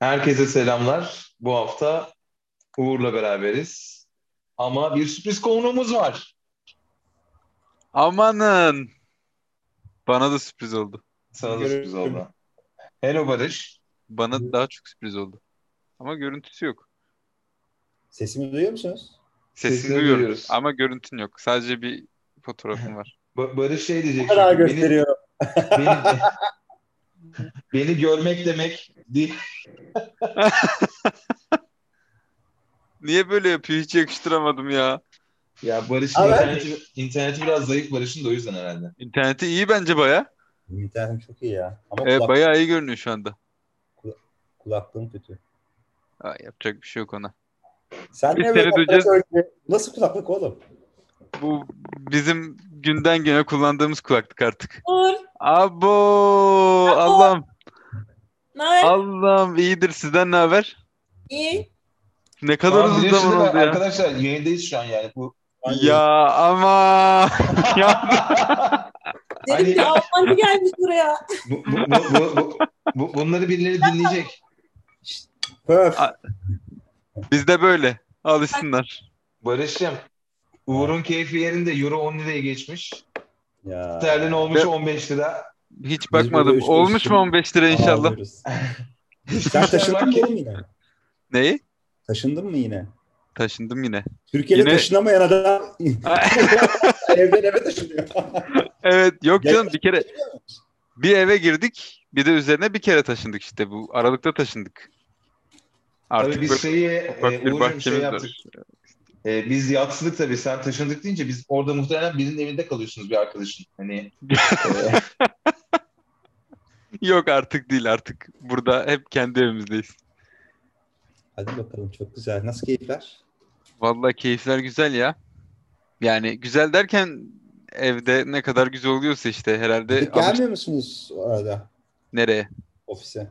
Herkese selamlar. Bu hafta Uğur'la beraberiz. Ama bir sürpriz konuğumuz var. Amanın. Bana da sürpriz oldu. Sana da sürpriz oldu. Hello Barış. Bana daha çok sürpriz oldu. Ama görüntüsü yok. Sesimi duyuyor musunuz? Sesini Sesini duyuyorum duyuyoruz. ama görüntün yok. Sadece bir fotoğrafım var. Ba- Barış şey diyecek. Kadar çünkü, beni- gösteriyorum. Beni, beni görmek demek Niye böyle yapıyor? Hiç yakıştıramadım ya. Ya Barış'ın interneti, interneti biraz zayıf Barış'ın da o yüzden herhalde. İnterneti iyi bence baya. İnternetim çok iyi ya. Ama Evet, kulak, bayağı iyi görünüyor şu anda. kulaklığım kötü. Aa, yapacak bir şey yok ona. Sen Biz ne seni böyle duyacağız. Nasıl kulaklık oğlum? Bu bizim günden güne kullandığımız kulaklık artık. Uğur, Abo Allah'ım. Ne haber? Allah'ım iyidir. Sizden ne haber? İyi. Ne kadar uzun biliyorsunuz zaman değil mi? oldu ya. Arkadaşlar yayındayız şu an yani. Bu Ya ama ya Dedim Hani- ki Almancı gelmiş buraya. Bu, bu, bu, bu, bu- bu- bunları birileri dinleyecek. Pöf. A- biz de böyle alışsınlar. Barış'cığım, Uğur'un keyfi yerinde Euro 10 liraya geçmiş. Ya. Sterlin olmuş Ve- 15 lira. Hiç bakmadım. üç Olmuş üstü- mu 15 lira inşallah? Sen taşındın mı oğlum yine? Neyi? Taşındın mı yine? Taşındım yine. Türkiye'de Yine- taşınamayan adam evden eve taşınıyor. evet yok canım bir kere bir eve girdik bir de üzerine bir kere taşındık işte bu aralıkta taşındık. Artık Tabii biz böyle şeyi, e, bir Uğur'cum şey yaptık. E, biz yatsıdık tabii. Sen taşındık deyince biz orada muhtemelen birinin evinde kalıyorsunuz bir arkadaşın. Hani e, Yok artık değil artık. Burada hep kendi evimizdeyiz. Hadi bakalım çok güzel. Nasıl keyifler? Vallahi keyifler güzel ya. Yani güzel derken evde ne kadar güzel oluyorsa işte herhalde Gidip alış- gelmiyor musunuz o arada nereye? ofise?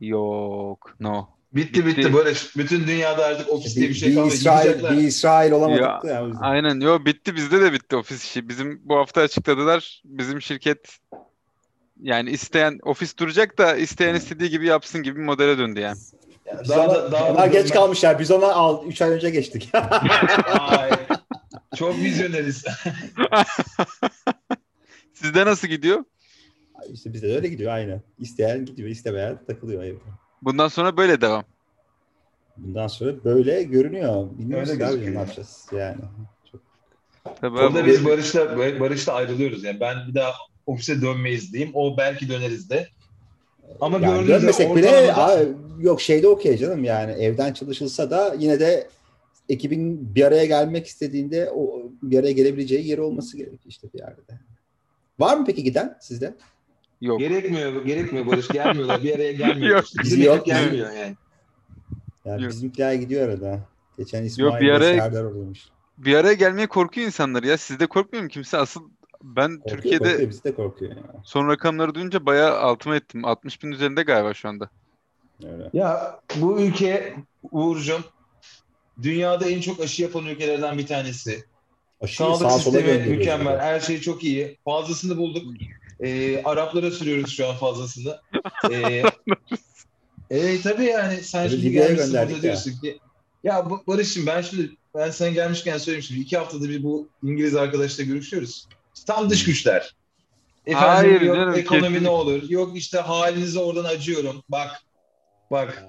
Yok, no. Bitti bitti Bitti. Barış. Bütün dünyada artık ofis diye bir şey bir kalmadı. İsrail, Gidecekler. bir İsrail olamadık Ya, ya. yüzden. Aynen. Yo bitti bizde de bitti ofis işi. Bizim bu hafta açıkladılar. Bizim şirket yani isteyen ofis duracak da isteyen istediği gibi yapsın gibi bir modele döndü yani. Ya daha ona- da- daha onlar da geç dönmez. kalmışlar. Biz ona al 3 ay önce geçtik. Ay, çok vizyoneriz. Sizde nasıl gidiyor? işte bizde de öyle gidiyor aynı. İsteyen gidiyor, istemeyen takılıyor evde. Bundan sonra böyle devam. Bundan sonra böyle görünüyor. Bilmiyoruz Öyle abi ne yapacağız yani. Çok Tabii Orada biz Barış'la Barış'la ayrılıyoruz. Yani ben bir daha ofise dönmeyiz diyeyim. O belki döneriz de. Ama yani gördüğünüz dönmesek bile abi, yok şeyde okey canım yani evden çalışılsa da yine de ekibin bir araya gelmek istediğinde o bir araya gelebileceği yeri olması gerekiyor işte bir yerde. Var mı peki giden sizde? Yok. Gerekmiyor, gerekmiyor Barış. Gelmiyorlar. Bir araya gelmiyor. Yok. Bizim Bizi yok. gelmiyor yani. Yani Yok. bizimkiler gidiyor arada. Geçen İsmail bir ve araya- Serdar oradaymış. Bir araya gelmeye korkuyor insanlar ya. Sizde korkmuyor mu kimse? Asıl ben Korkuyor, Türkiye'de korkuyor, biz de korkuyor ya. son rakamları duyunca bayağı altıma ettim. 60 bin üzerinde galiba şu anda. Öyle. Ya bu ülke Uğur'cum dünyada en çok aşı yapan ülkelerden bir tanesi. Aşıyı Sağlık sola sistemi mükemmel. burada. Her şey çok iyi. Fazlasını bulduk. Ee, Araplara sürüyoruz şu an fazlasını. Ee, e, tabii yani sen Tabii şimdi gelmişsin burada diyorsun ki ya bu- Barış'ım ben şimdi ben sen gelmişken söyleyeyim şimdi iki haftada bir bu İngiliz arkadaşla görüşüyoruz. Tam dış güçler. Efendim Hayır yok canım, ekonomi kesin- ne olur. Yok işte halinize oradan acıyorum. Bak bak.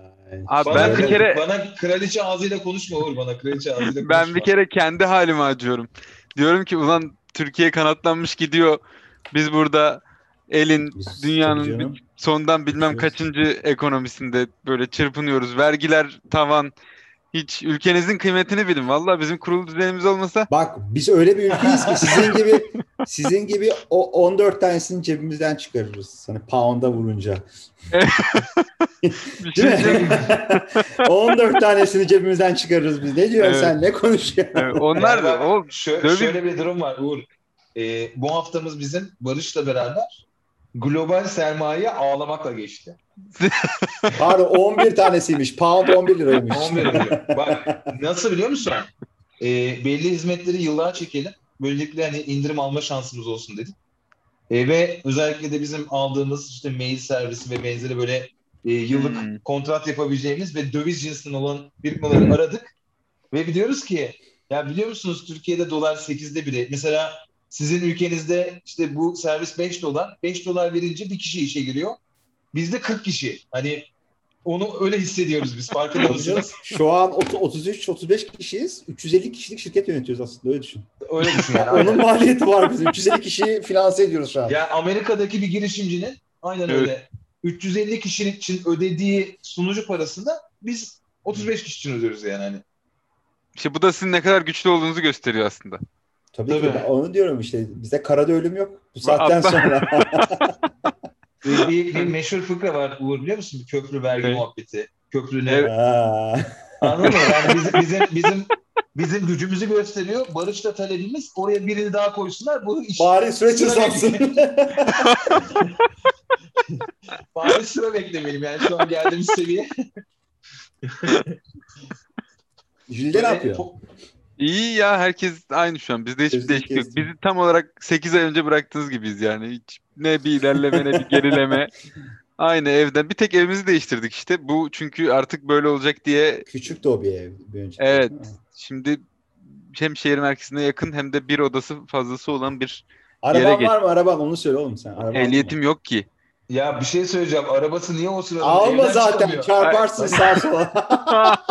Abi Bana, ben bir kere bana kraliçe ağzıyla konuşma Uğur bana kraliçe ağzıyla konuşma. ben bir kere kendi halime acıyorum. Diyorum ki ulan Türkiye kanatlanmış gidiyor. Biz burada elin Biz- dünyanın sondan bilmem kaçıncı ekonomisinde böyle çırpınıyoruz. Vergiler tavan. Hiç ülkenizin kıymetini bilin. Vallahi bizim kurulu düzenimiz olmasa Bak biz öyle bir ülkeyiz ki sizin gibi sizin gibi o 14 tanesini cebimizden çıkarırız. Hani pound'a vurunca. bir Değil şey mi? diyeceğim. 14 tanesini cebimizden çıkarırız biz. Ne diyorsun Evet. sen? Ne konuşuyorsun? Evet, onlar da bak, o şö- şöyle bir durum var Uğur. Ee, bu haftamız bizim Barış'la beraber global sermaye ağlamakla geçti. Pardon 11 tanesiymiş. Pound 11 liraymış. 11 milyon. Bak nasıl biliyor musun? Ee, belli hizmetleri yıllar çekelim. Böylelikle hani indirim alma şansımız olsun dedik. Ee, ve özellikle de bizim aldığımız işte mail servisi ve benzeri böyle e, yıllık Hmm. kontrat yapabileceğimiz ve döviz cinsinden olan firmaları aradık. Ve biliyoruz ki ya biliyor musunuz Türkiye'de dolar 8'de biri. Mesela sizin ülkenizde işte bu servis 5 dolar. 5 dolar verince bir kişi işe giriyor. Bizde 40 kişi. Hani onu öyle hissediyoruz biz farkında mısınız? Şu an 33-35 kişiyiz. 350 kişilik şirket yönetiyoruz aslında öyle düşün. Öyle düşün yani. Onun maliyeti var bizim. 350 kişiyi finanse ediyoruz şu an. Ya Amerika'daki bir girişimcinin aynen Evet. öyle 350 kişinin için ödediği sunucu parasında biz 35 kişi için ödüyoruz yani hani. İşte bu da sizin ne kadar güçlü olduğunuzu gösteriyor aslında. Tabii, ki Tabii. ben onu diyorum işte. Bizde karada ölüm yok. Bu saatten sonra. Bir, bir, bir meşhur fıkra var Uğur biliyor musun? Köprü vergi Evet. muhabbeti. Köprü ne? Evet. Anladın mı? Yani bizim, bizim, bizim, bizim gücümüzü gösteriyor. Barış'ta talebimiz oraya birini daha koysunlar. Bu iş Bari süreç hızlansın. bari sıra beklemeyelim yani şu an geldiğimiz seviye. Jülde ne yapıyor? Po- İyi ya herkes aynı şu an. Bizde hiçbir değişiklik yok. kestim. Bizi tam olarak 8 ay önce bıraktığınız gibiyiz yani. Hiç ne bir ilerleme ne bir gerileme. Aynı evden. Bir tek evimizi değiştirdik işte. Bu çünkü artık böyle olacak diye Küçük de o bir ev. Bir önceki, Evet. şimdi hem şehir merkezine yakın hem de bir odası fazlası olan bir Araban geç. var mı? Araban onu söyle oğlum sen. Araban ehliyetim yok ki. Ya bir şey söyleyeceğim. Arabası niye o sırada Alma evden zaten. çıkamıyor? Çarparsın sağa sola.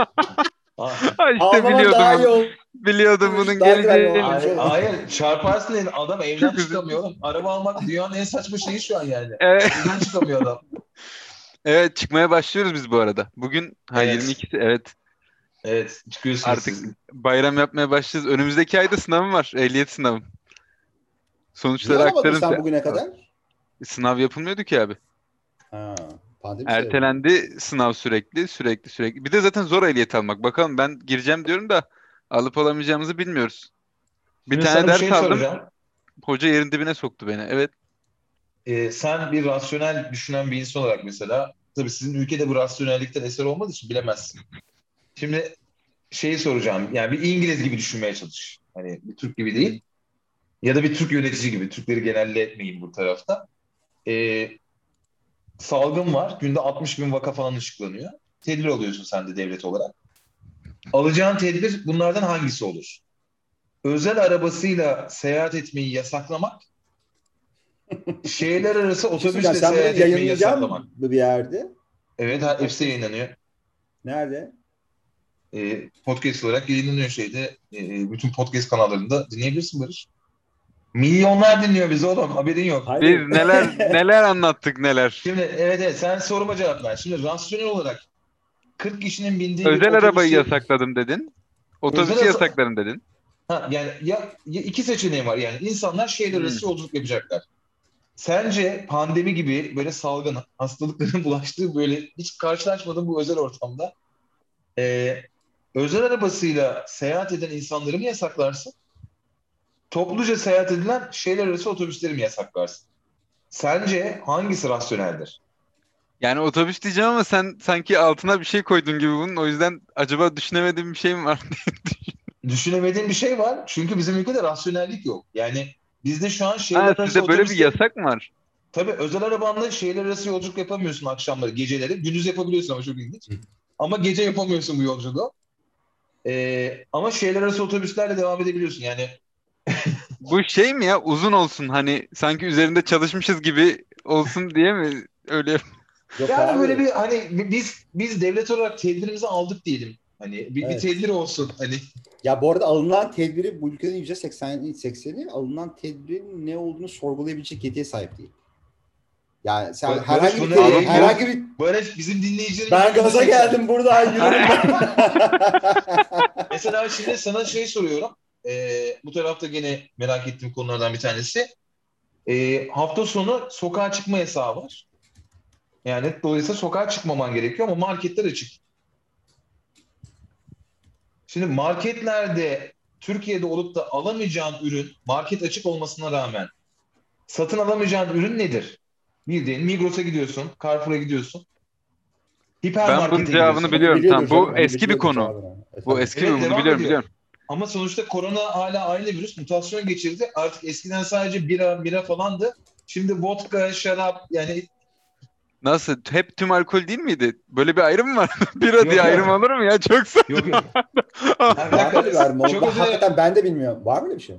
Aa, Ha, işte Almaman daha iyi biliyordum. Biliyordum bunun Daha güzel geleceğini. olmuş. Hayır, hayır çarparsın dedim. Adam evden çıkamıyor oğlum. Araba almak dünyanın en saçma şeyi şu an yani. Evet, Evden çıkamıyor adam. evet çıkmaya başlıyoruz biz bu arada. Bugün ha Evet. 22'si evet Evet çıkıyorsunuz Artık- siz. bayram yapmaya başlayacağız. Önümüzdeki ayda sınavım var. Ehliyet sınavım. Niye Sonuçları alamadın aktarırım. sen size. bugüne kadar? Sınav yapılmıyordu ki abi. Ha, pandemi sebebi. Ertelendi sınav sürekli, sürekli, sürekli. Bir de zaten zor ehliyet almak. Bakalım ben gireceğim diyorum da alıp alamayacağımızı bilmiyoruz. Bir Şimdi tane ders şey aldım. soracağım. Hoca yerin dibine soktu beni. Evet. Ee, sen bir rasyonel düşünen bir insan olarak mesela tabii sizin ülkede bu rasyonellikten eser olmadığı için bilemezsin. Şimdi şeyi soracağım. Yani bir İngiliz gibi düşünmeye çalış. Hani bir Türk gibi değil. Ya da bir Türk yönetici gibi. Türkleri genelletmeyin bu tarafta. Ee, salgın var. Günde 60 bin vaka falan ışıklanıyor. Tedbir alıyorsun sen de devlet olarak. Alacağın tedbir bunlardan hangisi olur? Özel arabasıyla seyahat etmeyi yasaklamak Şehirler arası şey otobüsle sen seyahat etmeyi yasaklamak. mısın bir yerde? Evet, hepsi yayınlanıyor. Nerede? Ee, podcast olarak yayınlanıyor şeyde. Ee, bütün podcast kanallarında dinleyebilirsin Barış. Milyonlar dinliyor bizi oğlum. Haberin yok. Biz neler neler anlattık neler. Şimdi evet evet sen soruma cevap ver. Şimdi rasyonel olarak 40 kişinin bindiği bir Özel arabayı otobüsü- yasakladım dedin. Otobüsü Özel- yasakladım dedin. Ha, yani ya, ya iki seçeneğim var. Yani insanlar şehirler arası Hmm. yolculuk yapacaklar. Sence pandemi gibi böyle salgın hastalıkların bulaştığı böyle hiç karşılaşmadığım bu özel ortamda e, özel arabasıyla seyahat eden insanları mı yasaklarsın? Topluca seyahat edilen şehirler arası otobüsleri mi yasaklarsın? Sence hangisi rasyoneldir? Yani otobüs diyeceğim ama sen sanki altına bir şey koydun gibi bunun. O yüzden acaba düşünemediğim bir şey mi var? Düşünemediğim bir şey var. Çünkü bizim ülkede rasyonellik yok. Yani bizde şu an şehirler ha, arası böyle bir yasak mı var? Tabii özel arabanla şehirler arası yolculuk yapamıyorsun akşamları, geceleri. Gündüz yapabiliyorsun ama çok ilginç. Ama gece yapamıyorsun bu yolculuğu. Ee, ama şehirler arası otobüslerle devam edebiliyorsun. Yani Bu şey mi ya uzun olsun hani sanki üzerinde çalışmışız gibi olsun diye mi öyle Yok yani abi. böyle bir hani biz biz devlet olarak tedbirimizi aldık diyelim. Hani bir, bir Evet. tedbir olsun. Hani Ya bu arada alınan tedbiri bu ülkenin %80'i 80'i alınan tedbirin ne olduğunu sorgulayabilecek yetiye sahip değil. Yani sen Bak, herhangi bir yayınlıyor. herhangi bir böyle bizim dinleyicilerimiz ben gaza geldim burada yürüdüm ben. Mesela şimdi sana şey soruyorum. Ee, bu tarafta gene merak ettiğim konulardan bir tanesi. Ee, hafta sonu sokağa çıkma yasağı var. Yani dolayısıyla sokağa çıkmaman gerekiyor ama marketler açık. Şimdi marketlerde Türkiye'de olup da alamayacağın ürün market açık olmasına rağmen satın alamayacağın ürün nedir? Bildiğin Migros'a gidiyorsun, Carrefour'a gidiyorsun. Ben bunun cevabını gidiyorsun. biliyorum. Tamam, bu eski bir konu. Bu eski Evet, mi? Bunu devam biliyorum ediyor. biliyorum. Ama sonuçta korona hala aynı virüs mutasyon geçirdi. Artık eskiden sadece bira, bira falandı. Şimdi vodka, şarap yani Nasıl? Hep tüm alkol değil miydi? Böyle bir ayrım mı var? Bira Yok, diye yok. ayrım olur mu ya? Çok sa- Yok yok. Hakikaten ben de bilmiyorum. Var mı öyle bir şey?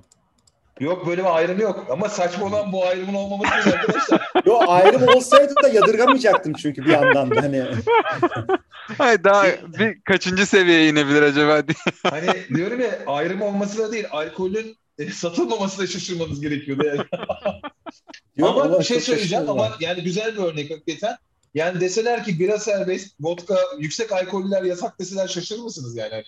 Yok böyle bir ayrım yok. Ama saçma olan bu ayrımın olmaması arkadaşlar. Yo ayrım olsaydı da yadırgamayacaktım çünkü bir yandan da hani. Hayır daha bir kaçıncı seviyeye inebilir acaba diye. Hani diyorum ya ayrım olması da değil. Alkolün e, satılmaması da şaşırmanız gerekiyordu yani. Yo, ama bir şey söyleyeceğim ama yani güzel bir örnek hakikaten. Yani deseler ki bira serbest, vodka, yüksek alkoller yasak deseler şaşırır mısınız yani?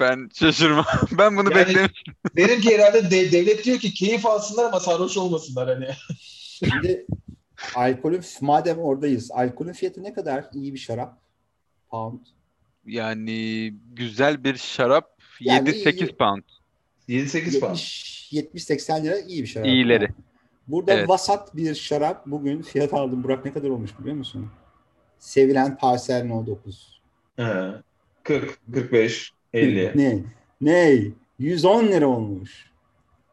Ben şaşırmam. Ben bunu Yani- beklemiştim. Derim ki herhalde de- devlet diyor ki keyif alsınlar ama sarhoş olmasınlar hani. Şimdi alkolün madem oradayız. Alkolün fiyatı ne kadar iyi bir şarap? Pound. Yani güzel bir şarap Yani 7-8 iyi. pound. 7-8 falan. 70-80 lira iyi bir şarap. İyileri. Yani. Burada Evet. vasat bir şarap bugün fiyat aldım. Burak ne kadar olmuş biliyor musun? Sevilen Parsel No 9. He. 40, 45, 50. Ne? Ne? 110 lira olmuş.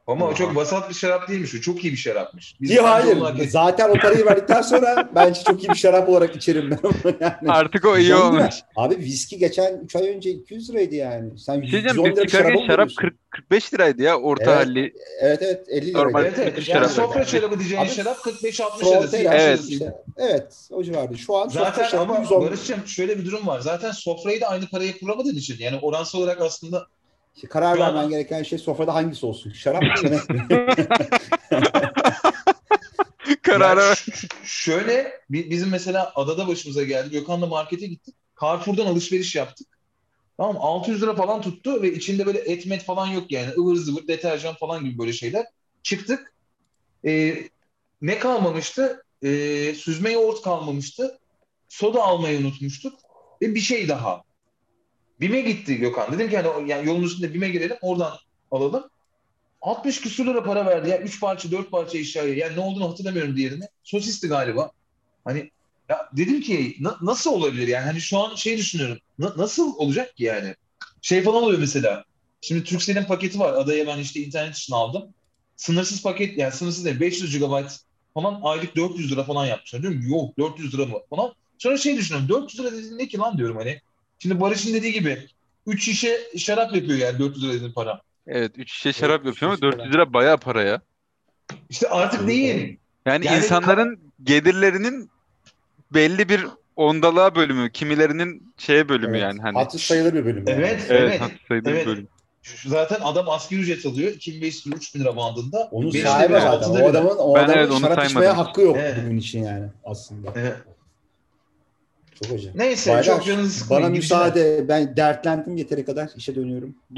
Ama o çok vasat bir şarap değilmiş. O çok iyi bir şarapmış. Biz bence hayır. ettik. Zaten o parayı verdikten sonra bence çok iyi bir şarap olarak içerim ben onu yani. Artık o iyi 110 lira. olmuş. Abi viski geçen 3 ay önce 200 liraydı yani. Sen Bir şey 110 diyeceğim lira şarap veriyorsun? 40 45 liraydı ya orta Evet. halli. Evet evet 50 liraydı. Normal Evet evet. Yani sofra şarabı diyeceğin Abi, şarap 45-60 Fronteira arası. evet, işte. Evet o civarda. Şu an sofra Zaten şarabı ama 110 Barış'cığım şöyle bir durum var. Zaten sofrayı da aynı paraya kuramadığın için. Yani oransal olarak aslında İşte karar vermen gereken şey sofrada hangisi olsun? Şarap mı yemek mi? Yani şöyle bi- bizim mesela adada başımıza geldi. Gökhan'la markete gittik. Carrefour'dan alışveriş yaptık. Tamam mı? 600 lira falan tuttu ve içinde böyle et met falan yok yani. ıvır zıvır deterjan falan gibi böyle şeyler. Çıktık. Ee, ne kalmamıştı? Ee, süzme yoğurt kalmamıştı. Soda almayı unutmuştuk. Ve bir şey daha. BİM'e gitti Gökhan. Dedim ki hani yani yolun üstünde BİM'e girelim oradan alalım. 60 küsür lira para verdi ya. 3 parça 4 parça eşyaya. Yani ne olduğunu hatırlamıyorum diğerini. Sosisti galiba. Hani ya dedim ki na- nasıl olabilir yani? Hani şu an şey düşünüyorum. Na- nasıl olacak ki yani? Şey falan oluyor mesela. Şimdi Turkcell'in paketi var. Adaya ben işte internet için aldım. Sınırsız paket yani sınırsız değil 500 GB falan aylık 400 lira falan yapmışlar. Diyorum yok 400 lira mı falan. Sonra şey düşünüyorum 400 lira dediğin ne ki lan diyorum hani. Şimdi Barış'ın dediği gibi 3 şişe şarap yapıyor yani 400 lira dediğin para. Evet 3 şişe şarap yapıyor ama şişe 400 lira bayağı para ya. İşte artık değil. Yani, Yani insanların gelirlerinin belli bir ondalığa bölümü, kimilerinin şeye bölümü Evet. yani hani. Hatır sayılır bir bölüm. yani. Evet, Evet, evet. hatır sayılır evet. bölüm. Zaten adam asgari ücret alıyor. 2500 lira 3000 lira bandında. Onun Beşte sahibi zaten. O adamın, o Ben adamın evet, onu şarap içmeye hakkı yok Evet. bugün için yani aslında. Evet. Çok acı. Neyse Baylar, çok canınızı sıkmayın. Bana müsaade. Ben dertlendim yeteri kadar. işe dönüyorum.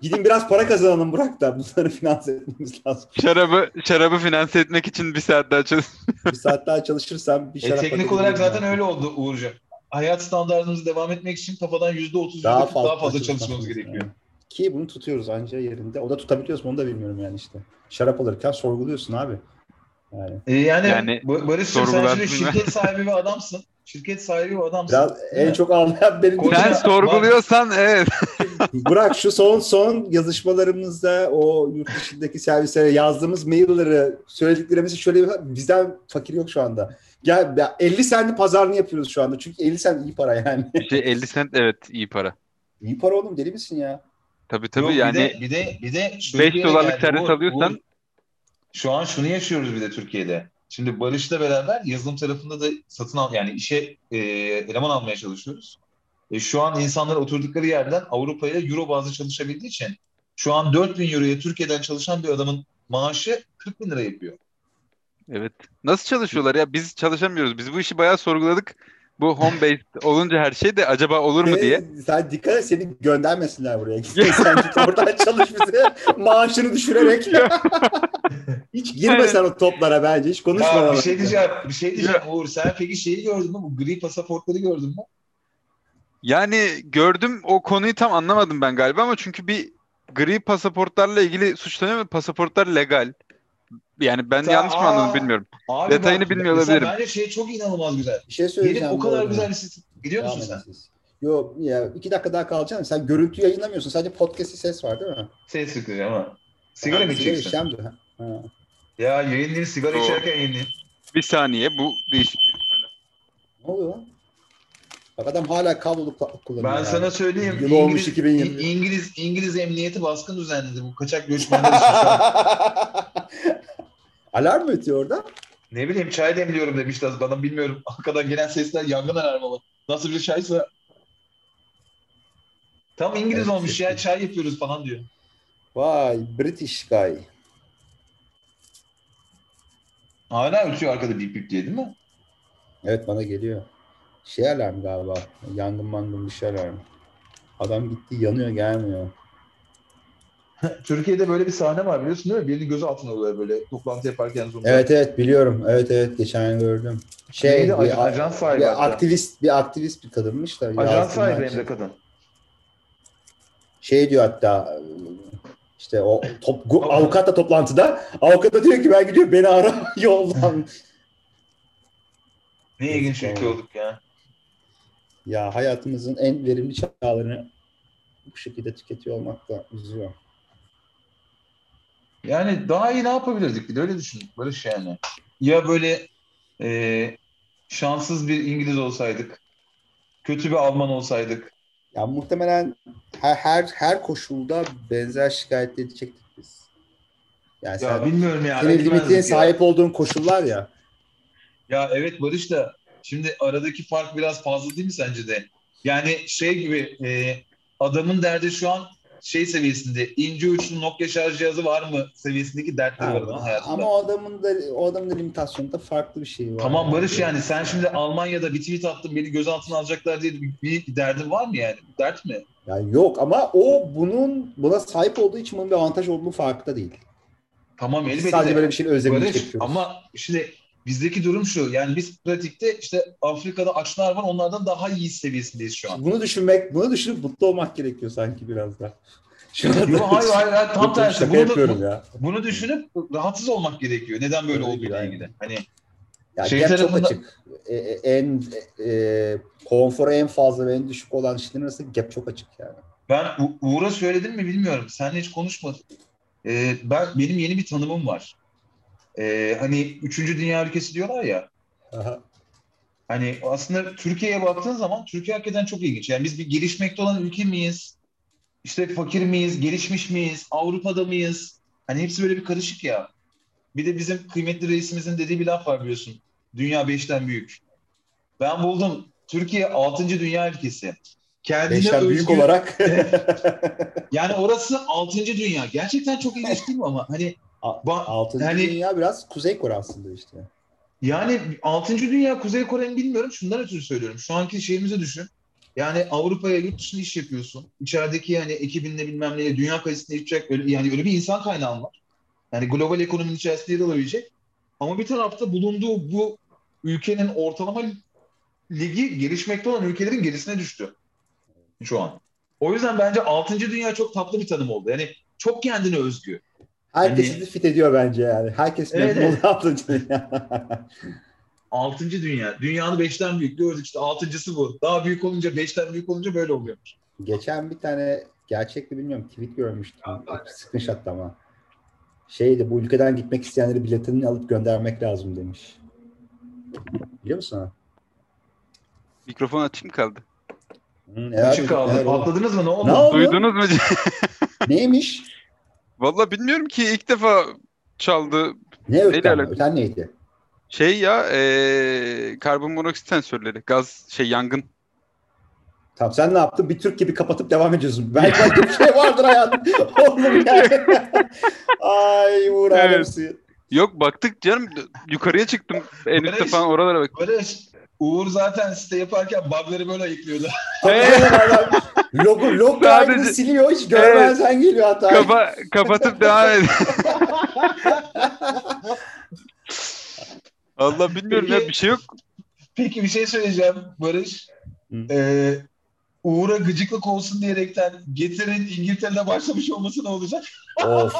Gidin biraz para kazanalım Burak da. Bunları finanse etmemiz lazım. Şarabı şarabı finanse etmek için bir saat daha çalış. Bir saat daha çalışırsam bir E, şarap teknik paketi olarak zaten yani. öyle oldu Uğur'cum. Hayat standartımızı devam etmek için kafadan %30 daha daha fazla, daha fazla çalışmamız gerekiyor. yani. Ki bunu tutuyoruz anca yerinde. O da tutabiliyoruz mu onu da bilmiyorum yani işte. Şarap alırken sorguluyorsun abi. Yani E, yani, Yani Ba- Barış'cığım sen şirket sahibi bir adamsın. Şirket sahibi bir adamsın. biraz Değil en çok ağlayan benim. Koca- Sen Bak- sorguluyorsan evet. Burak şu son son yazışmalarımızda o yurt dışındaki servislere yazdığımız mailleri söylediklerimizi şöyle bir bizden fakir yok şu anda. Ya ya 50 sentin pazarını yapıyoruz şu anda. Çünkü 50 sent iyi para yani. Şey 50 sent evet iyi para. iyi para oğlum deli misin ya? Tabii tabii Yok, yani bir de bir de bir de şöyle 5 bir yere dolarlık geldi. servis Uğur, alıyorsan- şu an şunu yaşıyoruz bir de Türkiye'de. Şimdi Barış'la beraber yazılım tarafında da satın al yani işe e, eleman almaya çalışıyoruz. E, şu an insanlar oturdukları yerden Avrupa'ya euro bazlı çalışabildiği için şu an 4000 euroya Türkiye'den çalışan bir adamın maaşı 40 bin lira yapıyor. Evet. Nasıl çalışıyorlar ya? Biz çalışamıyoruz. Biz bu işi bayağı sorguladık. Bu home based olunca her şey de acaba olur mu diye. Sen, sen dikkat et seni göndermesinler buraya. sen git oradan çalış bize maaşını düşürerek. Hiç girme sen o toplara bence. Hiç konuşma. Ya bir şey diyeceğim, bir şey diyeceğim Uğur. Sen peki şeyi gördün mü? Bu gri pasaportları gördün mü? Yani gördüm o konuyu tam anlamadım ben galiba ama çünkü bir gri pasaportlarla ilgili suçlanıyor mu? Pasaportlar legal. Yani ben Sen- yanlış mı anladım Aa, bilmiyorum. Abi Detayını bak, bilmiyor olabilirim. Bence şey çok inanılmaz güzel. Bir şey söyleyeceğim. o bu kadar arada. güzel sistem. Gidiyor musun sen? siz. Yo ya iki dakika daha kalacaksın. Sen görüntü yayınlamıyorsun. Sadece podcast'i ses var değil mi? Ses sıkacağım ha. Sigara mı Sigara içeceksin? içeceğim de. Ha. Ya yayınlayın sigara Doğru. içerken yayınlayın. Bir saniye bu değişik. Ne oluyor lan? Bak adam hala kablolu kullanıyor. Ben yani. sana söyleyeyim. Yıl olmuş 2020. İ- İngiliz İngiliz emniyeti baskın düzenledi bu kaçak göçmenler için. Alarm mı ötüyor orada? Ne bileyim çay demliyorum demişler bana bilmiyorum. Arkadan gelen sesler yangın alarmı mı? Nasıl bir çaysa. Tam İngiliz Evet, olmuş ya çay yapıyoruz falan diyor. Vay British guy. Hala ötüyor arkada bip bip diye değil mi? Evet bana geliyor. Şey alarm galiba. Yangın mangın bir şey alarm. Adam gitti yanıyor gelmiyor. Türkiye'de böyle bir sahne var biliyorsun değil mi? Birini gözü altına alıyorlar böyle toplantı yaparken Zoom'da. Evet evet biliyorum. Evet evet geçen gün gördüm. Şey Neydi? bir, Aj- ajans sahibi bir hatta. aktivist bir aktivist bir kadınmış da. Ajans sahibi hem de kadın. Şey diyor hatta işte o top, gu- avukatla toplantıda avukat da diyor ki ben gidiyorum beni ara yoldan. Ne ilginç ülke olduk ya. Ya hayatımızın en verimli çağlarını bu şekilde tüketiyor olmak da üzüyor. Yani daha iyi ne yapabilirdik bir de öyle düşün. Barış yani. Ya böyle e, şanssız bir İngiliz olsaydık. Kötü bir Alman olsaydık. Ya muhtemelen her her, her koşulda benzer şikayet edecektik biz. Yani Ya sen, bilmiyorum ya. senin limitine ya. sahip olduğun koşullar ya. Ya evet Barış da şimdi aradaki fark biraz fazla değil mi sence de? Yani şey gibi e, adamın derdi şu an şey seviyesinde ince uçlu Nokia şarj cihazı var mı seviyesindeki dertleri var adamın hayatında. Ama o adamın da o adamın da limitasyonunda farklı bir şey var. Tamam Barış yani sen şimdi Almanya'da bir tweet attın beni gözaltına alacaklar diye bir, bir derdin var mı yani? Dert mi? Ya yok ama o bunun buna sahip olduğu için bunun bir avantaj olduğunu farkında değil. Tamam elbette. sadece böyle bir şeyin özlemini Barış çekiyoruz. ama şimdi bizdeki durum şu yani biz pratikte işte Afrika'da açlar var onlardan daha iyi seviyesindeyiz şu an. Bunu düşünmek, bunu düşünüp mutlu olmak gerekiyor sanki biraz da. Şu anda Yo, hayır hayır, hayır tam tersi. Bunu, ya. bunu düşünüp rahatsız olmak gerekiyor. Neden böyle Öyle olduğuyla yani. ilgili. Hani Ya Şey gap çok tarafında- açık. E, e, en e, konforu en fazla ve en düşük olan işlerin arasında gap çok açık yani. ben U- Uğur'a söyledim mi bilmiyorum. Seninle hiç konuşmadık. Ee, ben benim yeni bir tanımım var. Ee, hani üçüncü dünya ülkesi diyorlar ya. Aha. Hani aslında Türkiye'ye baktığın zaman Türkiye hakikaten çok ilginç. Yani biz bir gelişmekte olan ülke miyiz? İşte fakir miyiz? Gelişmiş miyiz? Avrupa'da mıyız? Hani hepsi böyle bir karışık ya. Bir de bizim kıymetli reisimizin dediği bir laf var biliyorsun. Dünya beşten büyük. Ben buldum. Türkiye altıncı dünya ülkesi. Kendine Beşten büyük özgü- olarak Yani orası altıncı dünya. Gerçekten çok ilginç değil mi ama? Hani Ba- altıncı yani- dünya biraz Kuzey Kore aslında işte. Yani 6. Dünya Kuzey Kore'nin bilmiyorum. Şundan ötürü söylüyorum. Şu anki şeyimizi düşün. Yani Avrupa'ya yurt dışında iş yapıyorsun. İçerideki yani ekibinle bilmem neyle dünya kalitesinde yapacak öyle, yani öyle bir insan kaynağın var. Yani global ekonominin içerisinde yer alabilecek. Ama bir tarafta bulunduğu bu ülkenin ortalama ligi gelişmekte olan ülkelerin gerisine düştü. Şu an. O yüzden bence 6. dünya çok tatlı bir tanım oldu. Yani çok kendine özgü. Herkes Hani- fit ediyor bence yani. Herkes Evet, memnun oluyor altıncı dünya. Altıncı dünya. Dünyanın beşten büyük gördük işte altıncısı bu. Daha büyük olunca beşten büyük olunca böyle oluyor. Geçen bir tane gerçek mi bilmiyorum tweet görmüştüm. Screenshot ama. Şeydi bu ülkeden gitmek isteyenleri biletini alıp göndermek lazım demiş. Biliyor musun? ha? Mikrofon açık mı kaldı? Hı, Açık kaldı. oldu? Patladınız mı? Ne oldu? Ne oldu? Duydunuz mu? Neymiş? Valla bilmiyorum ki ilk defa çaldı. Ne öten? Öten neydi? Şey ya eee karbon monoksit sensörleri. Gaz şey yangın. Tamam sen ne yaptın? Bir Türk gibi kapatıp devam ediyorsun. Belki başka bir şey vardır hayatım. Oğlum yani. Ay Uğur Evet. Yok baktık canım yukarıya çıktım. En üstte falan oralara bak. Barış, Uğur zaten site yaparken bug'ları böyle ayıklıyordu. Adam Logo, log Sadece- kaydını siliyor. Hiç görmezden geliyor hata. Kapa kapatıp devam et. Allah bilmiyorum ya Peki- bir şey yok. Peki bir şey söyleyeceğim Barış. Hı. Ee, Uğur'a gıcıklık olsun diyerekten Getir'in İngiltere'de başlamış olması ne olacak? of.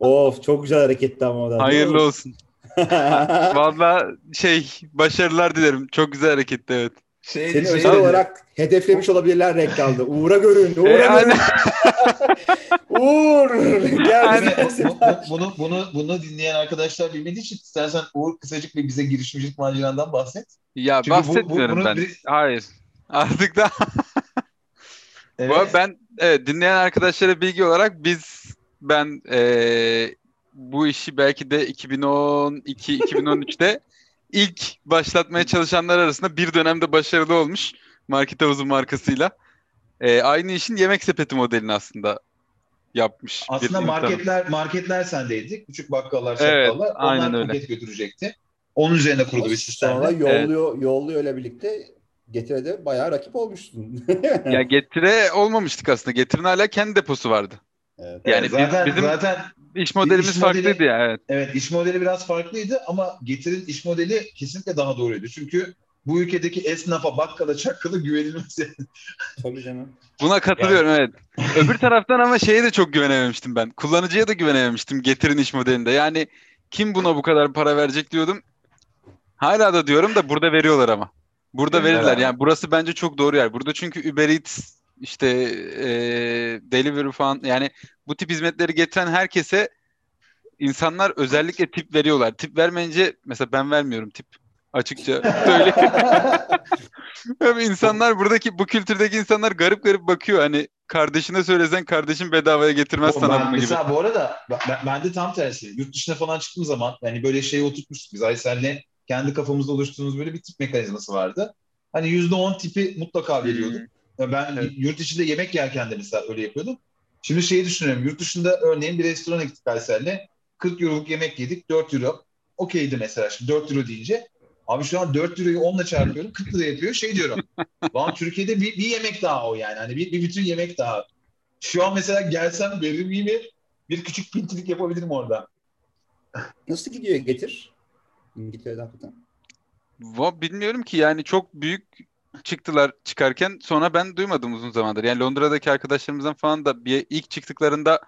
Of çok güzel hareketti ama. Hayırlı olsun. Valla şey başarılar dilerim. Çok güzel hareketti evet. Şey, Seni şey özel olarak hedeflemiş olabilirler reklamda. Uğur'a görün, Uğur'a E, görün. aynen. Uğur gel Değil mi? bize Bu- bu- bunu, bunu, bunu dinleyen arkadaşlar bilmediği için istersen Uğur kısacık bir bize girişimcilik macerandan bahset. Ya Çünkü bu- bu- bahsetmiyorum bunu ben. bir- Hayır. Artık da Evet. Bu ben evet, dinleyen arkadaşlara bilgi olarak biz ben eee, bu işi belki de 2012-2013'te ilk başlatmaya çalışanlar arasında bir dönemde başarılı olmuş Market Havuzu markasıyla. Eee, aynı işin yemek sepeti modelini aslında yapmış. Aslında insan. marketler marketler sendeydi. Küçük bakkallar, Evet, çakkallar. aynen Onlar öyle. paket götürecekti. Onun üzerine kurulu bir sistemdi. Sonra yolluyor, yolluyor ile birlikte Getire'de bayağı rakip olmuşsun. Ya Getire olmamıştık aslında. Getire'nin hala kendi deposu vardı. evet. Yani Yani biz- zaten, bizim- zaten İş modelimiz İş modeli- farklıydı ya evet. evet iş modeli biraz farklıydı ama Getir'in iş modeli kesinlikle daha doğruydu. Çünkü bu ülkedeki esnafa, bakkala, çakkala güvenilmesi. Tabii canım. Buna katılıyorum evet. Öbür taraftan ama şeye de çok güvenememiştim ben. Kullanıcıya da güvenememiştim Getir'in iş modelinde. Yani kim buna bu kadar para verecek diyordum. Hala da diyorum da burada veriyorlar ama. Burada verirler. Yani burası bence çok doğru yer. Burada çünkü Uber Eats işte e, delivery falan yani bu tip hizmetleri getiren herkese insanlar özellikle tip veriyorlar. Tip vermeyince mesela ben vermiyorum tip açıkça söyleyeyim. Abi insanlar buradaki bu kültürdeki insanlar garip garip bakıyor. Hani kardeşine söylesen kardeşin bedavaya getirmez O sana ben, bunu gibi. mesela bu arada ben, ben de tam tersi. Yurt dışına falan çıktığım zaman hani böyle şeyi oturtmuştuk biz Aysel'le kendi kafamızda oluşturduğumuz böyle bir tip mekanizması vardı. Hani yüzde on tipi mutlaka veriyorduk. Ya Ben. Evet. yurt içinde yemek yerken de mesela öyle yapıyordum. Şimdi şeyi düşünüyorum. Yurt dışında örneğin bir restorana gittik Aysel'le. 40 euroluk yemek yedik. 4 euro. Okeydi mesela. Şimdi 4 euro deyince. Abi şu an 4 euroyu 10'la çarpıyorum. 40 lira yapıyor. Şey diyorum. Lan Türkiye'de bir, bir yemek daha o yani. Hani bir, bir bütün yemek daha. Şu an mesela gelsem veririm iyi mi? Bir küçük pintilik yapabilirim orada. Nasıl gidiyor Getir? İngiltere'de hakikaten. Va- Bilmiyorum ki yani çok büyük çıktılar çıkarken sonra ben duymadım uzun zamandır. Yani Londra'daki arkadaşlarımızdan falan da bir ilk çıktıklarında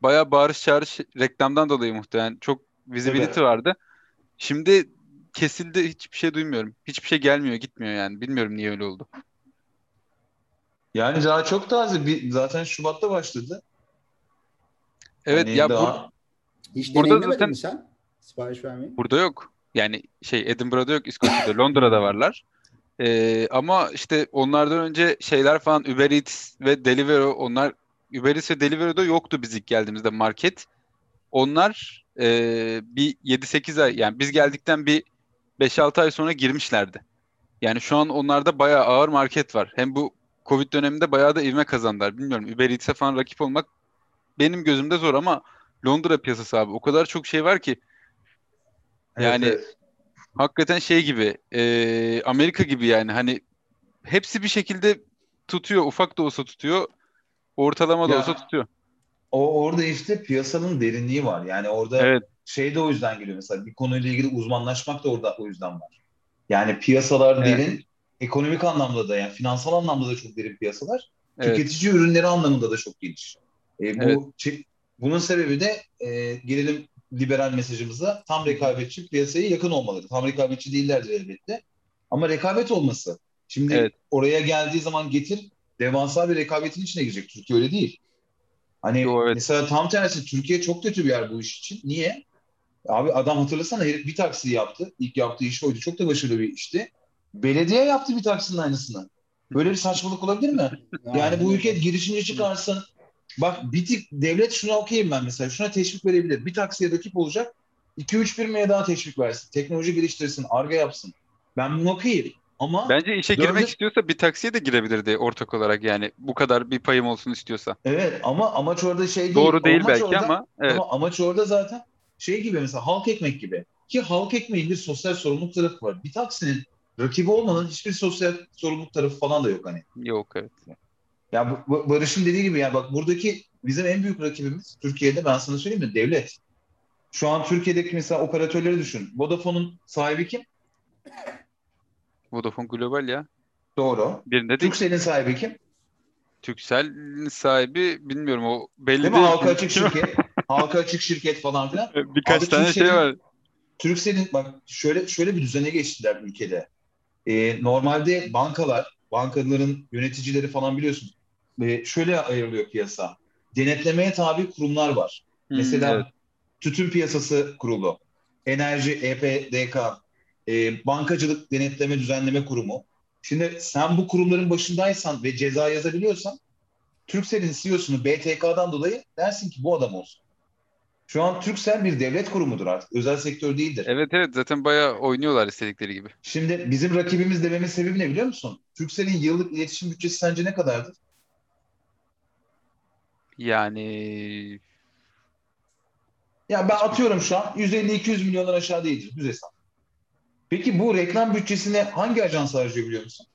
bayağı bağırış çağırış reklamdan dolayı muhtemelen çok visibility Evet. vardı. Şimdi kesildi hiçbir şey duymuyorum. Hiçbir şey gelmiyor gitmiyor yani. Bilmiyorum niye öyle oldu. Yani daha çok taze. Bir, zaten Şubat'ta başladı. Evet Hani ya bu- daha... Hiç Burada zaten- mi sen? Sipariş vermeyi. Burada yok. Yani şey Edinburgh'da yok, İskoçya'da, Londra'da varlar. Ee, ama işte onlardan önce şeyler falan Uber Eats ve Deliveroo onlar Uber Eats ve Deliveroo'da yoktu biz ilk geldiğimizde market. Onlar e, bir 7-8 ay yani biz geldikten bir 5-6 ay sonra girmişlerdi. Yani şu an onlarda bayağı ağır market var. Hem bu Covid döneminde bayağı da ivme kazandılar. Bilmiyorum Uber Eats'e falan rakip olmak benim gözümde zor ama Londra piyasası abi o kadar çok şey var ki Yani- Evet, evet. Hakikaten şey gibi e, Amerika gibi yani hani hepsi bir şekilde tutuyor ufak da olsa tutuyor ortalama da Ya. olsa tutuyor. O orada işte piyasanın derinliği var. Yani orada Evet şey de o yüzden geliyor mesela bir konuyla ilgili uzmanlaşmak da orada o yüzden var. Yani piyasalar Evet. derin, ekonomik anlamda da yani finansal anlamda da çok derin piyasalar. evet Tüketici ürünleri anlamında da çok geniş. E, bu Evet. bunun sebebi de e, gelelim liberal mesajımıza tam rekabetçi piyasaya yakın olmaları. Tam rekabetçi değillerdir elbette. Ama rekabet olması. Şimdi Evet. oraya geldiği zaman getir devasa bir rekabetin içine girecek. Türkiye öyle değil. Hani Yo, evet. mesela tam tersi Türkiye çok kötü bir yer bu iş için. Niye? Abi adam hatırlasana herif bir taksi yaptı. İlk yaptığı iş oydu. Çok da başarılı bir işti. Belediye yaptı bir taksinin aynısını. Böyle bir saçmalık olabilir mi? Yani bu ülke girişimci çıkarsın. Bak bir tık devlet şuna okeyim ben mesela. Şuna teşvik verebilir. Bir taksiye rakip olacak. 2-3 firmaya daha teşvik versin. Teknoloji geliştirsin. Arge yapsın. Ben bunu okeyim. Ama bence işe Dördü- girmek istiyorsa bir taksiye de girebilirdi ortak olarak yani bu kadar bir payım olsun istiyorsa. evet ama amaç orada şey değil. Doğru değil Amaç belki orada- ama evet Ama amaç orada zaten şey gibi mesela halk ekmek gibi. Ki halk ekmeğin bir sosyal sorumluluk tarafı var. Bir taksinin rakibi olmanın hiçbir sosyal sorumluluk tarafı falan da yok hani. yok evet. Ya bu- Barış'ın dediği gibi ya bak buradaki bizim en büyük rakibimiz Türkiye'de ben sana söyleyeyim mi? Devlet. Şu an Türkiye'deki mesela operatörleri düşün. Vodafone'un sahibi kim? Vodafone Global ya. Doğru. Birinde. Türkcell'in sahibi kim? Turkcell'in sahibi bilmiyorum o belli Değil mi? değil. Halka açık şirket. Halka açık şirket falan filan. Birkaç Abi tane şey var. Turkcell'in bak şöyle şöyle bir düzene geçtiler ülkede. Ee, normalde bankalar, bankaların yöneticileri falan biliyorsun. Ee, şöyle ayrılıyor piyasa. denetlemeye tabi kurumlar var. Hmm, Mesela evet. tütün piyasası kurulu, enerji, E EPDK, e, bankacılık denetleme düzenleme kurumu. Şimdi sen bu kurumların başındaysan ve ceza yazabiliyorsan Turkcell'in CEO'sunu BTK'dan dolayı dersin ki bu adam olsun. Şu an Turkcell bir devlet kurumudur artık. Özel sektör değildir. Evet evet zaten bayağı oynuyorlar istedikleri gibi. Şimdi bizim rakibimiz dememin sebebi ne biliyor musun? Turkcell'in yıllık iletişim bütçesi sence ne kadardır? Yani Ya ben atıyorum şu an 150-200 milyondan aşağı değildir. Düz hesap. Peki bu reklam bütçesini hangi ajans harcıyor biliyor musun?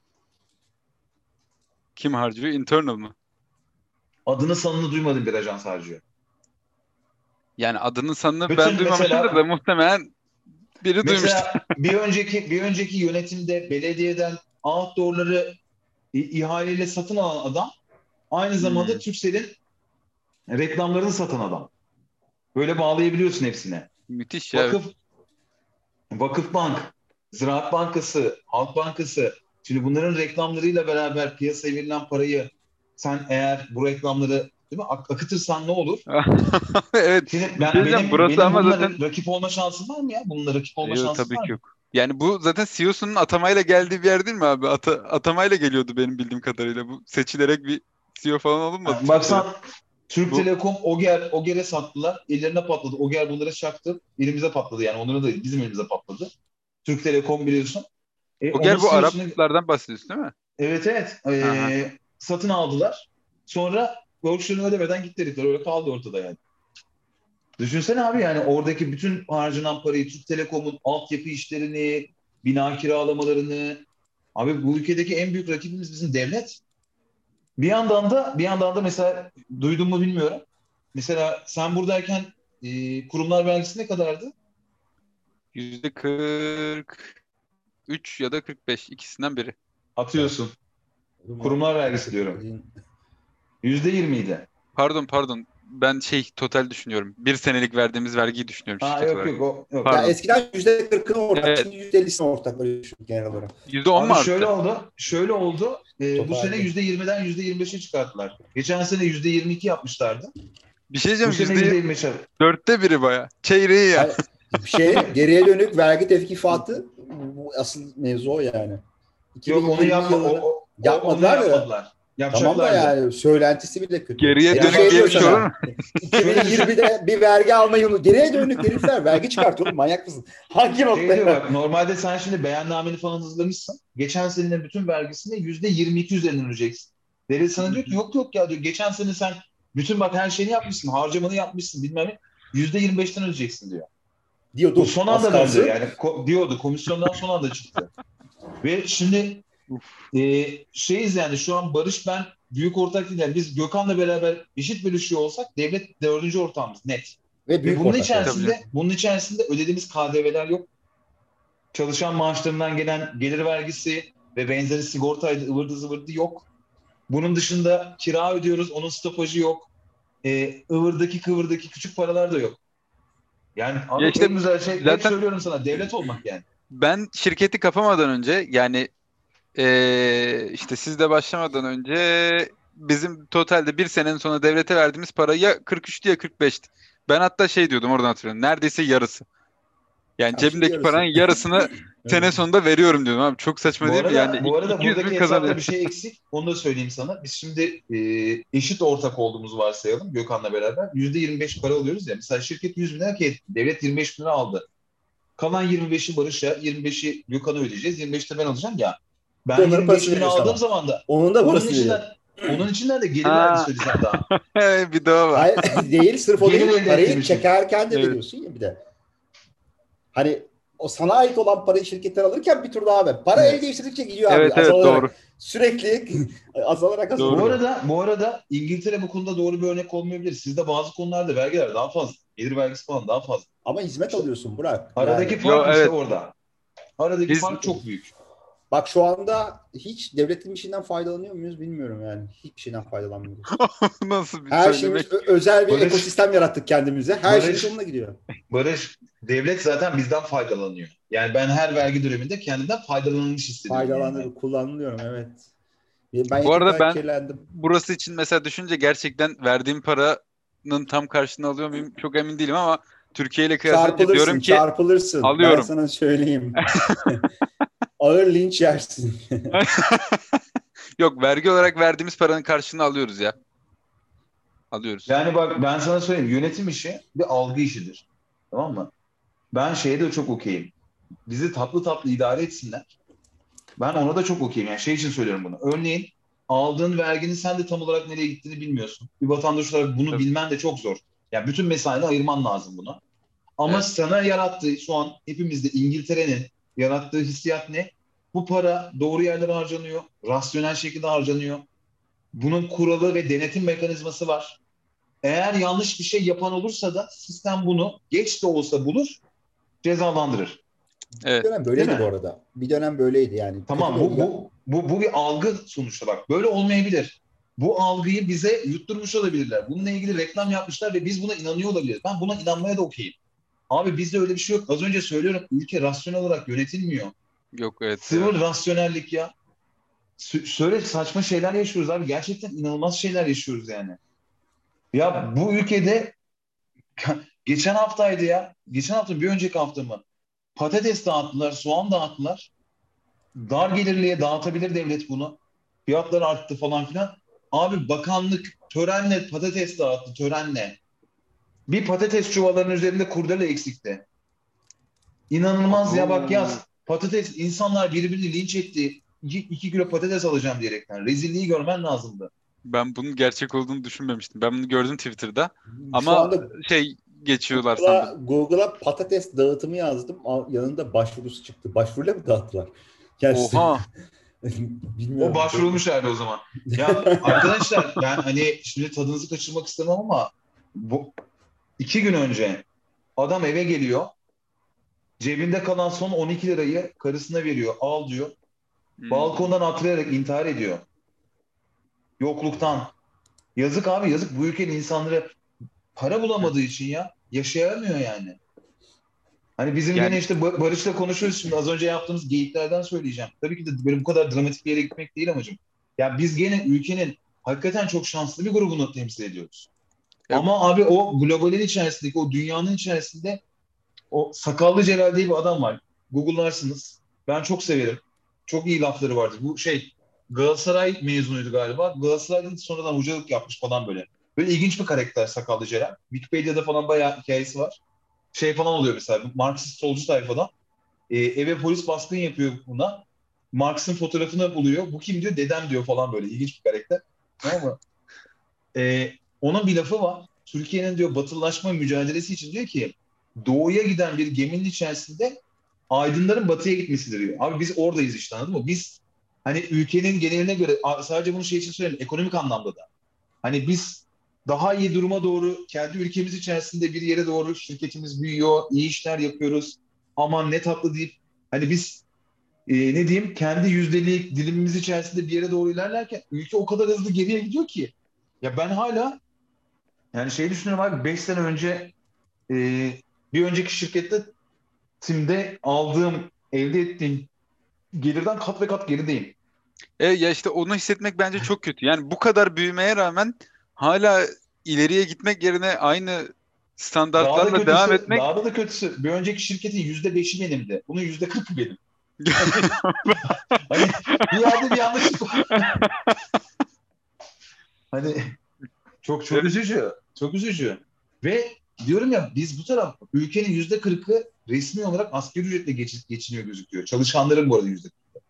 kim harcıyor? Internal mı? Adını sanını duymadığım bir ajans harcıyor. Yani adının sanını Bütün ben duymamışımdır mesela- da muhtemelen biri. Mesela bir önceki bir önceki yönetimde belediyeden outdoor'ları ihaleyle satın alan adam aynı zamanda Hmm. Turkcell'in reklamlarını satan adam. Böyle bağlayabiliyorsun hepsine. Müthiş ya. Vakıf, Vakıfbank, Ziraat Bankası, Halk Bankası. Şimdi bunların reklamlarıyla beraber piyasaya verilen parayı sen eğer bu reklamları değil mi ak- akıtırsan ne olur? evet. Şimdi ben, diyeceğim, benim, burası benim ama zaten- rakip olma şansım var mı ya? Bununla rakip olma Yok, şansım tabii var ki mı? yok. Yani bu zaten CEO'sunun atamayla geldiği bir yer değil mi abi? Ata, atamayla geliyordu benim bildiğim kadarıyla. Bu seçilerek bir CEO falan olunmadı. Yani baksan Türk Bu- Telekom Oger, Oger'e sattılar. Ellerine patladı. Oger bunları çaktı. Elimize patladı. Yani onların da bizim elimize patladı. Türk Telekom biliyorsun. E, Oger bu Araplardan bahsediyorsun değil mi? Evet evet. Aha. satın aldılar. Sonra borçlarını ödemeden gitti herifler. Öyle kaldı ortada yani. Düşünsene abi yani oradaki bütün harcanan parayı Türk Telekom'un altyapı işlerini, bina kiralamalarını abi bu ülkedeki en büyük rakibimiz bizim devlet. Bir yandan da bir yandan da mesela duydun mu bilmiyorum. Mesela sen buradayken e, kurumlar vergisi ne kadardı? Yüzde 43 ya da 45 ikisinden biri. Atıyorsun. Kurumlar vergisi diyorum. Yüzde yirmiydi. Pardon pardon. Ben şey total düşünüyorum. Bir senelik verdiğimiz vergiyi düşünüyorum Ha yok olarak. yok o yok. Pardon. Ya eskiden %40'ını ortak, Evet. şimdi %50'sini ortak böyle düşün genel olarak. Yüzde 10 mu Abi arttı? şöyle oldu. Şöyle oldu. Ee, bu sene yüzde 20'den yüzde 25'e çıkarttılar. Geçen sene yüzde 22 yapmışlardı. Bir şey Bu diyeceğim. sene Yüzde yüzde 25'e. dörtte biri baya. Çeyreği ya. Yani bir şey geriye dönük vergi tevkifatı bu asıl mevzu o yani. Yok onu 2020 yapma. O, yılını- o, o- Yapmadılar onu ya. Yapmadılar. Tamam da yani söylentisi bile kötü. Geriye Ya dönük şey diye bir diyor şey sana, olur mu? 2020'de bir vergi almayı unut. Geriye dönük herifler vergi çıkartıyor oğlum manyak mısın? Hangi Şey diyor noktaya? bak normalde sen şimdi beyannameni falan hızlamışsın. Geçen senenin bütün vergisini yüzde 22 üzerinden ödeyeceksin. Devlet sana diyor ki yok yok ya diyor. Geçen sene sen bütün bak her şeyini yapmışsın. Harcamanı yapmışsın bilmem ne. Yüzde 25'ten ödeyeceksin diyor. Diyordu. Bu son anda döndü yani ko- diyordu komisyondan son anda çıktı. Ve şimdi e, şeyiz yani şu an Barış ben büyük ortak değil. Yani biz Gökhan'la beraber eşit bölüşüyor olsak devlet dördüncü ortağımız net. Ve Ve büyük bunun ortak. içerisinde bunun içerisinde ödediğimiz KDV'ler yok. Çalışan maaşlarından gelen gelir vergisi ve benzeri sigortaydı ıvırdı zıvırdı yok. Bunun dışında kira ödüyoruz. Onun stopajı yok. E, ıvırdaki kıvırdaki küçük paralar da yok. Yani Ya işte en güzel şey hep zaten- söylüyorum sana devlet olmak yani. Ben şirketi kapamadan önce yani eee, işte sizle başlamadan önce bizim totalde bir senenin sonra devlete verdiğimiz para ya 43'tü ya 45'ti. Ben hatta şey diyordum oradan hatırlıyorum. Neredeyse yarısı. Yani şimdi cebimdeki yarısı. paranın yarısını sene sonunda veriyorum diyordum abi. Çok saçma Bu değil mi? arada, Yani bu arada 200 bin buradaki hesapta bir şey eksik. Onu da söyleyeyim sana. Biz şimdi e, eşit ortak olduğumuzu varsayalım Gökhan'la beraber. %25 para alıyoruz ya. Mesela şirket 100 bin lira ki devlet 25 bin lira aldı. Kalan 25'i Barış'a, 25'i Gökhan'a ödeyeceğiz. 25'te ben alacağım ya. Ben Onların 25 parasını bin aldığım ama. zaman da Onun da onun burası değil. içinden, onun içinden de gelir Ha. vergisi ödeyeceğim daha. bir daha var. Hayır değil sırf o değil. Parayı için. çekerken de Evet. veriyorsun ya bir de. Hani o sana ait olan parayı şirketten alırken bir tur daha ver. Para Evet. el değiştirdikçe gidiyor abi. Evet evet azalarak. doğru. Sürekli azalarak azalıyor. Bu arada bu arada İngiltere bu konuda doğru bir örnek olmayabilir. Sizde bazı konularda vergiler daha fazla. Gelir vergisi falan daha fazla. Ama hizmet alıyorsun Burak. Aradaki Yani fark Yo, işte evet. orada. Aradaki Biz- fark çok büyük. Bak şu anda hiç devletin bir şeyinden faydalanıyor muyuz bilmiyorum yani. Hiçbir şeyden faydalanmıyoruz. Nasıl bir Her şeyimiz ö- özel bir Barış- ekosistem yarattık kendimize. Her şey Barış- sonuna gidiyor. Barış, devlet zaten bizden faydalanıyor. Yani ben her vergi döneminde kendimden faydalanılmış hissediyorum. Faydalanıyor, yani. kullanılıyorum evet. Ben Bu arada ben- kirlendim. Burası için mesela düşünce gerçekten verdiğim paranın tam karşılığını alıyor muyum çok emin değilim ama Türkiye ile kıyaslayınca diyorum ki çarpılırsın. Alıyorum. Ben sana söyleyeyim. Ağır linç yersin. yok vergi olarak verdiğimiz paranın karşılığını alıyoruz ya. Alıyoruz. Yani bak ben sana söyleyeyim yönetim işi bir algı işidir. Tamam mı? Ben şeye de çok okeyim. Bizi tatlı tatlı idare etsinler. Ben ona da çok okeyim. Yani şey için söylüyorum bunu. Örneğin aldığın verginin sen de tam olarak nereye gittiğini bilmiyorsun. Bir vatandaş olarak bunu Tabii. bilmen de çok zor. Yani bütün mesaini ayırman lazım buna. Ama Evet. sana yarattığı şu an hepimizde İngiltere'nin yarattığı hissiyat ne? Bu para doğru yerlere harcanıyor. Rasyonel şekilde harcanıyor. Bunun kuralı ve denetim mekanizması var. Eğer yanlış bir şey yapan olursa da sistem bunu geç de olsa bulur, cezalandırır. Evet. Bir dönem böyleydi Değil mi? bu arada. Bir dönem böyleydi yani. Tamam bu, bu, bu, bu bir algı sonuçta bak. Böyle olmayabilir. Bu algıyı bize yutturmuş olabilirler. Bununla ilgili reklam yapmışlar ve biz buna inanıyor olabiliriz. Ben buna inanmaya da okeyim. Abi bizde öyle bir şey yok. Az önce söylüyorum ülke rasyonel olarak yönetilmiyor. Yok evet. Sıfır rasyonellik ya. Sö- Söyle saçma şeyler yaşıyoruz abi. Gerçekten inanılmaz şeyler yaşıyoruz yani. Ya bu ülkede geçen haftaydı ya. Geçen hafta bir önceki hafta mı? Patates dağıttılar, soğan dağıttılar. Dar gelirliye dağıtabilir devlet bunu. Fiyatlar arttı falan filan. Abi bakanlık törenle patates dağıttı, törenle. Bir patates çuvallarının üzerinde kurdele eksikti. İnanılmaz ya bak yaz. Patates insanlar birbirini linç etti. 2 kilo patates alacağım diyerekten. Rezilliği görmen lazımdı. Ben bunun gerçek olduğunu düşünmemiştim. Ben bunu gördüm Twitter'da. Şu Ama anda şey geçiyorlar Google'a, sandım. Google'a patates dağıtımı yazdım. Yanında başvurusu çıktı. Başvuruyla mı dağıttılar? Gerçi Oha. bilmiyorum. O başvurulmuş hali o zaman. Ya arkadaşlar ben hani şimdi tadınızı kaçırmak istemem ama bu iki gün önce adam eve geliyor. Cebinde kalan son 12 lirayı karısına veriyor. Al diyor. Hmm. Balkondan atlayarak intihar ediyor. Yokluktan. Yazık abi yazık. Bu ülkenin insanları para bulamadığı için ya yaşayamıyor yani. Hani bizim Yani- gene işte Ba- Barış'la konuşuyoruz şimdi az önce yaptığımız geyiklerden söyleyeceğim. Tabii ki de böyle bu kadar dramatik bir yere gitmek değil amacım. Ya biz gene ülkenin hakikaten çok şanslı bir grubunu temsil ediyoruz. Ya- Ama abi o globalin içerisindeki o dünyanın içerisinde o sakallı Celal diye bir adam var. Google'larsınız. Ben çok severim. Çok iyi lafları vardı. Bu şey Galatasaray mezunuydu galiba. Galatasaray'dan sonradan hocalık yapmış falan böyle. Böyle ilginç bir karakter sakallı Celal. Wikipedia'da falan bayağı hikayesi var. Şey falan oluyor mesela Marksist solcu tayfadan. Ee, eve polis baskın yapıyor buna. Marx'ın fotoğrafını buluyor. Bu kim diyor? Dedem diyor falan böyle. İlginç bir karakter. Tamam mı? Ee, onun bir lafı var. Türkiye'nin diyor batılılaşma mücadelesi için diyor ki doğuya giden bir geminin içerisinde aydınların batıya gitmesidir diyor. Abi biz oradayız işte anladın mı? Biz hani ülkenin geneline göre sadece bunu şey için söyleyeyim ekonomik anlamda da. Hani biz daha iyi duruma doğru kendi ülkemiz içerisinde bir yere doğru şirketimiz büyüyor, iyi işler yapıyoruz. Aman ne tatlı deyip hani biz e, ne diyeyim kendi yüzdelik dilimimiz içerisinde bir yere doğru ilerlerken ülke o kadar hızlı geriye gidiyor ki. Ya ben hala yani şey düşünüyorum abi 5 sene önce e, bir önceki şirkette timde aldığım, elde ettiğim gelirden kat ve kat gerideyim. E, ya işte onu hissetmek bence çok kötü. Yani bu kadar büyümeye rağmen hala ileriye gitmek yerine aynı Daha da standartlarla kötüsü, devam etmek daha da kötüsü bir önceki şirketin yüzde beşi benimdi. Bunun yüzde kırkı benim. hani bir yerde bir yanlışlık hani çok çok üzücü. Çok üzücü. Ve diyorum ya biz bu taraf ülkenin yüzde kırkı resmi olarak asgari ücretle geç, geçiniyor gözüküyor. Çalışanların bu arada yüzde kırkı.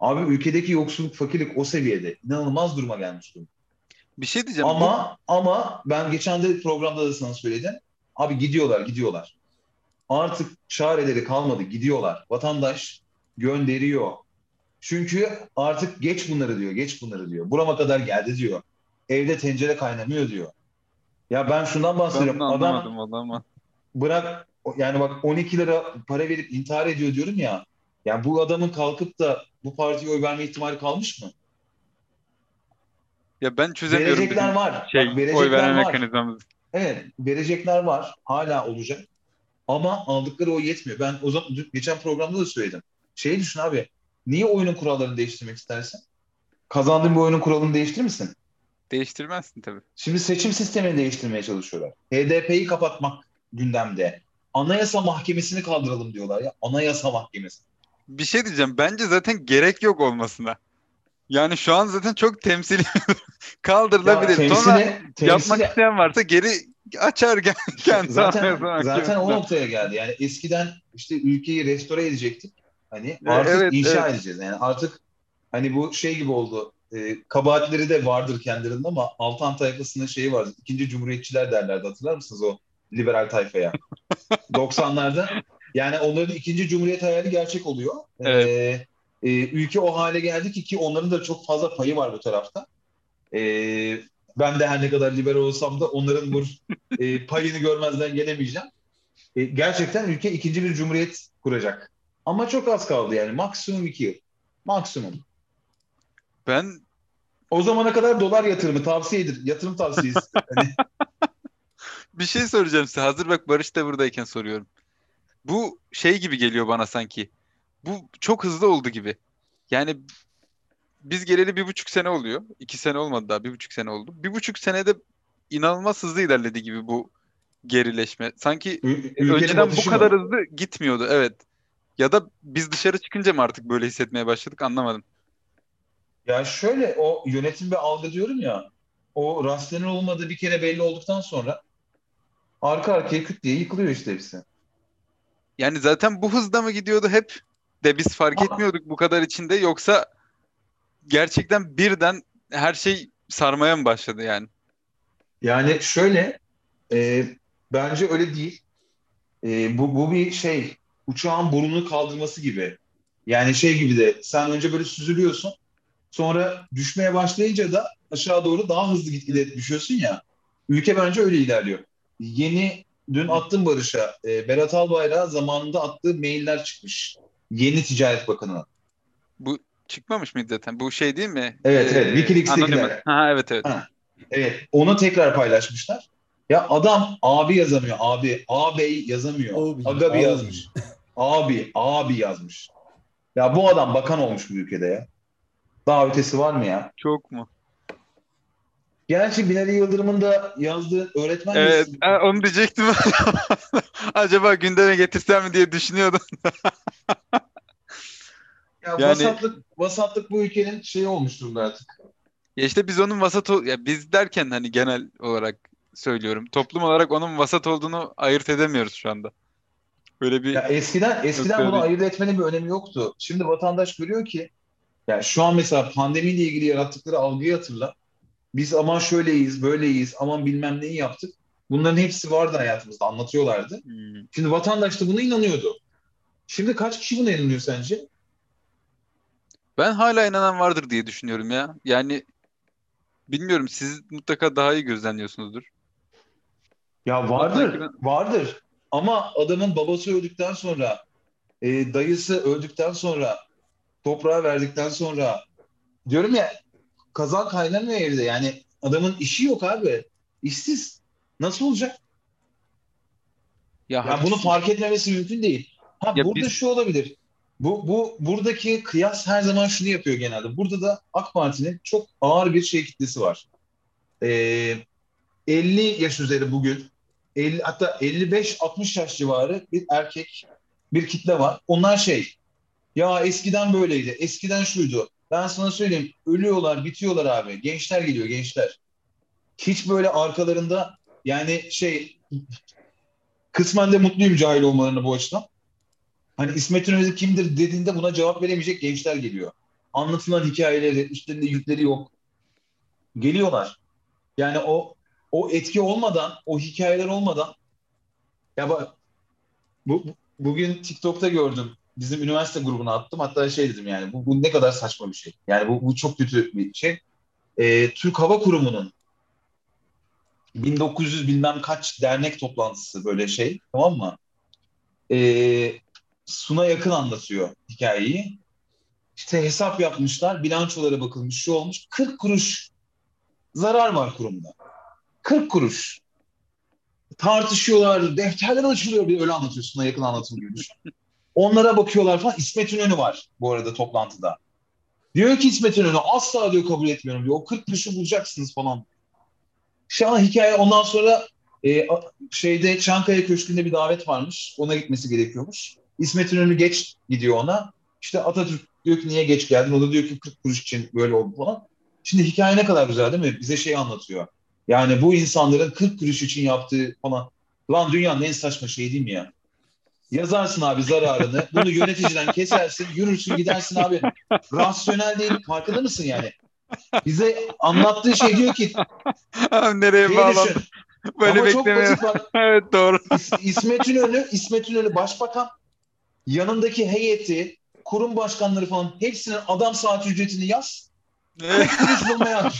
Abi ülkedeki yoksulluk, fakirlik o seviyede. inanılmaz duruma gelmiş durumda. bir şey diyeceğim. Bu- Ama ama ben geçen de programda da sana söyledim. Abi gidiyorlar gidiyorlar. Artık çareleri kalmadı gidiyorlar. Vatandaş gönderiyor. Çünkü artık geç bunları diyor. Geç bunları diyor. Burama kadar geldi diyor. Evde tencere kaynamıyor diyor. Ya ben şundan ben bahsediyorum. bunu Adam anlamadım ama. bırak yani bak 12 lira para verip intihar ediyor diyorum ya. Yani bu adamın kalkıp da bu partiye oy verme ihtimali kalmış mı? Ya ben çözemiyorum Verecekler bizim var. şey Bak, oy verecekler verme var. mekanizmamız. Evet, verecekler var. Hala olacak. Ama aldıkları o yetmiyor. Ben o zaman geçen programda da söyledim. Şeyi düşün abi. Niye oyunun kurallarını değiştirmek istersin? kazandığın bir oyunun kuralını değiştirir misin? Değiştirmezsin tabii. Şimdi seçim sistemini değiştirmeye çalışıyorlar. HDP'yi kapatmak gündemde. Anayasa Mahkemesi'ni kaldıralım diyorlar ya. Anayasa Mahkemesi. Bir şey diyeceğim. Bence zaten gerek yok olmasına. Yani şu an zaten çok temsili Ya kaldırılabilir. Sonra temsili, yapmak temsili- isteyen varsa geri açar kendi zaten zaten o noktaya geldi. Yani eskiden işte ülkeyi restore edecektik. Hani artık evet, inşa evet. edeceğiz. Yani artık hani bu şey gibi oldu. E, kabahatleri de vardır kendilerinde ama Altan tayfasının şeyi vardı. İkinci Cumhuriyetçiler derlerdi. Hatırlar mısınız o liberal tayfaya? 90'larda. Yani onların ikinci Cumhuriyet hayali gerçek oluyor. Evet. E, e, ülke o hale geldi ki ki onların da çok fazla payı var bu tarafta. E, ben de her ne kadar liberal olsam da onların bu e, payını görmezden gelemeyeceğim. E, gerçekten ülke ikinci bir cumhuriyet kuracak. Ama çok az kaldı yani. Maksimum iki yıl. Maksimum. Ben O zamana kadar dolar yatırımı tavsiyedir. Yatırım tavsiyesi. Hani, bir şey soracağım size. Hazır bak Barış da buradayken soruyorum. Bu şey gibi geliyor bana sanki. Bu çok hızlı oldu gibi. Yani biz geleli bir buçuk sene oluyor. İki sene olmadı daha. Bir buçuk sene oldu. Bir buçuk senede inanılmaz hızlı ilerledi gibi bu gerileşme. Sanki ü- ülkenin önceden bu kadar mı? hızlı gitmiyordu. Evet. Ya da biz dışarı çıkınca mı artık böyle hissetmeye başladık anlamadım. Ya şöyle o yönetim ve algı diyorum ya o rasyonel olmadığı bir kere belli olduktan sonra arka arkaya küt diye yıkılıyor işte hepsi. Yani zaten bu hızda mı gidiyordu hep de biz fark etmiyorduk bu kadar içinde yoksa gerçekten birden her şey sarmaya mı başladı yani? Yani şöyle e, bence öyle değil. E, bu, bu bir şey uçağın burnunu kaldırması gibi. Yani şey gibi de sen önce böyle süzülüyorsun sonra düşmeye başlayınca da aşağı doğru daha hızlı gitgide düşüyorsun ya. Ülke bence öyle ilerliyor. Yeni dün attım Barış'a e, Berat Albayrak'a zamanında attığı mailler çıkmış. Yeni Ticaret Bakanı'na. Bu çıkmamış mıydı zaten? Bu şey değil mi? Evet, evet. Wikileaks'tekiler. Anonymous. Ha, evet evet. Ha. Evet, onu tekrar paylaşmışlar. Ya adam abi yazamıyor, abi, ağabey yazamıyor. Abi, Agabi abi. yazmış. Abi, abi yazmış. Ya bu adam bakan olmuş bu ülkede ya. Daha ötesi var mı ya? Çok mu? Gerçi Binali Yıldırım'ın da yazdığı öğretmen Evet, yazısı- ha, onu diyecektim. Acaba gündeme getirsem mi diye düşünüyordum. Ya Yani- vasatlık, vasatlık bu ülkenin şeyi olmuş durumda artık. Ya işte biz onun vasat ol- ya biz derken hani genel olarak söylüyorum. Toplum olarak onun vasat olduğunu ayırt edemiyoruz şu anda. Böyle bir Ya eskiden eskiden Yok, bunu öyle. ayırt etmenin bir önemi yoktu. Şimdi vatandaş görüyor ki yani şu an mesela pandemiyle ilgili yarattıkları algıyı hatırla. Biz aman şöyleyiz, böyleyiz, aman bilmem neyi yaptık. Bunların hepsi vardı hayatımızda, anlatıyorlardı. Hmm. Şimdi vatandaş da buna inanıyordu. Şimdi kaç kişi buna inanıyor sence? Ben hala inanan vardır diye düşünüyorum ya. Yani bilmiyorum siz mutlaka daha iyi gözlemliyorsunuzdur. Ya vardır, vardır, vardır. Ama adamın babası öldükten sonra, e, dayısı öldükten sonra, toprağa verdikten sonra diyorum ya kazan kaynamıyor evde. Yani adamın işi yok abi. İşsiz. Nasıl olacak? Ya Yani bunu fark etmemesi mümkün değil. Ha Ya burada biz- şu olabilir. Bu bu buradaki kıyas her zaman şunu yapıyor genelde. Burada da AK Parti'nin çok ağır bir şey kitlesi var. Ee, 50 yaş üzeri bugün 50 hatta 55-60 yaş civarı bir erkek bir kitle var. Onlar şey ya eskiden böyleydi. Eskiden şuydu. Ben sana söyleyeyim. Ölüyorlar, bitiyorlar abi. Gençler geliyor, gençler. Hiç böyle arkalarında yani şey kısmen de mutluyum cahil olmalarına bu açıdan. Hani İsmet İnönü kimdir dediğinde buna cevap veremeyecek gençler geliyor. Anlatılan hikayeleri, üstlerinde yükleri yok. Geliyorlar. Yani o o etki olmadan, o hikayeler olmadan ya bak bu, bu- bugün TikTok'ta gördüm. Bizim üniversite grubuna attım. Hatta şey dedim yani bu, bu ne kadar saçma bir şey. Yani bu, bu çok kötü bir şey. Ee, Türk Hava Kurumu'nun 1900 bilmem kaç dernek toplantısı böyle şey tamam mı? Ee, Suna yakın anlatıyor hikayeyi. İşte hesap yapmışlar, bilançolara bakılmış, şu olmuş. 40 kuruş zarar var kurumda. 40 kuruş. Tartışıyorlar, defterler açılıyor bir öyle anlatıyor Suna yakın anlatım gibi. Onlara bakıyorlar falan. İsmet İnönü var bu arada toplantıda. Diyor ki İsmet İnönü asla diyor kabul etmiyorum diyor. O 40 kuruşu bulacaksınız falan. Şu an hikaye ondan sonra e, şeyde Çankaya Köşkü'nde bir davet varmış. Ona gitmesi gerekiyormuş. İsmet İnönü geç gidiyor ona. İşte Atatürk diyor ki niye geç geldin? O da diyor ki 40 kuruş için böyle oldu falan. Şimdi hikaye ne kadar güzel değil mi? Bize şey anlatıyor. Yani bu insanların 40 kuruş için yaptığı falan. Lan dünyanın en saçma şeyi değil mi ya? Yazarsın abi zararını. Bunu yöneticiden kesersin. Yürürsün gidersin abi. Rasyonel değil. Farkında mısın yani? Bize anlattığı şey diyor ki nereye şey bağlandı? Böyle Ama çok basit evet doğru. İs- İsmet İnönü, İsmet İnönü başbakan yanındaki heyeti, kurum başkanları falan hepsinin adam saat ücretini yaz. 40 kuruş bulmaya.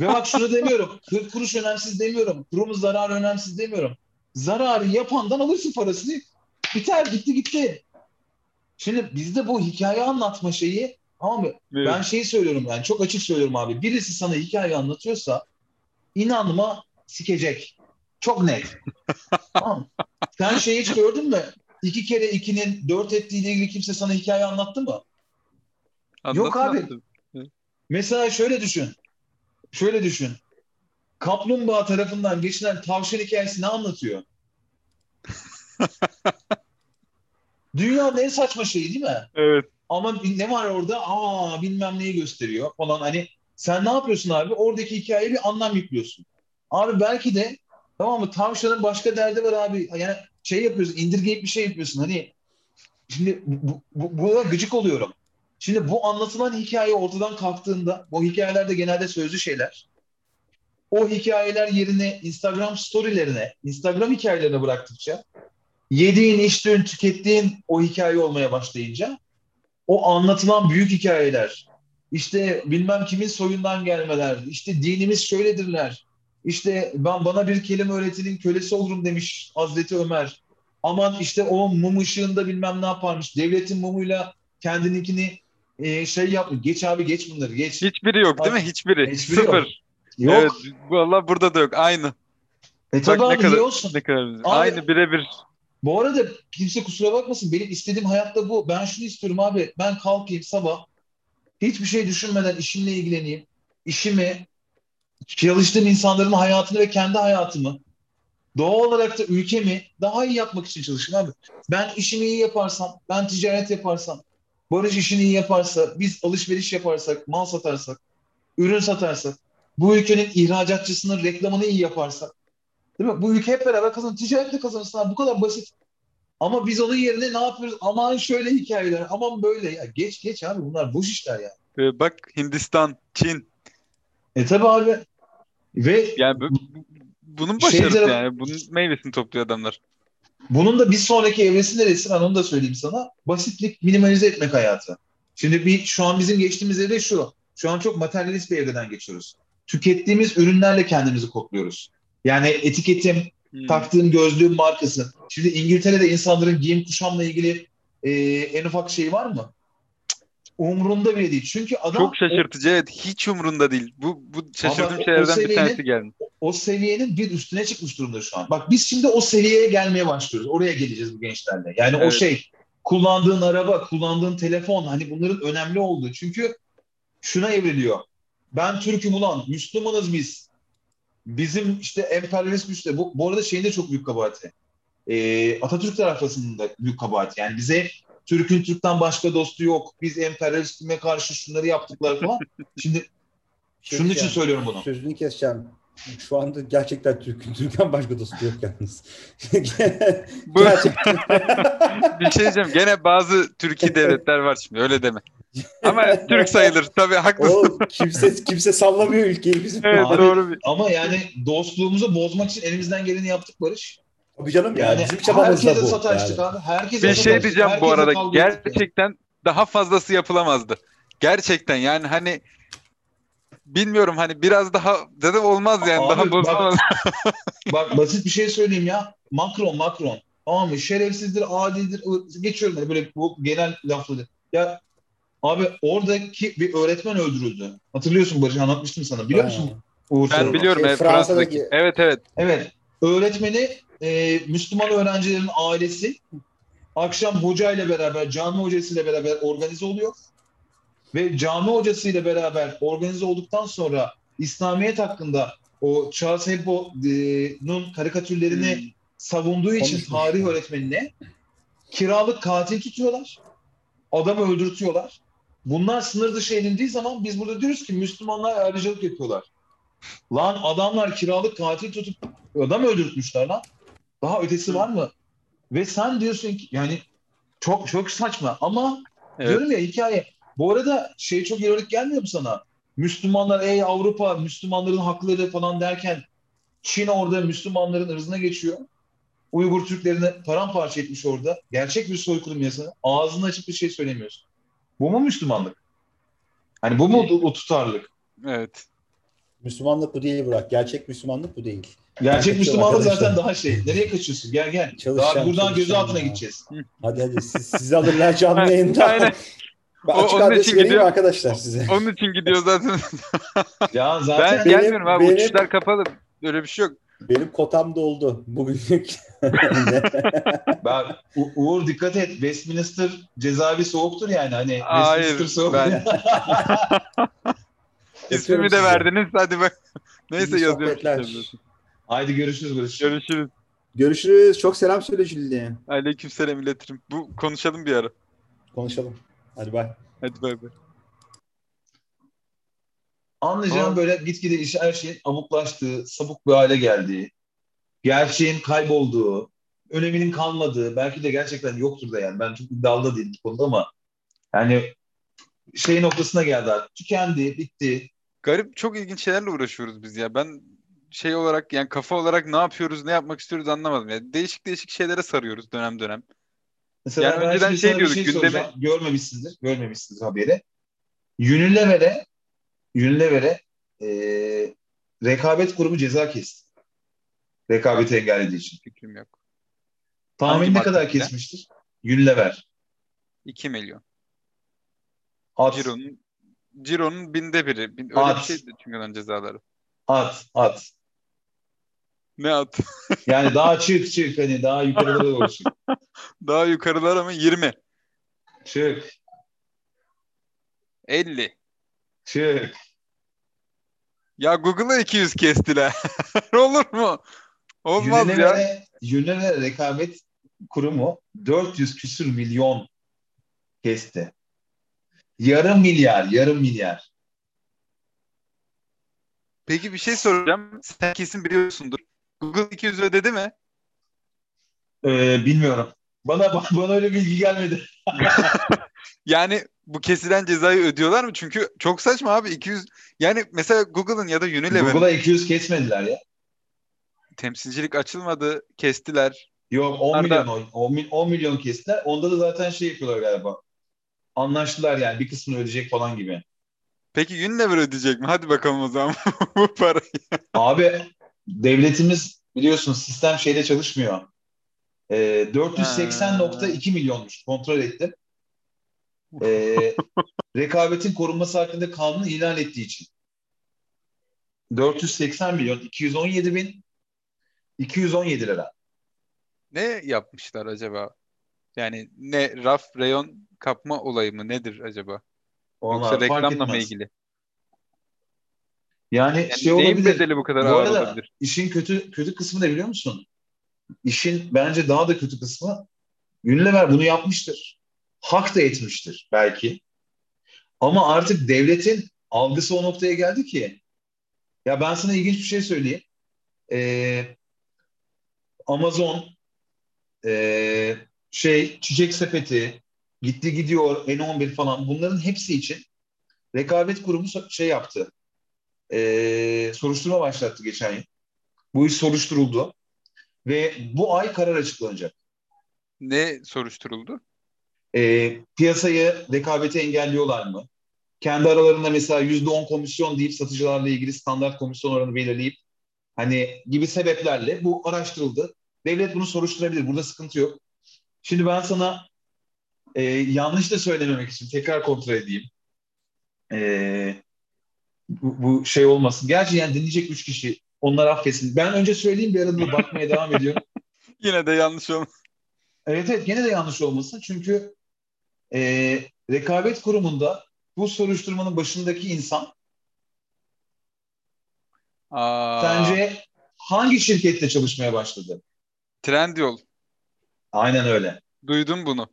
Ve bak şunu demiyorum. 40 kuruş önemsiz demiyorum. Kurumun zararı önemsiz demiyorum. Zararı yapandan alırsın parasını. Biter gitti gitti. Şimdi bizde bu hikaye anlatma şeyi ama ben şeyi söylüyorum yani çok açık söylüyorum abi. Birisi sana hikaye anlatıyorsa inanma sikecek. Çok net. tamam. mı? Sen şeyi hiç gördün mü? İki kere ikinin dört ettiğiyle ilgili kimse sana hikaye anlattı mı? Yok abi. Mesela şöyle düşün. Şöyle düşün. Kaplumbağa tarafından geçilen tavşan hikayesi ne anlatıyor? Dünyanın en saçma şeyi değil mi? Evet. Ama ne var orada? Aa bilmem neyi gösteriyor falan. Hani sen ne yapıyorsun abi? Oradaki hikayeye bir anlam yüklüyorsun. Abi belki de tamam mı? Tavşanın başka derdi var abi. Yani şey yapıyorsun, indirgeyip bir şey yapıyorsun. Hani şimdi bu, bu, buna gıcık oluyorum. Şimdi bu anlatılan hikaye ortadan kalktığında, bu hikayeler de genelde sözlü şeyler. O hikayeler yerine Instagram storylerine, Instagram hikayelerine bıraktıkça, yediğin, içtiğin, tükettiğin o hikaye olmaya başlayınca, o anlatılan büyük hikayeler, işte bilmem kimin soyundan gelmeler, işte dinimiz şöyledirler, işte ben bana bir kelime öğretinin kölesi olurum demiş Hazreti Ömer. Aman işte o mum ışığında bilmem ne yaparmış. Devletin mumuyla kendininkini e, şey yapma. Geç abi geç bunları geç. Hiçbiri yok değil mi? Hiçbiri. Hiçbiri Sıfır. yok. Yok. Evet. Valla burada da yok. Aynı. E ne abi kadar- olsun? Ne kadar. Abi- Aynı birebir. Bu arada kimse kusura bakmasın. Benim istediğim hayatta bu. Ben şunu istiyorum abi. Ben kalkayım sabah. Hiçbir şey düşünmeden işimle ilgileneyim. İşimi, çalıştığım insanların hayatını ve kendi hayatımı doğal olarak da ülkemi daha iyi yapmak için çalışayım abi. Ben işimi iyi yaparsam, ben ticaret yaparsam, Barış işini iyi yaparsa, biz alışveriş yaparsak, mal satarsak, ürün satarsak, bu ülkenin ihracatçısının reklamını iyi yaparsak, değil mi? Bu ülke hep beraber kazanır. Ticaretle kazanırsın abi. Bu kadar basit. Ama biz onun yerine ne yapıyoruz? Aman şöyle hikayeler, aman böyle. Ya geç geç abi bunlar boş işler ya. Ee, bak Hindistan, Çin. E tabi abi. Ve Yani bu, bu- bunun Şey başarısı tarafı- yani. Bunun meyvesini topluyor adamlar. bunun da bir sonraki evresi neresi? Ben onu da söyleyeyim sana. Basitlik, minimalize etmek hayatı. Şimdi bir şu an bizim geçtiğimiz evre şu. Şu an çok materyalist bir evreden geçiyoruz. Tükettiğimiz ürünlerle kendimizi kodluyoruz. Yani etiketim, Hmm. taktığın gözlüğün markası. Şimdi İngiltere'de insanların giyim kuşamla ilgili e, en ufak şey var mı? Umrunda bile değil. Çünkü adam Çok şaşırtıcı. Evet. Hiç umurunda değil. Bu, bu şaşırdığım o- o şeylerden bir seviyenin- tanesi geldi. o, o seviyenin bir üstüne çıkmış durumda şu an. Bak biz şimdi o seviyeye gelmeye başlıyoruz. Oraya geleceğiz bu gençlerle. Yani o Evet. şey kullandığın araba, kullandığın telefon hani bunların önemli olduğu. Çünkü şuna evriliyor. Ben Türk'üm ulan, Müslümanız biz. Bizim işte emperyalist güçle. Bu, bu arada şeyin de çok büyük kabahati. Ee, Atatürk tarafının da büyük kabahati. Yani bize Türk'ün Türk'ten başka dostu yok. Biz emperyalizme karşı şunları yaptıklar falan. Şimdi şunun için söylüyorum bunu. Sözünü keseceğim. Şu anda gerçekten Türk'ün Türk'ten başka dostu yok yalnız. Bu, gerçekten. bir şey diyeceğim. Gene bazı Türkiye devletler var şimdi. Öyle deme. Ama Türk sayılır. Tabii haklısın. O kimse kimse sallamıyor ülkeyi bizim. Evet Abi- doğru. Bir... Ama yani dostluğumuzu bozmak için elimizden geleni yaptık Barış. Tabii canım yani, Yani bizim çabamız da herkese bu. sataştık yani. abi. Herkese Bir şey diyeceğim bu herkese arada. kavga ettik yani. Gerçekten daha fazlası yapılamazdı. Gerçekten yani hani bilmiyorum hani biraz daha dedim olmaz yani Abi daha bak- bozulmaz. Bak basit bir şey söyleyeyim ya. Macron, Macron. Tamam mı? Şerefsizdir, adidir. Geçiyorum hani böyle bu genel lafları. Ya abi oradaki bir öğretmen öldürüldü. Hatırlıyorsun Barış anlatmıştım sana. Biliyor musun? Uğur Ben Sarı'nı? biliyorum Şey, evet, Fransa'daki- Fransa'daki. Evet evet. Evet. Öğretmeni e, Müslüman öğrencilerin ailesi akşam hocayla beraber, cami hocasıyla beraber organize oluyor. ve cami hocasıyla beraber organize olduktan sonra İslamiyet hakkında o Charles Hebdo'nun karikatürlerini Hmm. savunduğu için Konuşmuş. tarih öğretmenine kiralık katil tutuyorlar. Adamı öldürtüyorlar. Bunlar sınır dışı edildiği zaman biz burada diyoruz ki Müslümanlar ayrıcalık yapıyorlar. Lan adamlar kiralık katil tutup adam öldürtmüşler lan. Daha ötesi var mı? Ve sen diyorsun ki yani çok çok saçma ama Evet. diyorum ya hikaye. Bu arada şey çok ironik gelmiyor mu sana? Müslümanlar ey Avrupa Müslümanların hakları falan derken Çin orada Müslümanların ırzına geçiyor. Uygur Türklerini paramparça etmiş orada. Gerçek bir soykırım yasanı. Ağzını açıp bir şey söylemiyorsun. Bu mu Müslümanlık? Hani bu mu o, o tutarlılık? Evet. Müslümanlık bu değil Burak. Gerçek Müslümanlık bu değil. Gerçek Müslümanlık arkadaşlar. zaten daha şey. Nereye kaçıyorsun? Gel gel. Çalışacağım, Daha buradan çalışacağım gözaltına ya. gideceğiz. Hadi hadi siz, sizi alırlar canlı yayında. Aynen. Ben O- açık onun adres için gidiyor. arkadaşlar size. Onun için gidiyor zaten. Ya ben zaten Benim- gelmiyorum abi. benim- Uçuşlar kapalı. Öyle bir şey yok. Benim kotam doldu bugünlük. ben, U- Uğur dikkat et. Westminster cezaevi soğuktur yani. Hani Hayır, Westminster soğuk. ben- İsmimi de verdiniz. Hadi bak. Neyse yazıyorum. Haydi görüşürüz Barış. Görüşürüz. Görüşürüz. Çok selam söyle Jülide. Aleykümselam iletirim. Bu konuşalım bir ara. Konuşalım. Hadi bay. Hadi bay bay. Anlayacağım Aa. böyle gitgide iş her şeyin abuklaştığı, sabuk bir hale geldiği, gerçeğin kaybolduğu, öneminin kalmadığı, belki de gerçekten yoktur da yani. Ben çok iddialı da değilim bu konuda ama yani şey noktasına geldi artık. Tükendi, bitti. Garip çok ilginç şeylerle uğraşıyoruz biz ya. Ben şey olarak yani kafa olarak ne yapıyoruz, ne yapmak istiyoruz anlamadım. Yani değişik değişik şeylere sarıyoruz dönem dönem. Mesela Yani önceden şey diyorduk, gündeme- soracağım. Görmemişsindir, görmemişsindir haberi. Unilever'e Unilever'e eee rekabet kurumu ceza kesti. Rekabeti engellediği için. Fikrim yok. Tahmin ne kadar kesmiştir? Unilever. 2 milyon. At, Ciro'nun Ciro'nun binde biri. Bin- öyle At. bir şeydi çünkü onun cezaları. at, at. Ne at? Yani daha çık çık hani daha yukarılara doğru çık. Daha yukarılar ama 20. Çık, 50. çık. Ya Google'a 200 kestiler. Olur mu? Olmaz ya. Unilever'e Unilever rekabet kurumu 400 küsür milyon kesti. Yarım milyar, yarım milyar. Peki bir şey soracağım. Sen kesin biliyorsundur. Google 200 ödedi mi? Ee, bilmiyorum. Bana bana öyle bilgi gelmedi. Yani bu kesilen cezayı ödüyorlar mı? Çünkü çok saçma abi 200 yani mesela Google'ın ya da Unilever'ın Google'a 200 kesmediler ya. temsilcilik açılmadı, kestiler. Yok 10 Onlar da- milyon, 10, mil- 10 milyon kestiler. Onda da zaten şey yapıyorlar galiba. Anlaştılar yani bir kısmını ödeyecek falan gibi. Peki Unilever ödeyecek mi? Hadi bakalım o zaman bu parayı. Abi devletimiz biliyorsun sistem şeyde çalışmıyor. Ee, 480.2 milyonmuş. Kontrol ettim. Ee, rekabetin korunması hakkında kanunu ilan ettiği için. 480 milyon 217 bin 217 lira. Ne yapmışlar acaba? Yani ne raf reyon kapma olayı mı nedir acaba? Onlar Yoksa reklamla mı ilgili? Yani, Yani şey neyin olabilir. bedeli bu kadar Bu ağır arada olabilir? işin kötü kötü kısmı ne biliyor musun? İşin bence daha da kötü kısmı Unilever bunu yapmıştır. Hak da etmiştir belki. Ama artık devletin algısı o noktaya geldi ki ya ben sana ilginç bir şey söyleyeyim. Ee, Amazon ee, şey çiçek sepeti gitti gidiyor N11 falan bunların hepsi için rekabet kurumu şey yaptı. Ee, soruşturma başlattı geçen yıl. Bu iş soruşturuldu ve bu ay karar açıklanacak. Ne soruşturuldu? Ee, piyasayı rekabeti engelliyorlar mı? Kendi aralarında mesela yüzde on komisyon deyip satıcılarla ilgili standart komisyon oranı belirleyip hani gibi sebeplerle bu araştırıldı. Devlet bunu soruşturabilir. Burada sıkıntı yok. Şimdi ben sana e, yanlış da söylememek için tekrar kontrol edeyim. E, bu, bu şey olmasın. Gerçi yani dinleyecek üç kişi. Onlar affetsin. Ben önce söyleyeyim bir arada bakmaya devam ediyorum. Yine de yanlış olmuş. Evet evet gene de yanlış olmasın. Çünkü e, rekabet kurumunda bu soruşturmanın başındaki insan Aa, sence hangi şirkette çalışmaya başladı? Trendyol. Aynen öyle. Duydum bunu.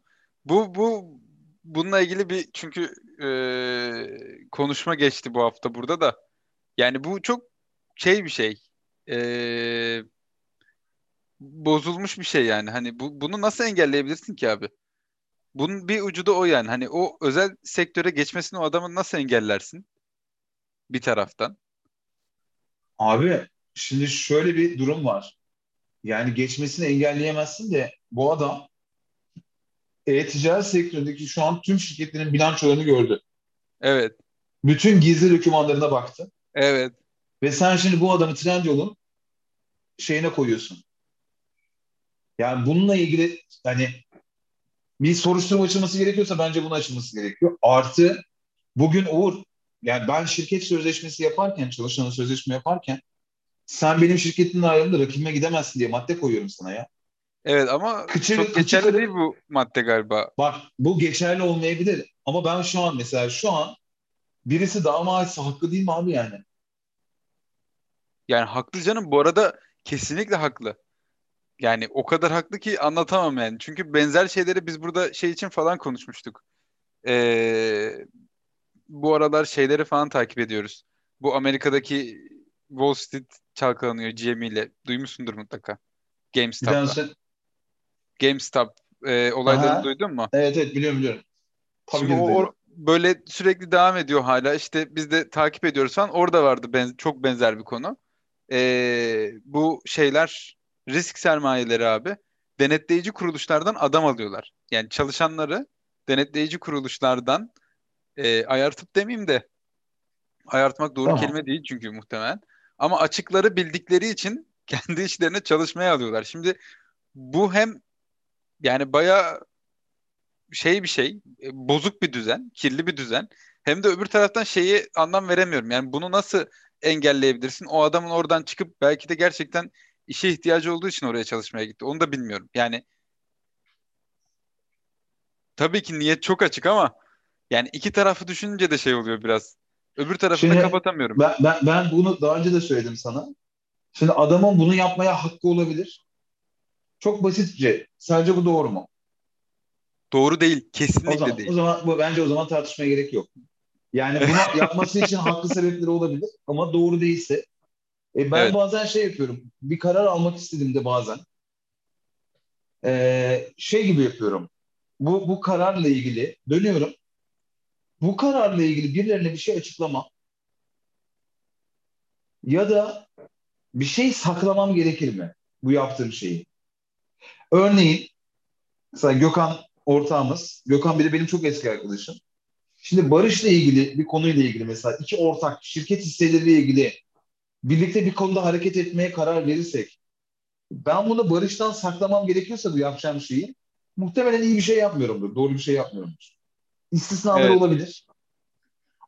Bu bu bununla ilgili bir çünkü e, konuşma geçti bu hafta burada da. Yani bu çok şey bir şey. E, bozulmuş bir şey yani. Hani bu bunu nasıl engelleyebilirsin ki abi? Bunun bir ucu da o yani. Hani o özel sektöre geçmesini o adamın nasıl engellersin? Bir taraftan. Abi şimdi şöyle bir durum var. Yani geçmesini engelleyemezsin de bu adam e-ticaret sektöründeki şu an tüm şirketlerin bilançolarını gördü. Evet. Bütün gizli dokümanlarına baktı. Evet. Ve sen şimdi bu adamı Trendyol'un şeyine koyuyorsun. Yani bununla ilgili hani bir soruşturma açılması gerekiyorsa bence bunun açılması gerekiyor. Artı bugün Uğur yani ben şirket sözleşmesi yaparken, çalışanın sözleşme yaparken sen benim şirketimden ayrıldı rakibime gidemezsin diye madde koyuyorum sana ya. Evet ama Kıçı- çok geçerli kırık- değil bu madde galiba. Bak bu geçerli olmayabilir. Ama ben şu an mesela şu an birisi daha maaşsa hakkı değil mi abi yani? Yani haklı canım. Bu arada kesinlikle haklı. Yani o kadar haklı ki anlatamam yani. Çünkü benzer şeyleri biz burada şey için falan konuşmuştuk. Ee, bu aralar şeyleri falan takip ediyoruz. Bu Amerika'daki Wall Street çalkalanıyor GM ile. Duymuşsundur mutlaka. GameStop'la. tanesi GameStop e, olaylarını Aha. duydun mu? evet evet biliyorum biliyorum. Tabii Şimdi o, böyle sürekli devam ediyor hala. İşte biz de takip ediyoruz falan. Orada vardı ben, çok benzer bir konu. Ee, bu şeyler risk sermayeleri abi denetleyici kuruluşlardan adam alıyorlar. Yani çalışanları denetleyici kuruluşlardan e, ayartıp demeyeyim de ayartmak doğru Tamam. kelime değil çünkü muhtemelen. Ama açıkları bildikleri için kendi işlerine çalışmaya alıyorlar. Şimdi bu hem yani bayağı şey bir şey, e, bozuk bir düzen, kirli bir düzen. Hem de öbür taraftan şeyi anlam veremiyorum. Yani bunu nasıl engelleyebilirsin? O adamın oradan çıkıp belki de gerçekten işe ihtiyacı olduğu için oraya çalışmaya gitti. Onu da bilmiyorum. Yani tabii ki niyet çok açık ama yani iki tarafı düşününce de şey oluyor biraz. Öbür tarafını Şimdi kapatamıyorum. Ben, ben, ben bunu daha önce de söyledim sana. Şimdi adamın bunu yapmaya hakkı olabilir. Çok basitçe. Sence bu doğru mu? Doğru değil. O Kesinlikle zaman, değil. o zaman bu bence o zaman tartışmaya gerek yok. Yani bunu yapması için haklı sebepleri olabilir ama doğru değilse. E, ben Evet. bazen şey yapıyorum. Bir karar almak istediğimde bazen e, şey gibi yapıyorum. Bu bu kararla ilgili dönüyorum. Bu kararla ilgili birilerine bir şey açıklama ya da bir şey saklamam gerekir mi bu yaptığım şeyi? Örneğin mesela Gökhan ortağımız. Gökhan bir de benim çok eski arkadaşım. Şimdi Barış'la ilgili bir konuyla ilgili mesela iki ortak şirket hisseleriyle ilgili birlikte bir konuda hareket etmeye karar verirsek ben bunu Barış'tan saklamam gerekiyorsa bu yapacağım şeyi muhtemelen iyi bir şey yapmıyorumdur. Doğru bir şey yapmıyorumdur. İstisnalar Evet. olabilir.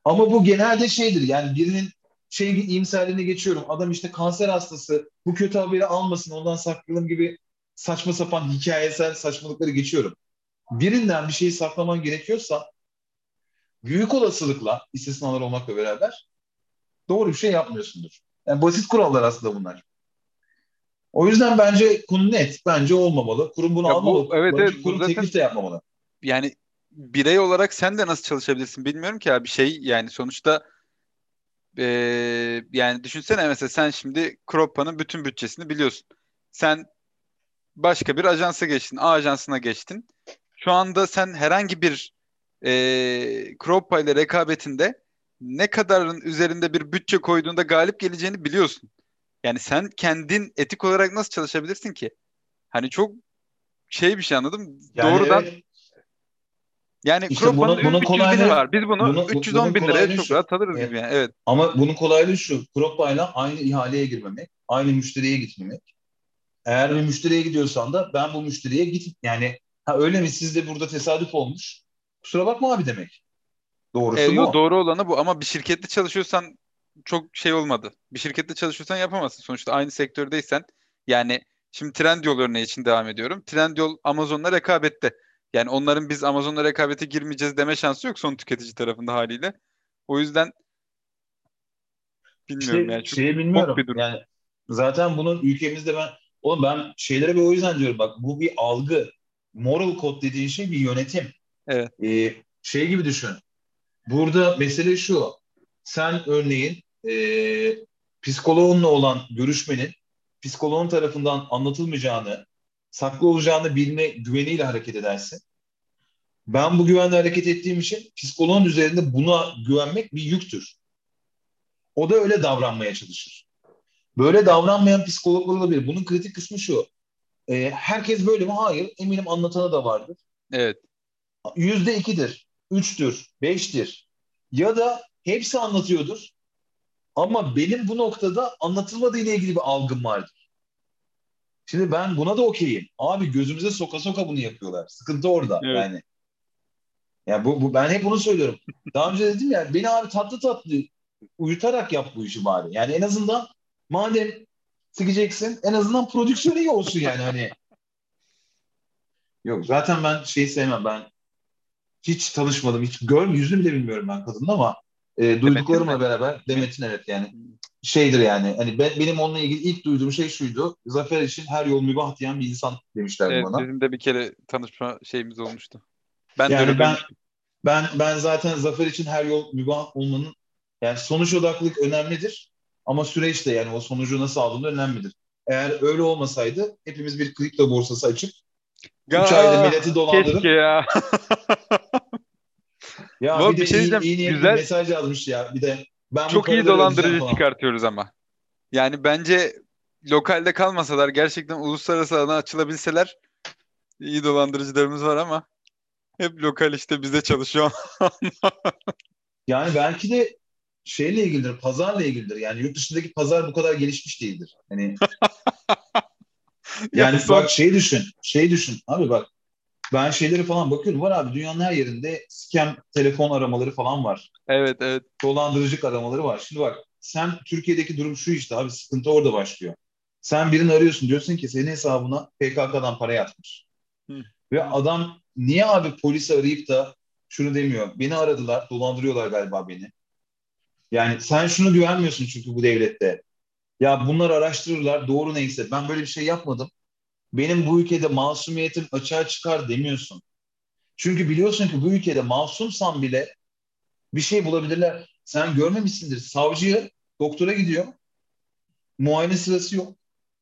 Ama bu genelde şeydir yani birinin şey iyimserliğine geçiyorum. Adam işte kanser hastası bu kötü haberi almasın ondan saklayalım gibi saçma sapan hikayesel saçmalıkları geçiyorum. Birinden bir şeyi saklaman gerekiyorsa büyük olasılıkla istisnalar olmakla beraber doğru bir şey yapmıyorsundur. Yani basit kurallar aslında bunlar. O yüzden bence konu net. Bence olmamalı. Kurum bunu Ya bu- almamalı. evet, evet, bu kurum zaten- teklif de yapmamalı. yani birey olarak sen de nasıl çalışabilirsin bilmiyorum ki abi şey yani sonuçta eee, yani düşünsene mesela sen şimdi Kroppa'nın bütün bütçesini biliyorsun. Sen başka bir ajansa geçtin. A ajansına geçtin. Şu anda sen herhangi bir eee Kroppa ile rekabetinde ne kadarın üzerinde bir bütçe koyduğunda galip geleceğini biliyorsun. Yani sen kendin etik olarak nasıl çalışabilirsin ki? Hani çok şey bir şey anladım. Yani Doğrudan evet, yani İşte Kroppa'nın bunun- bunun 300 bini kolaylığı- var. Biz bunu bunun- bu- 310 bunun bin liraya çok şu. rahat alırız Evet. gibi yani. Evet. Ama bunun kolaylığı şu. Kroppa'yla aynı ihaleye girmemek, aynı müşteriye gitmemek. Eğer bir müşteriye gidiyorsan da ben bu müşteriye git yani ha öyle mi sizde burada tesadüf olmuş? Kusura bakma abi demek. Doğrusu E, bu. yo, doğru olanı bu ama bir şirkette çalışıyorsan çok şey olmadı. Bir şirkette çalışıyorsan yapamazsın. Sonuçta aynı sektördeysen yani şimdi Trendyol örneği için devam ediyorum. Trendyol Amazon'la rekabette. Yani onların biz Amazon'la rekabete girmeyeceğiz deme şansı yok son tüketici tarafında haliyle. O yüzden bilmiyorum İşte yani. Çok şeyi bilmiyorum. bir durum. Yani zaten bunun ülkemizde ben oğlum ben şeylere bir o yüzden diyorum bak bu bir algı. Moral code dediğin şey bir yönetim. Evet. Ee, şey gibi düşün. Burada mesele şu. Sen örneğin e, psikoloğunla olan görüşmenin psikoloğun tarafından anlatılmayacağını, saklı olacağını bilme güveniyle hareket edersin. Ben bu güvenle hareket ettiğim için psikoloğun üzerinde buna güvenmek bir yüktür. O da öyle davranmaya çalışır. Böyle davranmayan psikologlar olabilir. Bunun kritik kısmı şu. E, herkes böyle mi? Hayır. Eminim anlatanı da vardır. Evet. Yüzde ikidir, üçtür, beştir. Ya da hepsi anlatıyordur. Ama benim bu noktada anlatılmadığı ile ilgili bir algım vardır. Şimdi ben buna da okeyim. Abi gözümüze soka soka bunu yapıyorlar. Sıkıntı orada Evet. yani. Ya bu, bu ben hep bunu söylüyorum. Daha önce dedim ya beni abi tatlı tatlı uyutarak yap bu işi bari. Yani en azından madem sikeceksin en azından prodüksiyon iyi olsun yani hani. Yok zaten ben şeyi sevmem ben hiç tanışmadım hiç gör yüzünü bile bilmiyorum ben kadının ama e, duyduklarımla beraber Demet'in evet yani şeydir yani hani ben, benim onunla ilgili ilk duyduğum şey şuydu zafer için her yol mübah diyen bir insan demişler Evet, bana. bizim de bir kere tanışma şeyimiz olmuştu. Ben Yani ben-. Ben ben zaten zafer için her yol mübah olmanın yani sonuç odaklılık önemlidir ama süreç de yani o sonucu nasıl aldığında önemlidir. Eğer öyle olmasaydı hepimiz bir kripto borsası açıp üç Ya, ayda milleti dolandırıp ya. ya Bu bir de bir şey iyi, iyi niyetli güzel- mesaj yazmış ya bir de ben Çok iyi dolandırıcı çıkartıyoruz ama. Yani bence lokalde kalmasalar gerçekten uluslararası alana açılabilseler iyi dolandırıcılarımız var ama hep lokal işte bize çalışıyor. Yani belki de şeyle ilgilidir, pazarla ilgilidir. Yani yurt dışındaki pazar bu kadar gelişmiş değildir. Hani yani son- bak şey düşün, şey düşün. Abi bak ben şeyleri falan bakıyorum. Var abi dünyanın her yerinde scam telefon aramaları falan var. Evet evet. Dolandırıcılık aramaları var. Şimdi bak sen Türkiye'deki durum şu işte abi sıkıntı orada başlıyor. Sen birini arıyorsun diyorsun ki senin hesabına PKK'dan para yatmış. Hı. Ve adam niye abi polisi arayıp da şunu demiyor. Beni aradılar, dolandırıyorlar galiba beni. Yani sen şunu güvenmiyorsun çünkü bu devlette. Ya bunlar araştırırlar, doğru neyse. Ben böyle bir şey yapmadım. Benim bu ülkede masumiyetim açığa çıkar demiyorsun. Çünkü biliyorsun ki bu ülkede masumsan bile bir şey bulabilirler. Sen görmemişsindir. Savcıya doktora gidiyor. Muayene sırası yok.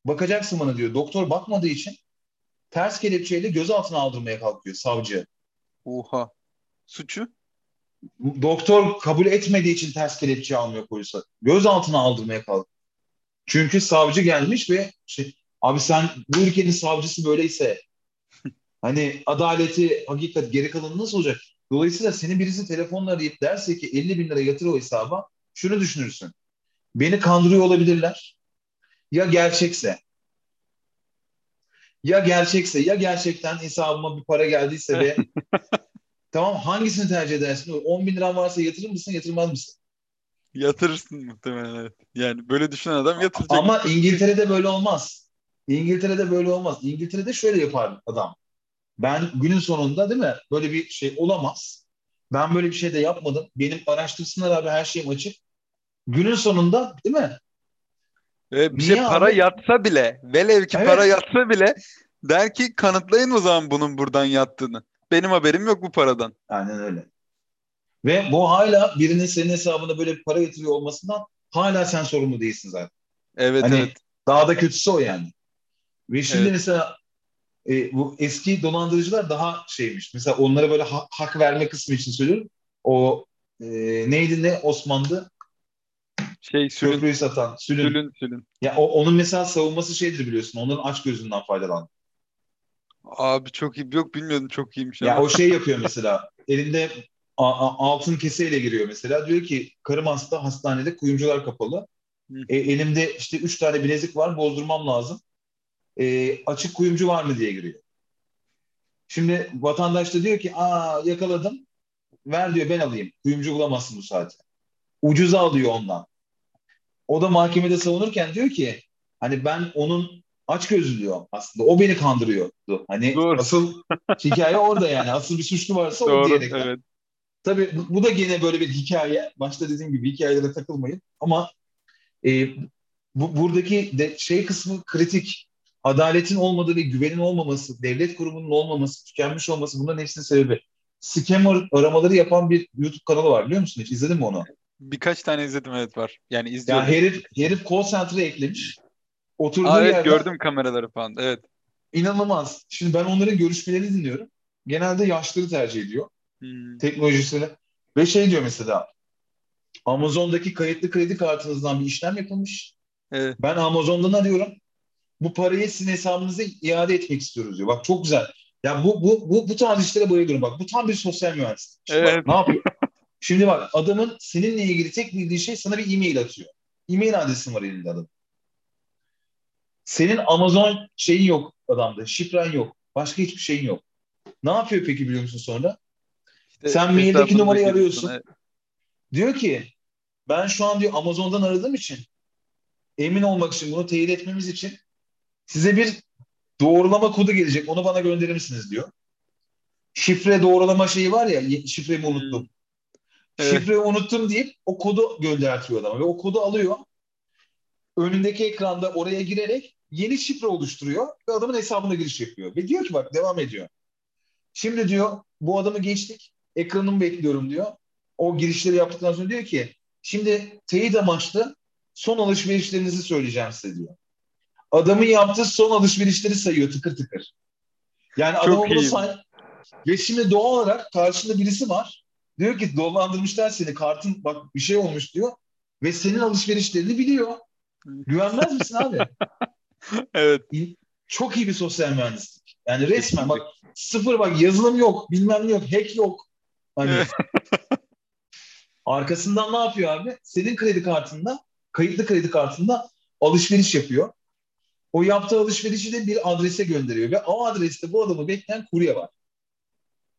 Bakacaksın bana diyor. Doktor bakmadığı için ters kelepçeyle gözaltına aldırmaya kalkıyor savcı. Oha. Suçu? Doktor kabul etmediği için ters kelepçe almıyor polise. Gözaltına aldırmaya kalkıyor. Çünkü savcı gelmiş ve şey, abi sen bu ülkenin savcısı böyleyse hani adaleti, hakikat geri kalanı nasıl olacak? Dolayısıyla seni birisi telefonla arayıp derse ki 50 bin lira yatır o hesaba şunu düşünürsün. Beni kandırıyor olabilirler. Ya gerçekse ya gerçekse ya gerçekten hesabıma bir para geldiyse ve tamam hangisini tercih edersin? 10 bin liran varsa yatırır mısın yatırmaz mısın? Yatırırsın muhtemelen evet. Yani böyle düşünen adam yatıracak. Ama İngiltere'de böyle olmaz. İngiltere'de böyle olmaz. İngiltere'de şöyle yapar adam. Ben günün sonunda değil mi? Böyle bir şey olamaz. Ben böyle bir şey de yapmadım. Benim araştırsınlar abi her şeyim açık. Günün sonunda değil mi? Bir Niye şey para abi? yatsa bile, velev ki Evet. para yatsa bile der ki kanıtlayın o zaman bunun buradan yattığını. Benim haberim yok bu paradan. Aynen öyle. Ve bu hala birinin senin hesabına böyle bir para yatırıyor olmasından hala sen sorumlu değilsin zaten. Evet Hani evet. daha da kötüsü o yani. Ve şimdi Evet. mesela e, bu eski dolandırıcılar daha şeymiş. Mesela onlara böyle ha- hak verme kısmı için söylüyorum. O e, neydi ne Osmanlı Şey sülün, köprüyü satan Sülün. sülün, sülün. Ya o, onun mesela savunması şeydir biliyorsun. Onların aç gözünden faydalan. Abi çok iyi. Yok bilmiyordum çok iyiymiş Ya ama. o şey yapıyor mesela. elinde a- a- altın keseyle giriyor mesela. Diyor ki karım hasta hastanede kuyumcular kapalı. Hı. E, elimde işte üç tane bilezik var bozdurmam lazım. E, açık kuyumcu var mı diye giriyor. Şimdi vatandaş da diyor ki aa yakaladım. Ver diyor ben alayım. Kuyumcu bulamazsın bu saate. Ucuza alıyor ondan. O da mahkemede savunurken diyor ki hani ben onun aç gözlü diyor aslında. O beni kandırıyordu. Hani Doğru. asıl hikaye orada yani. Asıl bir suçlu varsa o Doğru. diyerek. Evet. Tabii bu, bu da gene böyle bir hikaye. Başta dediğim gibi hikayelere takılmayın. Ama e, bu buradaki de şey kısmı kritik. Adaletin olmadığı ve güvenin olmaması, devlet kurumunun olmaması, tükenmiş olması bunların hepsinin sebebi. Scam aramaları yapan bir YouTube kanalı var biliyor musun hiç? İzledin mi onu? Birkaç tane izledim evet var. Yani Ya izliyorum. herif, herif call center'ı eklemiş. Oturduğu Aa, evet yerden gördüm kameraları falan. Evet. inanılmaz. Şimdi ben onların görüşmelerini dinliyorum. Genelde yaşları tercih ediyor. Hmm. teknolojisine. Ve şey diyor mesela Amazon'daki kayıtlı kredi kartınızdan bir işlem yapılmış. Evet. Ben Amazon'dan arıyorum. Bu parayı sizin hesabınıza iade etmek istiyoruz diyor. Bak çok güzel. Ya bu bu bu bu tarz işlere bayılıyorum. Bak bu tam bir sosyal mühendislik. Şimdi bak, Evet. ne yapıyor? Şimdi bak adamın seninle ilgili tek bildiği şey sana bir e-mail atıyor. E-mail adresin var elinde adamın. Senin Amazon şeyin yok adamda. Şifren yok. Başka hiçbir şeyin yok. Ne yapıyor peki biliyor musun sonra? İşte Sen maildeki numarayı arıyorsun. sonra- Diyor ki ben şu an diyor Amazon'dan aradığım için emin olmak için bunu teyit etmemiz için size bir doğrulama kodu gelecek. Onu bana gönderir misiniz diyor. Şifre doğrulama şeyi var ya şifremi unuttum. Evet. Şifreyi unuttum deyip o kodu göndertiyor adama ve o kodu alıyor. Önündeki ekranda oraya girerek yeni şifre oluşturuyor ve adamın hesabına giriş yapıyor. Ve diyor ki bak devam ediyor. Şimdi diyor bu adamı geçtik. Ekranımı bekliyorum diyor. O girişleri yaptıktan sonra diyor ki şimdi teyit amaçlı son alışverişlerinizi söyleyeceğim size diyor. Adamın yaptığı son alışverişleri sayıyor tıkır tıkır. Yani Çok adama bunu say. Ve şimdi doğal olarak karşında birisi var. Diyor ki dolandırmışlar seni. Kartın bak bir şey olmuş diyor. Ve senin alışverişlerini biliyor. Güvenmez misin abi? Evet. Çok iyi bir sosyal mühendislik. Yani resmen bak sıfır bak yazılım yok, bilmem ne yok, hack yok. Hani arkasından ne yapıyor abi? Senin kredi kartında, kayıtlı kredi kartında alışveriş yapıyor. O yaptığı alışverişi de bir adrese gönderiyor ve o adreste bu adamı bekleyen kurye var.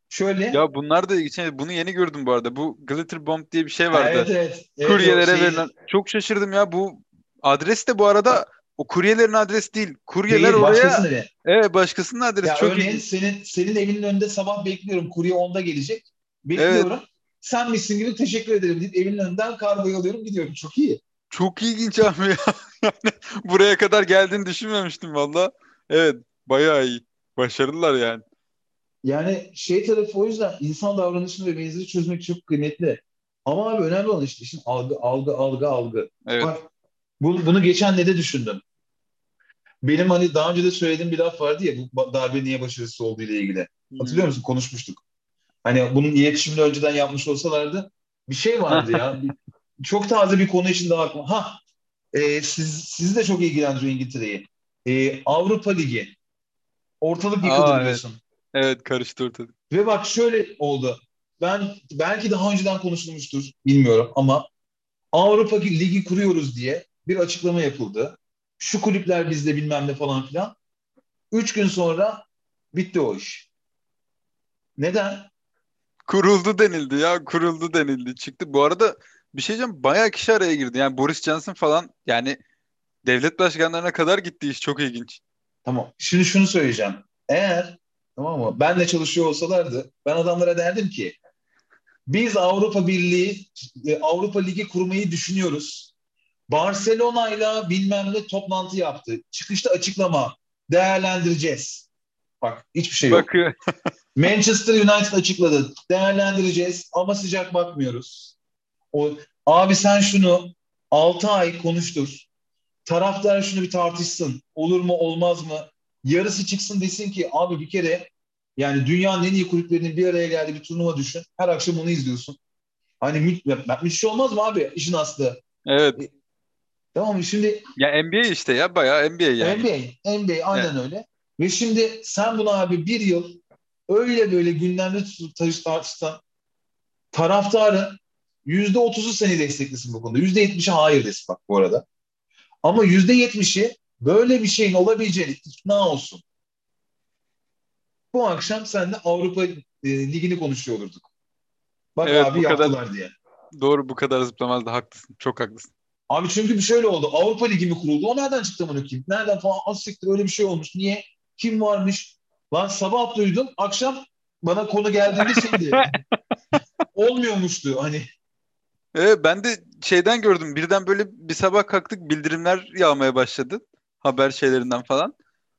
Şöyle. Ya bunlar da ilginç. Bunu yeni gördüm bu arada. Bu Glitter Bomb diye bir şey Ha, vardı. evet evet. evet Kuryelere şey- verilen. Çok şaşırdım ya. Bu adres de bu arada o kuryelerin adresi değil. Kuryeler Değil, oraya evi. evet başkasının adresi. Ya Çok örneğin ilginç. senin senin evinin önünde sabah bekliyorum. Kurye 10'da gelecek. Bekliyorum. Sen misin gibi teşekkür ederim deyip evinin önünden kargoyu alıyorum gidiyorum. Çok iyi. Çok ilginç abi ya. Yani buraya kadar geldiğini düşünmemiştim valla. Evet, bayağı iyi. Başarılılar yani. Yani şey tarafı o yüzden insan davranışını ve benzeri çözmek çok kıymetli. Ama abi önemli olan işte işin algı, algı, algı, algı. Evet. Bak, bunu, bunu geçen ne de düşündüm. Benim hani daha önce de söylediğim bir laf vardı ya bu darbe niye başarısız olduğu ile ilgili. Hatırlıyor musun? Konuşmuştuk. Hani bunun iletişimini önceden yapmış olsalardı bir şey vardı ya. Bir- çok taze bir konu için daha aklıma. Ha, e, siz, sizi de çok ilgilendiriyor İngiltere'yi. E, Avrupa Ligi. Ortalık yıkıldı Aa, evet. biliyorsun. Evet, karıştı ortalık. Ve bak şöyle oldu. Ben belki daha önceden konuşulmuştur bilmiyorum ama Avrupa Ligi kuruyoruz diye bir açıklama yapıldı. Şu kulüpler bizde bilmem ne falan filan. Üç gün sonra bitti o iş. Neden? Kuruldu denildi ya, kuruldu denildi. Çıktı. Bu arada bir şey diyeceğim, bayağı kişi araya girdi. Yani Boris Johnson falan yani devlet başkanlarına kadar gitti iş. Çok ilginç. Tamam. Şimdi şunu söyleyeceğim. Eğer tamam mı? Benle çalışıyor olsalardı ben adamlara derdim ki biz Avrupa Birliği e, Avrupa Ligi kurmayı düşünüyoruz. Barcelona'yla bilmem ne toplantı yaptı. Çıkışta açıklama. Değerlendireceğiz. Bak hiçbir şey yok. Bakıyor. Manchester United açıkladı. Değerlendireceğiz ama sıcak bakmıyoruz. O abi sen şunu 6 ay konuştur. Taraftar şunu bir tartışsın. Olur mu olmaz mı? Yarısı çıksın desin ki abi bir kere yani dünyanın en iyi kulüplerinin bir araya geldiği bir turnuva düşün. Her akşam onu izliyorsun. Hani mü müthiş olmaz mı abi işin aslı? Evet. Tamam mı? Şimdi Ya NBA işte ya bayağı NBA yani. NBA, NBA aynen öyle. Ve şimdi sen bunu abi bir yıl öyle böyle gündemde tutup tartışsan taraftarın yüzde otuzu seni desteklesin bu konuda. Yüzde yetmişi hayır desin bak bu arada. Ama yüzde yetmişi böyle bir şeyin olabileceğini ikna olsun. Bu akşam seninle Avrupa e, Ligi'ni konuşuyor olurduk. Bak Evet, abi bu kadar- yaptılar diye. Doğru bu kadar zıplamazdı haklısın. Çok haklısın. Abi çünkü bir şöyle oldu. Avrupa Ligi mi kuruldu? O nereden çıktı amına koyayım? Nereden falan? Az siktir öyle bir şey olmuş. Niye? Kim varmış? Lan sabah duydum. Akşam bana konu geldiğinde şeydi. Olmuyormuştu. Hani Evet, ben de şeyden gördüm. Birden böyle bir sabah kalktık bildirimler yağmaya başladı. Haber şeylerinden falan.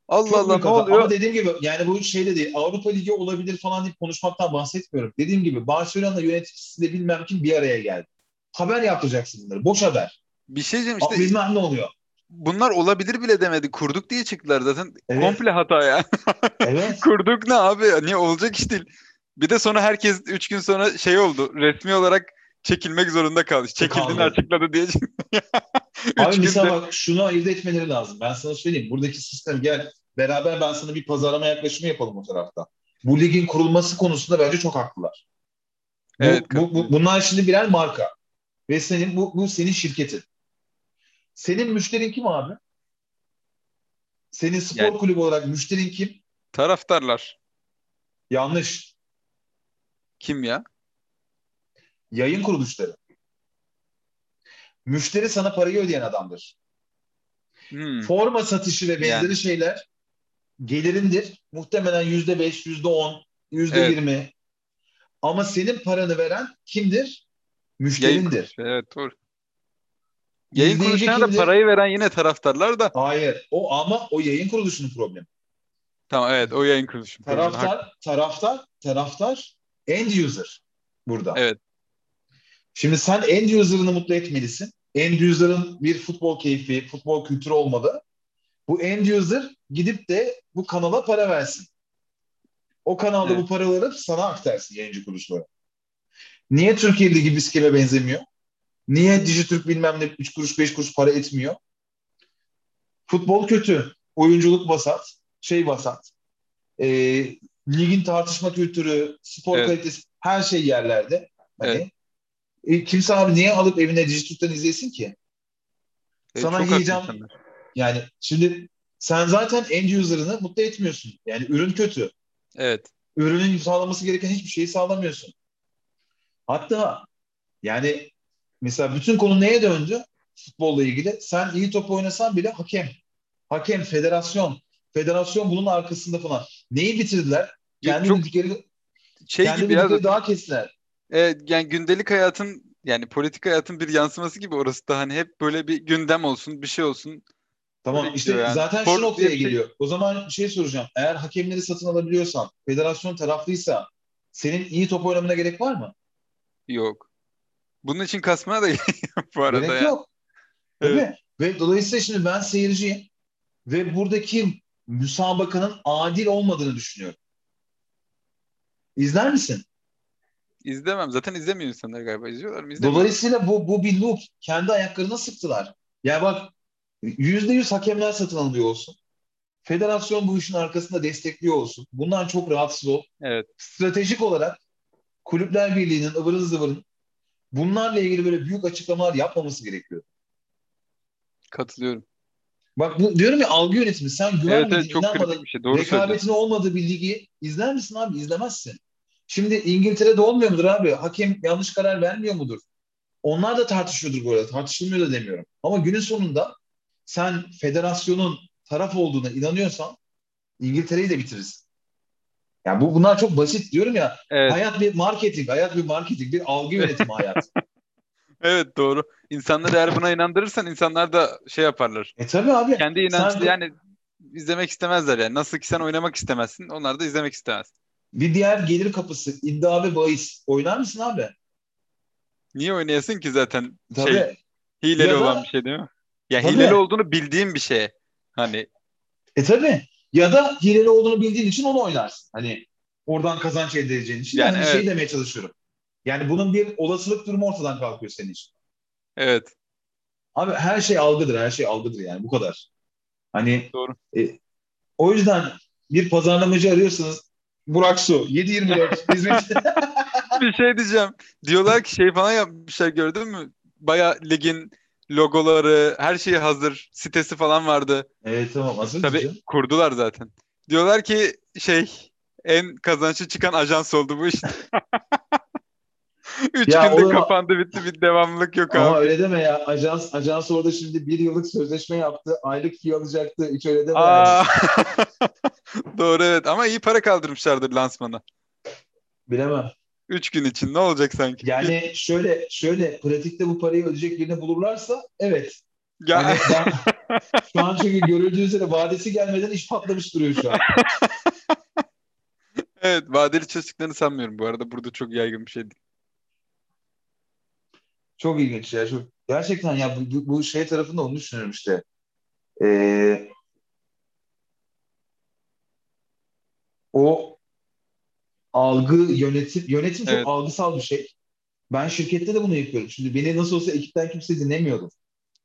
Allah çok Allah ne oluyor? Ama dediğim gibi yani bu şeyde değil. Avrupa Ligi olabilir falan deyip konuşmaktan bahsetmiyorum. Dediğim gibi Barcelona yöneticisi de bilmem kim bir araya geldi. Haber yaptıracaksın bunları. Boş haber. Bir şey diyeceğim İşte, işte bilmem ne oluyor. bunlar olabilir bile demedi. Kurduk diye çıktılar zaten. Evet. Komple hata ya. Evet. Kurduk ne abi? Niye olacak iş değil. Bir de sonra herkes 3 gün sonra şey oldu. Resmi olarak çekilmek zorunda kaldı. Çekildiğini Kaldı. açıkladı diye. Abi günde- mesela bak şunu ayırt etmeleri lazım. Ben sana söyleyeyim. Buradaki sistem gel beraber ben sana bir pazarlama yaklaşımı yapalım o tarafta. Bu ligin kurulması konusunda bence çok haklılar. Bu, Evet, bu, bu- bunlar şimdi birer marka. Ve senin bu, bu senin şirketin. Senin müşterin kim abi? Senin spor Yani- kulübü olarak müşterin kim? Taraftarlar. Yanlış. Kim ya? Yayın kuruluşları. Müşteri sana parayı ödeyen adamdır. Hmm. Forma satışı ve benzeri Yani. şeyler gelirindir. Muhtemelen yüzde beş, yüzde on, yüzde yirmi. Ama senin paranı veren kimdir? Yayın Müşterindir. kuruluşu. Evet doğru. Yayın kuruluşlarına da parayı veren yine taraftarlar da. Hayır. O ama o yayın kuruluşunun problemi. Tamam evet o yayın kuruluşu. Taraftar, taraftar, taraftar end user burada. Evet. Şimdi sen end user'ını mutlu etmelisin. End user'ın bir futbol keyfi, futbol kültürü olmalı. Bu end user gidip de bu kanala para versin. O kanalda Evet. bu paraları sana aktarsın yayıncı kuruluşlara. Niye Türkiye Ligi bir skeme benzemiyor? Niye Dijitürk bilmem ne 3 kuruş 5 kuruş para etmiyor? Futbol kötü. Oyunculuk vasat. Şey vasat. Ee, ligin tartışma kültürü, spor Evet. kalitesi her şey yerlerde. Hani Evet. E, kimse abi niye alıp evine Dijitürk'ten izlesin ki? Evet, Sana heyecan- insanlar. Yani şimdi sen zaten end user'ını mutlu etmiyorsun. Yani ürün kötü. Evet. Ürünün sağlaması gereken hiçbir şeyi sağlamıyorsun. Hatta yani mesela bütün konu neye döndü futbolla ilgili? Sen iyi top oynasan bile hakem. Hakem, federasyon. Federasyon bunun arkasında falan. Neyi bitirdiler? Kendi Çok bildikleri, şey kendi gibi ya daha kestiler. Evet, yani gündelik hayatın yani politik hayatın bir yansıması gibi orası da hani hep böyle bir gündem olsun, bir şey olsun. Tamam Öyle işte yani. zaten Spor şu noktaya şey- geliyor. O zaman şey soracağım. Eğer hakemleri satın alabiliyorsan, federasyon taraflıysa senin iyi top oynamana gerek var mı? Yok. Bunun için kasmaya da bu arada Gerek ya. yok. Değil Evet. mi? Ve dolayısıyla şimdi ben seyirciyim ve buradaki müsabakanın adil olmadığını düşünüyorum. İzler misin? İzlemem. Zaten izlemiyor insanlar galiba. İzliyorlar mı? İzlemiyor. Dolayısıyla bu, bu bir loop. Kendi ayaklarına sıktılar. Yani bak yüzde yüz hakemler satın alınıyor olsun. Federasyon bu işin arkasında destekliyor olsun. Bundan çok rahatsız ol. Evet. Stratejik olarak Kulüpler Birliği'nin ıvırın zıvırın bunlarla ilgili böyle büyük açıklamalar yapmaması gerekiyor. Katılıyorum. Bak bu, diyorum ya algı yönetimi. Sen Evet güvenmedin, evet çok bir şey. Doğru söylüyorsun. rekabetin olmadığı bir ligi izler misin abi? İzlemezsin. Şimdi İngiltere'de olmuyor mudur abi? Hakem yanlış karar vermiyor mudur? Onlar da tartışıyordur bu arada. Tartışılmıyor da demiyorum. Ama günün sonunda sen federasyonun taraf olduğuna inanıyorsan İngiltere'yi de bitirirsin. Yani bu bunlar çok basit diyorum ya. Evet. Hayat bir marketing, hayat bir marketing, bir algı yönetimi hayat. Evet doğru. İnsanları eğer buna inandırırsan insanlar da şey yaparlar. e tabii abi. Kendi inanç Sen- yani izlemek istemezler yani. Nasıl ki sen oynamak istemezsin. Onlar da izlemek istemez. Bir diğer gelir kapısı iddia ve bahis. Oynar mısın abi? Niye oynayasın ki zaten Tabii. şey hileli Ya da- olan bir şey değil mi? Ya Tabii. hileli olduğunu bildiğim bir şey. Hani E tabii. Ya da hileli olduğunu bildiğin için onu oynarsın. Hani oradan kazanç elde edeceğin için. Yani Yani, şey evet. demeye çalışıyorum. Yani bunun bir olasılık durumu ortadan kalkıyor senin için. evet Abi her şey algıdır, her şey algıdır yani bu kadar. Hani Doğru. e, o yüzden bir pazarlamacı arıyorsanız Burak Su 724 hizmet. bir şey diyeceğim. Diyorlar ki şey falan yapmışlar gördün mü? Baya ligin logoları, her şeyi hazır. Sitesi falan vardı. evet tamam hazır Tabii mısın? kurdular zaten. Diyorlar ki şey en kazançlı çıkan ajans oldu bu iş. Üç Ya günde olur mu? kapandı bitti bir devamlılık yok Ama abi. öyle deme ya. Ajans ajans orada şimdi bir yıllık sözleşme yaptı. Aylık fee alacaktı. Hiç öyle deme. Aa. yani. Doğru evet ama iyi para kaldırmışlardır lansmana. Bilemem. Üç gün için ne olacak sanki? Yani şöyle şöyle pratikte bu parayı ödeyecek birini bulurlarsa evet. Ya, ben, şu an çünkü görüldüğü üzere vadesi gelmeden iş patlamış duruyor şu an. evet vadeli çözdüklerini sanmıyorum bu arada. Burada çok yaygın bir şey değil. Çok ilginç ya. Çok, gerçekten ya bu, bu- şey tarafında onu düşünüyorum işte. Ee, o algı yönetim yönetim çok Evet. algısal bir şey. Ben şirkette de bunu yapıyorum. Şimdi beni nasıl olsa ekipten kimse dinlemiyordu.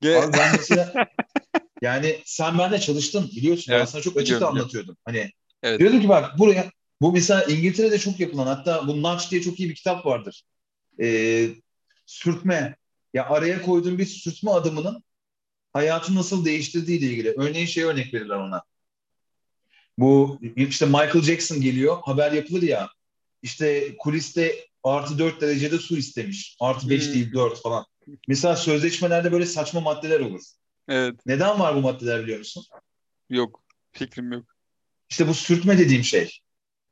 Ge- Abi ben mesela yani sen benimle çalıştın biliyorsun. Ben Evet, sana çok açık da anlatıyordum. Hani Evet. diyordum ki bak buraya bu mesela İngiltere'de çok yapılan hatta bu Nudge diye çok iyi bir kitap vardır. Ee, sürtme. Ya araya koyduğun bir sürtme adımının hayatı nasıl değiştirdiği ile ilgili. Örneğin şey örnek verirler ona. Bu işte Michael Jackson geliyor. Haber yapılır ya. İşte kuliste artı 4 derecede su istemiş. Artı 5 Hmm. değil 4 falan. Mesela sözleşmelerde böyle saçma maddeler olur. Evet Neden var bu maddeler biliyor musun? yok. Fikrim yok. İşte bu sürtme dediğim şey.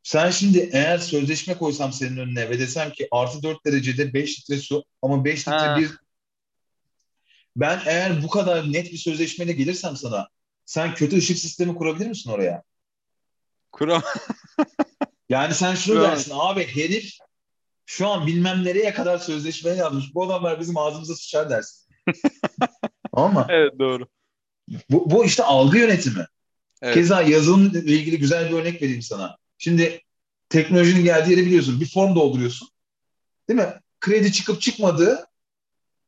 Sen şimdi eğer sözleşme koysam senin önüne ve desem ki artı 4 derecede 5 litre su ama 5 litre Ha. bir ben eğer bu kadar net bir sözleşmeyle gelirsem sana sen kötü ışık sistemi kurabilir misin oraya? Kuram. Yani sen şunu Kuramam. dersin abi herif şu an bilmem nereye kadar sözleşmeye yazmış. Bu adamlar bizim ağzımıza sıçar dersin. Mı? evet doğru. Bu, bu işte algı yönetimi. Evet. Keza yazılımla ilgili güzel bir örnek vereyim sana. Şimdi teknolojinin geldiği yeri biliyorsun. Bir form dolduruyorsun. Değil mi? Kredi çıkıp çıkmadığı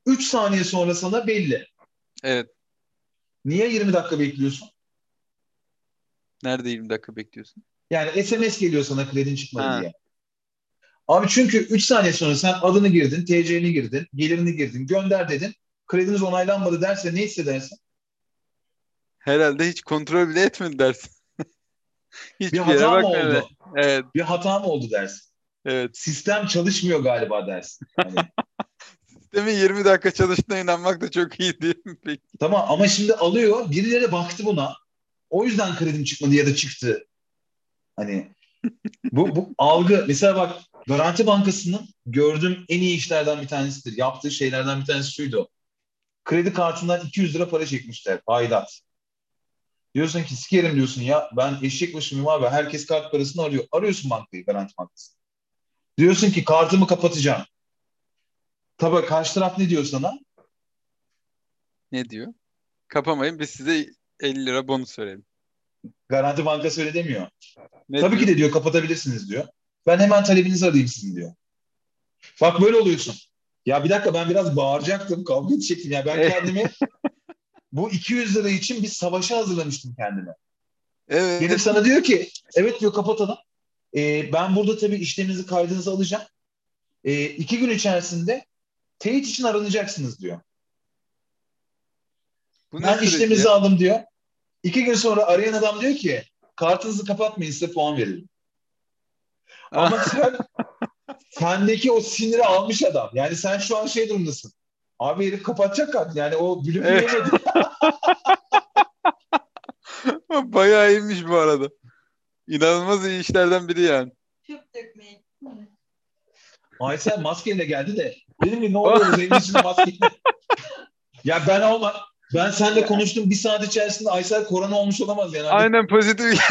3 saniye sonra sana belli. Evet. Niye 20 dakika bekliyorsun? Nerede 20 dakika bekliyorsun? Yani SMS geliyor sana kredin çıkmadı Ha. diye. Abi çünkü 3 saniye sonra sen adını girdin, TC'ni girdin, gelirini girdin, gönder dedin. Krediniz onaylanmadı derse ne hissedersin? Herhalde hiç kontrol bile etmedi dersin. Hiçbir Bir hata mı oldu? Evet, Bir hata mı oldu dersin? evet. Sistem çalışmıyor galiba dersin. Hani Sistemin 20 dakika çalıştığına inanmak da çok iyi değil mi peki? Tamam ama şimdi alıyor. Birileri baktı buna. O yüzden kredim çıkmadı ya da çıktı. Hani bu, bu algı. Mesela bak Garanti Bankası'nın gördüğüm en iyi işlerden bir tanesidir. Yaptığı şeylerden bir tanesi şuydu. Kredi kartından 200 lira para çekmişler. Aidat. Diyorsun ki sikerim diyorsun ya ben eşek başımıyım abi. Herkes kart parasını arıyor. Arıyorsun bankayı Garanti Bankası. Diyorsun ki kartımı kapatacağım. Tabii karşı taraf ne diyor sana? Ne diyor? Kapamayın biz size 50 lira bonus verelim. Garanti Bankası öyle demiyor. Ne Tabii diyor? ki de diyor kapatabilirsiniz diyor. Ben hemen talebinizi alayım sizin diyor. Bak böyle oluyorsun. Ya bir dakika ben biraz bağıracaktım, kavga edecektim. Ya ben kendimi bu 200 lira için bir savaşa hazırlamıştım kendime. Evet. Gelip sana diyor ki evet diyor kapatalım. Ee, ben burada tabii işleminizi kaydınızı alacağım. Ee, iki gün içerisinde teyit için aranacaksınız diyor. Bu Ben işleminizi ya? aldım diyor. İki gün sonra arayan adam diyor ki kartınızı kapatmayın size puan verelim. Ama sen sendeki o siniri almış adam. Yani sen şu an şey durumdasın. Abi herif kapatacak kart. Yani o blöfü Evet. yemedi. Bayağı iyiymiş bu arada. İnanılmaz iyi işlerden biri yani. Çöp dökmeyin. Aysel maskeyle geldi de. Dedim ki ne oluyor senin için maskeyle. ya ben olma. Ben seninle konuştum. Bir saat içerisinde Aysel korona olmuş olamaz yani. Hadi- Aynen pozitif.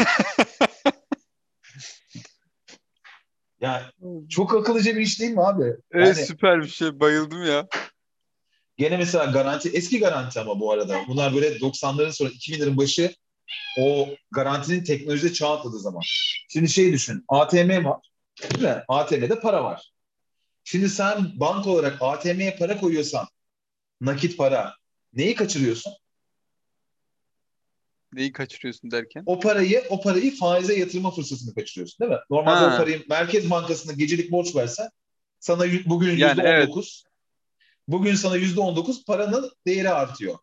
Ya çok akıllıca bir iş değil mi abi? Evet Yani- süper bir şey. Bayıldım ya. Gene mesela garanti eski garanti ama bu arada. Bunlar böyle 90'ların sonra 2000'lerin başı o garantinin teknolojide çağ atladığı zaman. Şimdi şey düşün. ATM var. Değil mi? ATM'de para var. Şimdi sen bank olarak ATM'ye para koyuyorsan nakit para neyi kaçırıyorsun? Neyi kaçırıyorsun derken? O parayı o parayı faize yatırma fırsatını kaçırıyorsun değil mi? Normalde Ha. o parayı Merkez Bankası'na gecelik borç verse sana bugün yüzde Yani evet. 19 bugün sana yüzde 19 paranın değeri artıyor.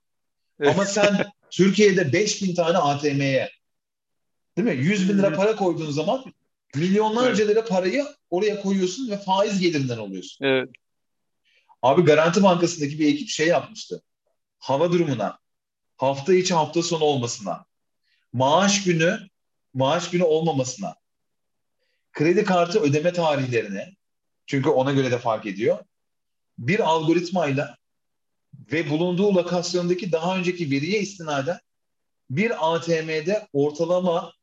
Evet. Ama sen Türkiye'de 5000 tane ATM'ye değil mi? 100 bin lira para koyduğun zaman milyonlarca lira parayı oraya koyuyorsun ve faiz gelirinden oluyorsun. Evet. Abi Garanti Bankası'ndaki bir ekip şey yapmıştı. Hava durumuna, hafta içi hafta sonu olmasına, maaş günü maaş günü olmamasına, kredi kartı ödeme tarihlerine, çünkü ona göre de fark ediyor. Bir algoritmayla ve bulunduğu lokasyondaki daha önceki veriye istinaden bir ATM'de ortalama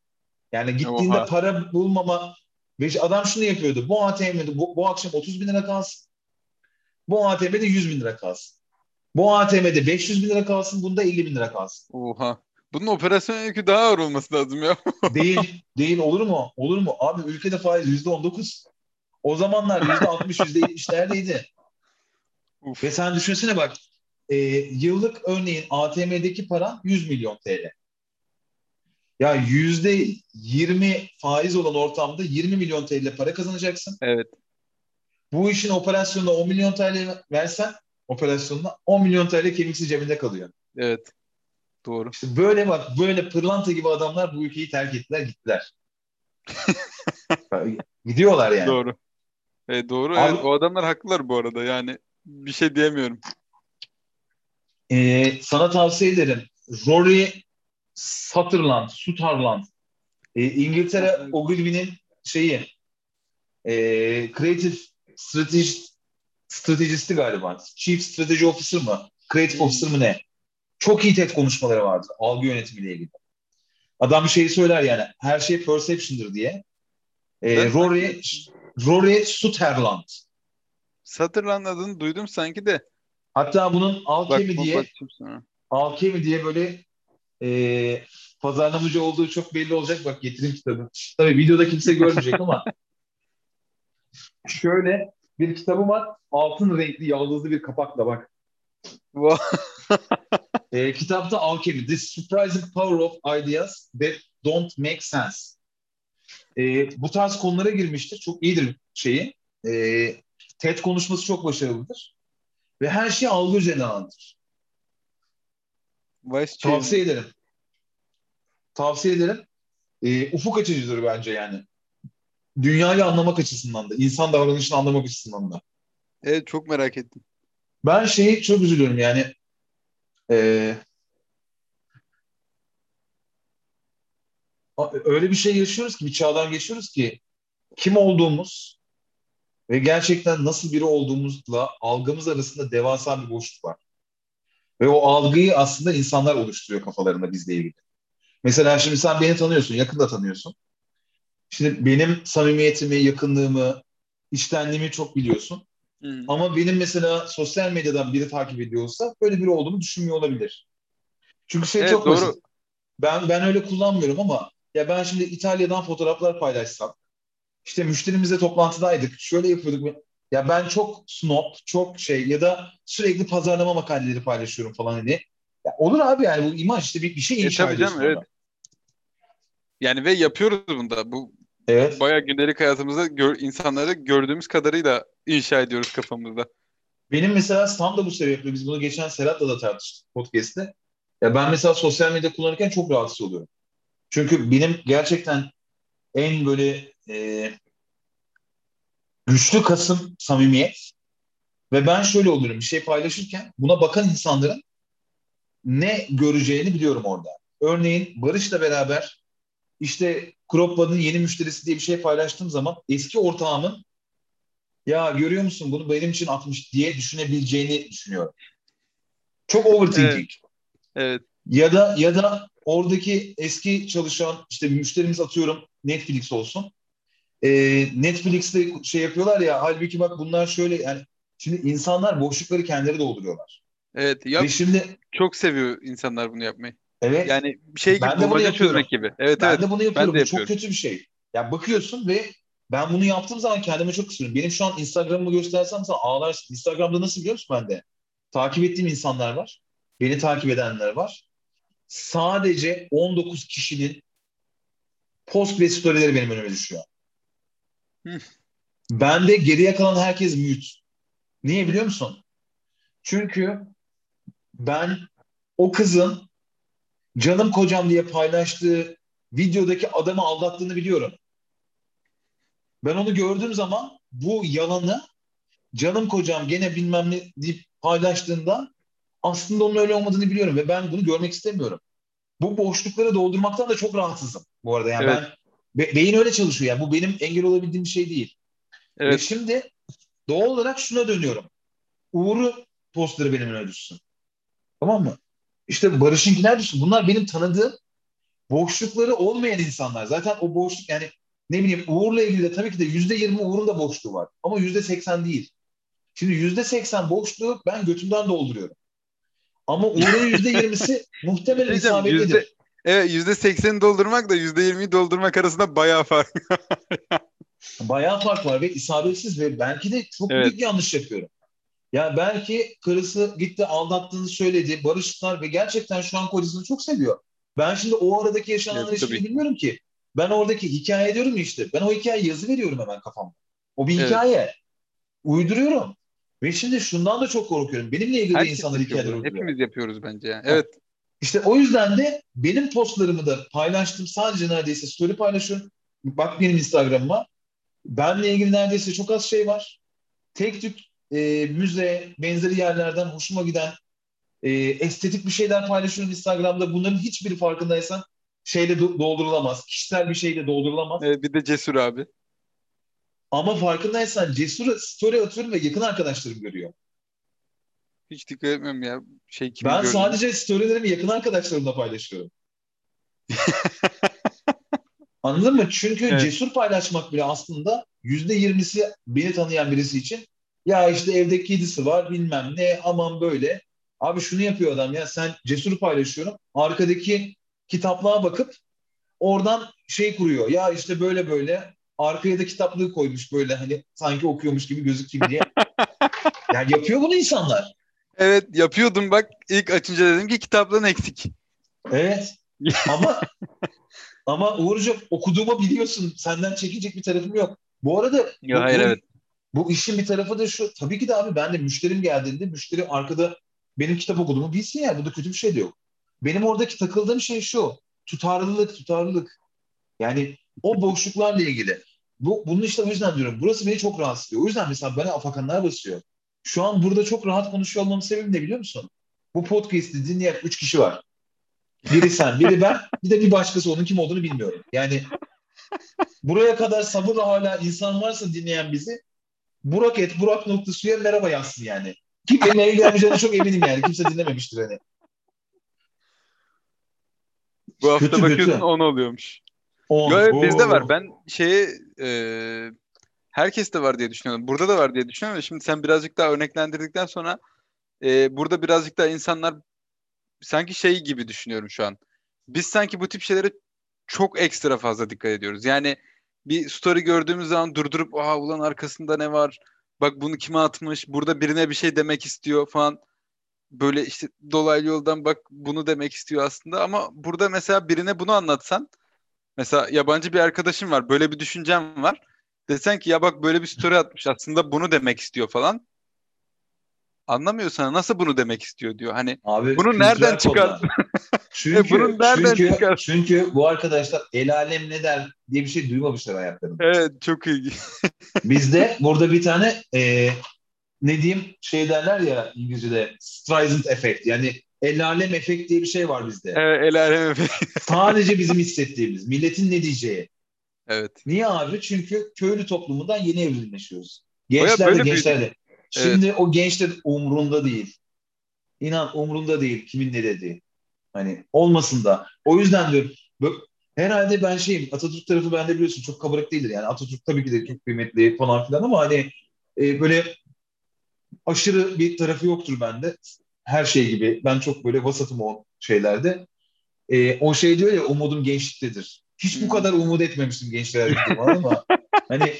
yani gittiğinde Oha. para bulmama ve işte adam şunu yapıyordu. Bu ATM'de bu, bu akşam 30 bin lira kalsın. Bu ATM'de 100 bin lira kalsın. Bu ATM'de 500 bin lira kalsın. Bunda 50 bin lira kalsın. Oha. Bunun operasyon yükü daha ağır olması lazım ya. Değil, değil olur mu? Olur mu? Abi ülkede faiz yüzde on dokuz. O zamanlar yüzde altmış, yüzde yetmişlerdeydi. Uf. Ve sen düşünsene bak, e, yıllık örneğin ATM'deki para 100 milyon TL. Ya yüzde 20 faiz olan ortamda 20 milyon TL para kazanacaksın. Evet. Bu işin operasyonuna 10 milyon TL versen operasyonuna 10 milyon TL kemiksiz cebinde kalıyor. Evet. Doğru. İşte böyle bak böyle pırlanta gibi adamlar bu ülkeyi terk ettiler gittiler. Gidiyorlar yani. Doğru. Evet, doğru. Abi- Evet, o adamlar haklılar bu arada. Yani bir şey diyemiyorum. Ee, sana tavsiye ederim. Rory Sutherland, Sutherland. Ee, İngiltere Ogilvy'nin şeyi e, Creative Strategy stratejisti galiba. Chief Strategy Officer mı? Creative Officer mı ne? Çok iyi TED konuşmaları vardı algı yönetimiyle ilgili. Adam bir şeyi söyler yani her şey perception'dır diye. Ben- Rory Rory Sutherland. Sutherland adını duydum sanki de. Hatta bunun bak, diye. Alchemy diye böyle e, pazarlamacı olduğu çok belli olacak. Bak getireyim kitabı. Tabii videoda kimse görmeyecek ama şöyle bir kitabım var. Altın renkli yaldızlı bir kapakla bak. E, kitapta Alchemy. The Surprising Power of Ideas That Don't Make Sense. E, bu tarz konulara girmiştir. Çok iyidir şeyi. E, TED konuşması çok başarılıdır. Ve her şeyi algı üzerine. Vice Chairman. Tavsiye ederim. Tavsiye ederim. Ee, ufuk açıcıdır bence yani. Dünyayı anlamak açısından da, insan davranışını anlamak açısından da. Evet çok merak ettim. Ben şeyi çok üzülüyorum yani. a- öyle bir şey yaşıyoruz ki, bir çağdan geçiyoruz ki kim olduğumuz ve gerçekten nasıl biri olduğumuzla algımız arasında devasa bir boşluk var. Ve o algıyı aslında insanlar oluşturuyor kafalarında bizle ilgili. Mesela şimdi sen beni tanıyorsun, yakında tanıyorsun. Şimdi benim samimiyetimi, yakınlığımı, içtenliğimi çok biliyorsun. Hı. Ama benim mesela sosyal medyadan biri takip ediyorsa böyle biri olduğumu düşünmüyor olabilir. Çünkü şey Evet, çok doğru. basit. Ben ben öyle kullanmıyorum ama ya ben şimdi İtalya'dan fotoğraflar paylaşsam işte müşterimizle toplantıdaydık. Şöyle yapıyorduk. Ya ben çok snob, çok şey ya da sürekli pazarlama makaleleri paylaşıyorum falan hani. Ya olur abi yani bu imaj işte bir, bir şey E, inşa tabii ediyorsun canım, evet. Yani ve yapıyoruz bunu da. Bu Evet. bayağı gündelik hayatımızda gör, insanları gördüğümüz kadarıyla inşa ediyoruz kafamızda. Benim mesela tam da bu sebeple biz bunu geçen Serhat'la da tartıştık podcast'te. Ya ben mesela sosyal medya kullanırken çok rahatsız oluyorum. Çünkü benim gerçekten en böyle e, güçlü kasım samimiyet ve ben şöyle oluyorum bir şey paylaşırken buna bakan insanların ne göreceğini biliyorum orada. Örneğin Barış'la beraber işte Croppa'nın yeni müşterisi diye bir şey paylaştığım zaman eski ortağımın ya görüyor musun bunu benim için atmış diye düşünebileceğini düşünüyorum. Çok overthinking. Evet. Ya da ya da oradaki eski çalışan işte müşterimiz atıyorum Netflix olsun. Ee, Netflix'te şey yapıyorlar ya halbuki bak bunlar şöyle yani şimdi insanlar boşlukları kendileri dolduruyorlar. Evet. Ya Ve şimdi çok seviyor insanlar bunu yapmayı. evet Yani bir şey gibi Ben de bunu yapıyorum. gibi. Evet ben evet. de bunu yapıyorum. ben de Bu çok yapıyorum. kötü bir şey. Ya bakıyorsun ve ben bunu yaptığım zaman kendime çok kısıyorum. Benim şu an Instagram'ımı göstersem sana ağlarsın. Instagram'da nasıl biliyor musun bende? Takip ettiğim insanlar var. Beni takip edenler var. Sadece 19 kişinin post ve storyleri benim önüme düşüyor. Bende geriye kalan herkes mute. Niye biliyor musun? Çünkü ben o kızın canım kocam diye paylaştığı videodaki adamı aldattığını biliyorum. Ben onu gördüğüm zaman bu yalanı canım kocam gene bilmem ne deyip paylaştığında aslında onun öyle olmadığını biliyorum ve ben bunu görmek istemiyorum. Bu boşlukları doldurmaktan da çok rahatsızım bu arada. Yani Evet. ben be- beyin öyle çalışıyor. Yani bu benim engel olabildiğim bir şey değil. Ve Evet. şimdi doğal olarak şuna dönüyorum. Uğur'u postları benim önüme düşsün. Tamam mı? İşte Barış'ınkiler düşsün. Bunlar benim tanıdığım boşlukları olmayan insanlar. Zaten o boşluk yani ne bileyim Uğur'la ilgili de tabii ki de yüzde yirmi Uğur'un da boşluğu var. Ama yüzde seksen değil. Şimdi yüzde seksen boşluğu ben götümden dolduruyorum. Ama Uğur'un yüzde yirmisi muhtemelen Diyeceğim, isabetlidir. Evet yüzde sekseni doldurmak da yüzde yirmiyi doldurmak arasında bayağı fark. Bayağı fark var ve isabetsiz ve belki de çok Evet. büyük yanlış yapıyorum. Ya belki karısı gitti aldattığını söyledi, barıştılar ve gerçekten şu an kocasını çok seviyor. Ben şimdi o aradaki yaşanan Evet, ilişkiyi bilmiyorum ki. Ben oradaki hikaye diyorum işte. Ben o hikayeyi yazı veriyorum hemen kafamda. O bir Evet. hikaye. Uyduruyorum. Ve şimdi şundan da çok korkuyorum. Benimle ilgili de Herkes insanlar hikayeler uyduruyor. Hepimiz yapıyoruz bence yani. Evet. İşte o yüzden de benim postlarımı da paylaştım. Sadece neredeyse story paylaşıyorum. Bak benim Instagram'ıma. Benle ilgili neredeyse çok az şey var. Tek tük e, müze, benzeri yerlerden hoşuma giden e, estetik bir şeyler paylaşıyorum Instagram'da. Bunların hiçbiri farkındaysan şeyle do- doldurulamaz. Kişisel bir şeyle doldurulamaz. Evet, bir de cesur abi. Ama farkındaysan Cesur'a story atıyorum ve yakın arkadaşlarım görüyor. Hiç dikkat etmiyorum ya. Şey kimi Ben gördüm. sadece storylerimi yakın arkadaşlarımla paylaşıyorum. Anladın mı? Çünkü Evet. cesur paylaşmak bile aslında yüzde yirmisi beni tanıyan birisi için ya işte evde kedisi var bilmem ne aman böyle. Abi şunu yapıyor adam ya sen cesur paylaşıyorum. Arkadaki kitaplığa bakıp oradan şey kuruyor. Ya işte böyle böyle arkaya da kitaplığı koymuş böyle hani sanki okuyormuş gibi gözükeyim diye. yani yapıyor bunu insanlar. Evet yapıyordum bak. ilk açınca dedim ki kitaplığın eksik. Evet. Ama ama Uğurcuğum okuduğumu biliyorsun. Senden çekecek bir tarafım yok. Bu arada Ya bu, hayır bu- evet. bu işin bir tarafı da şu. Tabii ki de abi ben de müşterim geldiğinde müşteri arkada benim kitap okuduğumu bilsin yani. Burada kötü bir şey de yok. Benim oradaki takıldığım şey şu. Tutarlılık, tutarlılık. Yani o boşluklarla ilgili. Bu, bunun işte o yüzden diyorum. Burası beni çok rahatsız ediyor. O yüzden mesela bana afakanlar basıyor. Şu an burada çok rahat konuşuyor olmamın sebebi ne biliyor musun? Bu podcast'i dinleyen üç kişi var. Biri sen, biri ben, bir de bir başkası onun kim olduğunu bilmiyorum. Yani buraya kadar sabırla hala insan varsa dinleyen bizi Burak et, Burak nokta suya merhaba yazsın yani. Kim benimle ilgilenmeyeceğine çok eminim yani. Kimse dinlememiştir hani. Bu hafta Kötü, bakıyorsun kötü. 10 oluyormuş. On. Yo, evet, Oo. bizde var. Ben şeye e, herkes de var diye düşünüyorum. Burada da var diye düşünüyorum. Şimdi sen birazcık daha örneklendirdikten sonra e, burada birazcık daha insanlar sanki şey gibi düşünüyorum şu an. Biz sanki bu tip şeylere çok ekstra fazla dikkat ediyoruz. Yani bir story gördüğümüz zaman durdurup aa ulan arkasında ne var? Bak bunu kime atmış? Burada birine bir şey demek istiyor falan. Böyle işte dolaylı yoldan bak bunu demek istiyor aslında ama burada mesela birine bunu anlatsan Mesela yabancı bir arkadaşım var. Böyle bir düşüncem var. Desen ki ya bak böyle bir story atmış aslında bunu demek istiyor falan. Anlamıyor sana nasıl bunu demek istiyor diyor. Hani Abi, Bunu nereden kodlar. Çünkü, Bunu nereden çünkü, çıkar? çünkü bu arkadaşlar el alem ne der diye bir şey duymamışlar hayatlarında. evet çok ilginç. Bizde burada bir tane e, ne diyeyim şey derler ya İngilizce'de Streisand efekt yani el alem efekt diye bir şey var bizde. Evet, el alem efe- Sadece bizim hissettiğimiz. Milletin ne diyeceği. Evet. Niye abi? Çünkü köylü toplumundan yeni evrimleşiyoruz. Gençler de gençler de. Şimdi o gençler umrunda değil. İnan umrunda değil kimin ne dediği. Hani olmasın da. O yüzden diyorum. Herhalde ben şeyim Atatürk tarafı bende biliyorsun çok kabarık değildir. Yani Atatürk tabii ki de çok kıymetli falan filan ama hani e, böyle aşırı bir tarafı yoktur bende. Her şey gibi. Ben çok böyle vasatım o şeylerde. E, o şey diyor ya umudum gençliktedir. Hiç bu Hmm. kadar umut etmemiştim gençler ama hani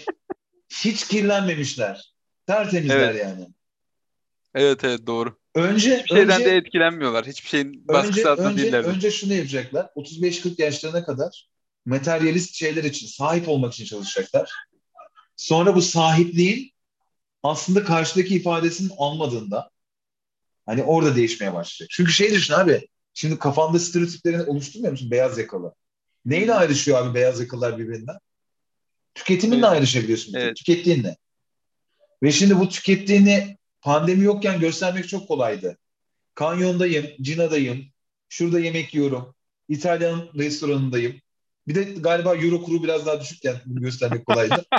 hiç kirlenmemişler. Tertemizler yani. Evet evet doğru. Önce Hiçbir şeyden önce, de etkilenmiyorlar. Hiçbir şeyin önce, baskısı altında önce, değiller. önce şunu yapacaklar. 35-40 yaşlarına kadar materyalist şeyler için, sahip olmak için çalışacaklar. Sonra bu sahipliğin aslında karşıdaki ifadesinin olmadığında hani orada değişmeye başlayacak. Çünkü şey düşün abi, şimdi kafanda stereotiplerini oluşturmuyor musun beyaz yakalı? Neyle ayrışıyor abi beyaz yakalılar birbirinden? Tüketiminle Evet. ayrışabiliyorsun. Evet. Tükettiğinle. Ve şimdi bu tükettiğini pandemi yokken göstermek çok kolaydı. Kanyondayım, Cina'dayım, şurada yemek yiyorum, İtalyan restoranındayım. Bir de galiba euro kuru biraz daha düşükken bunu göstermek kolaydı.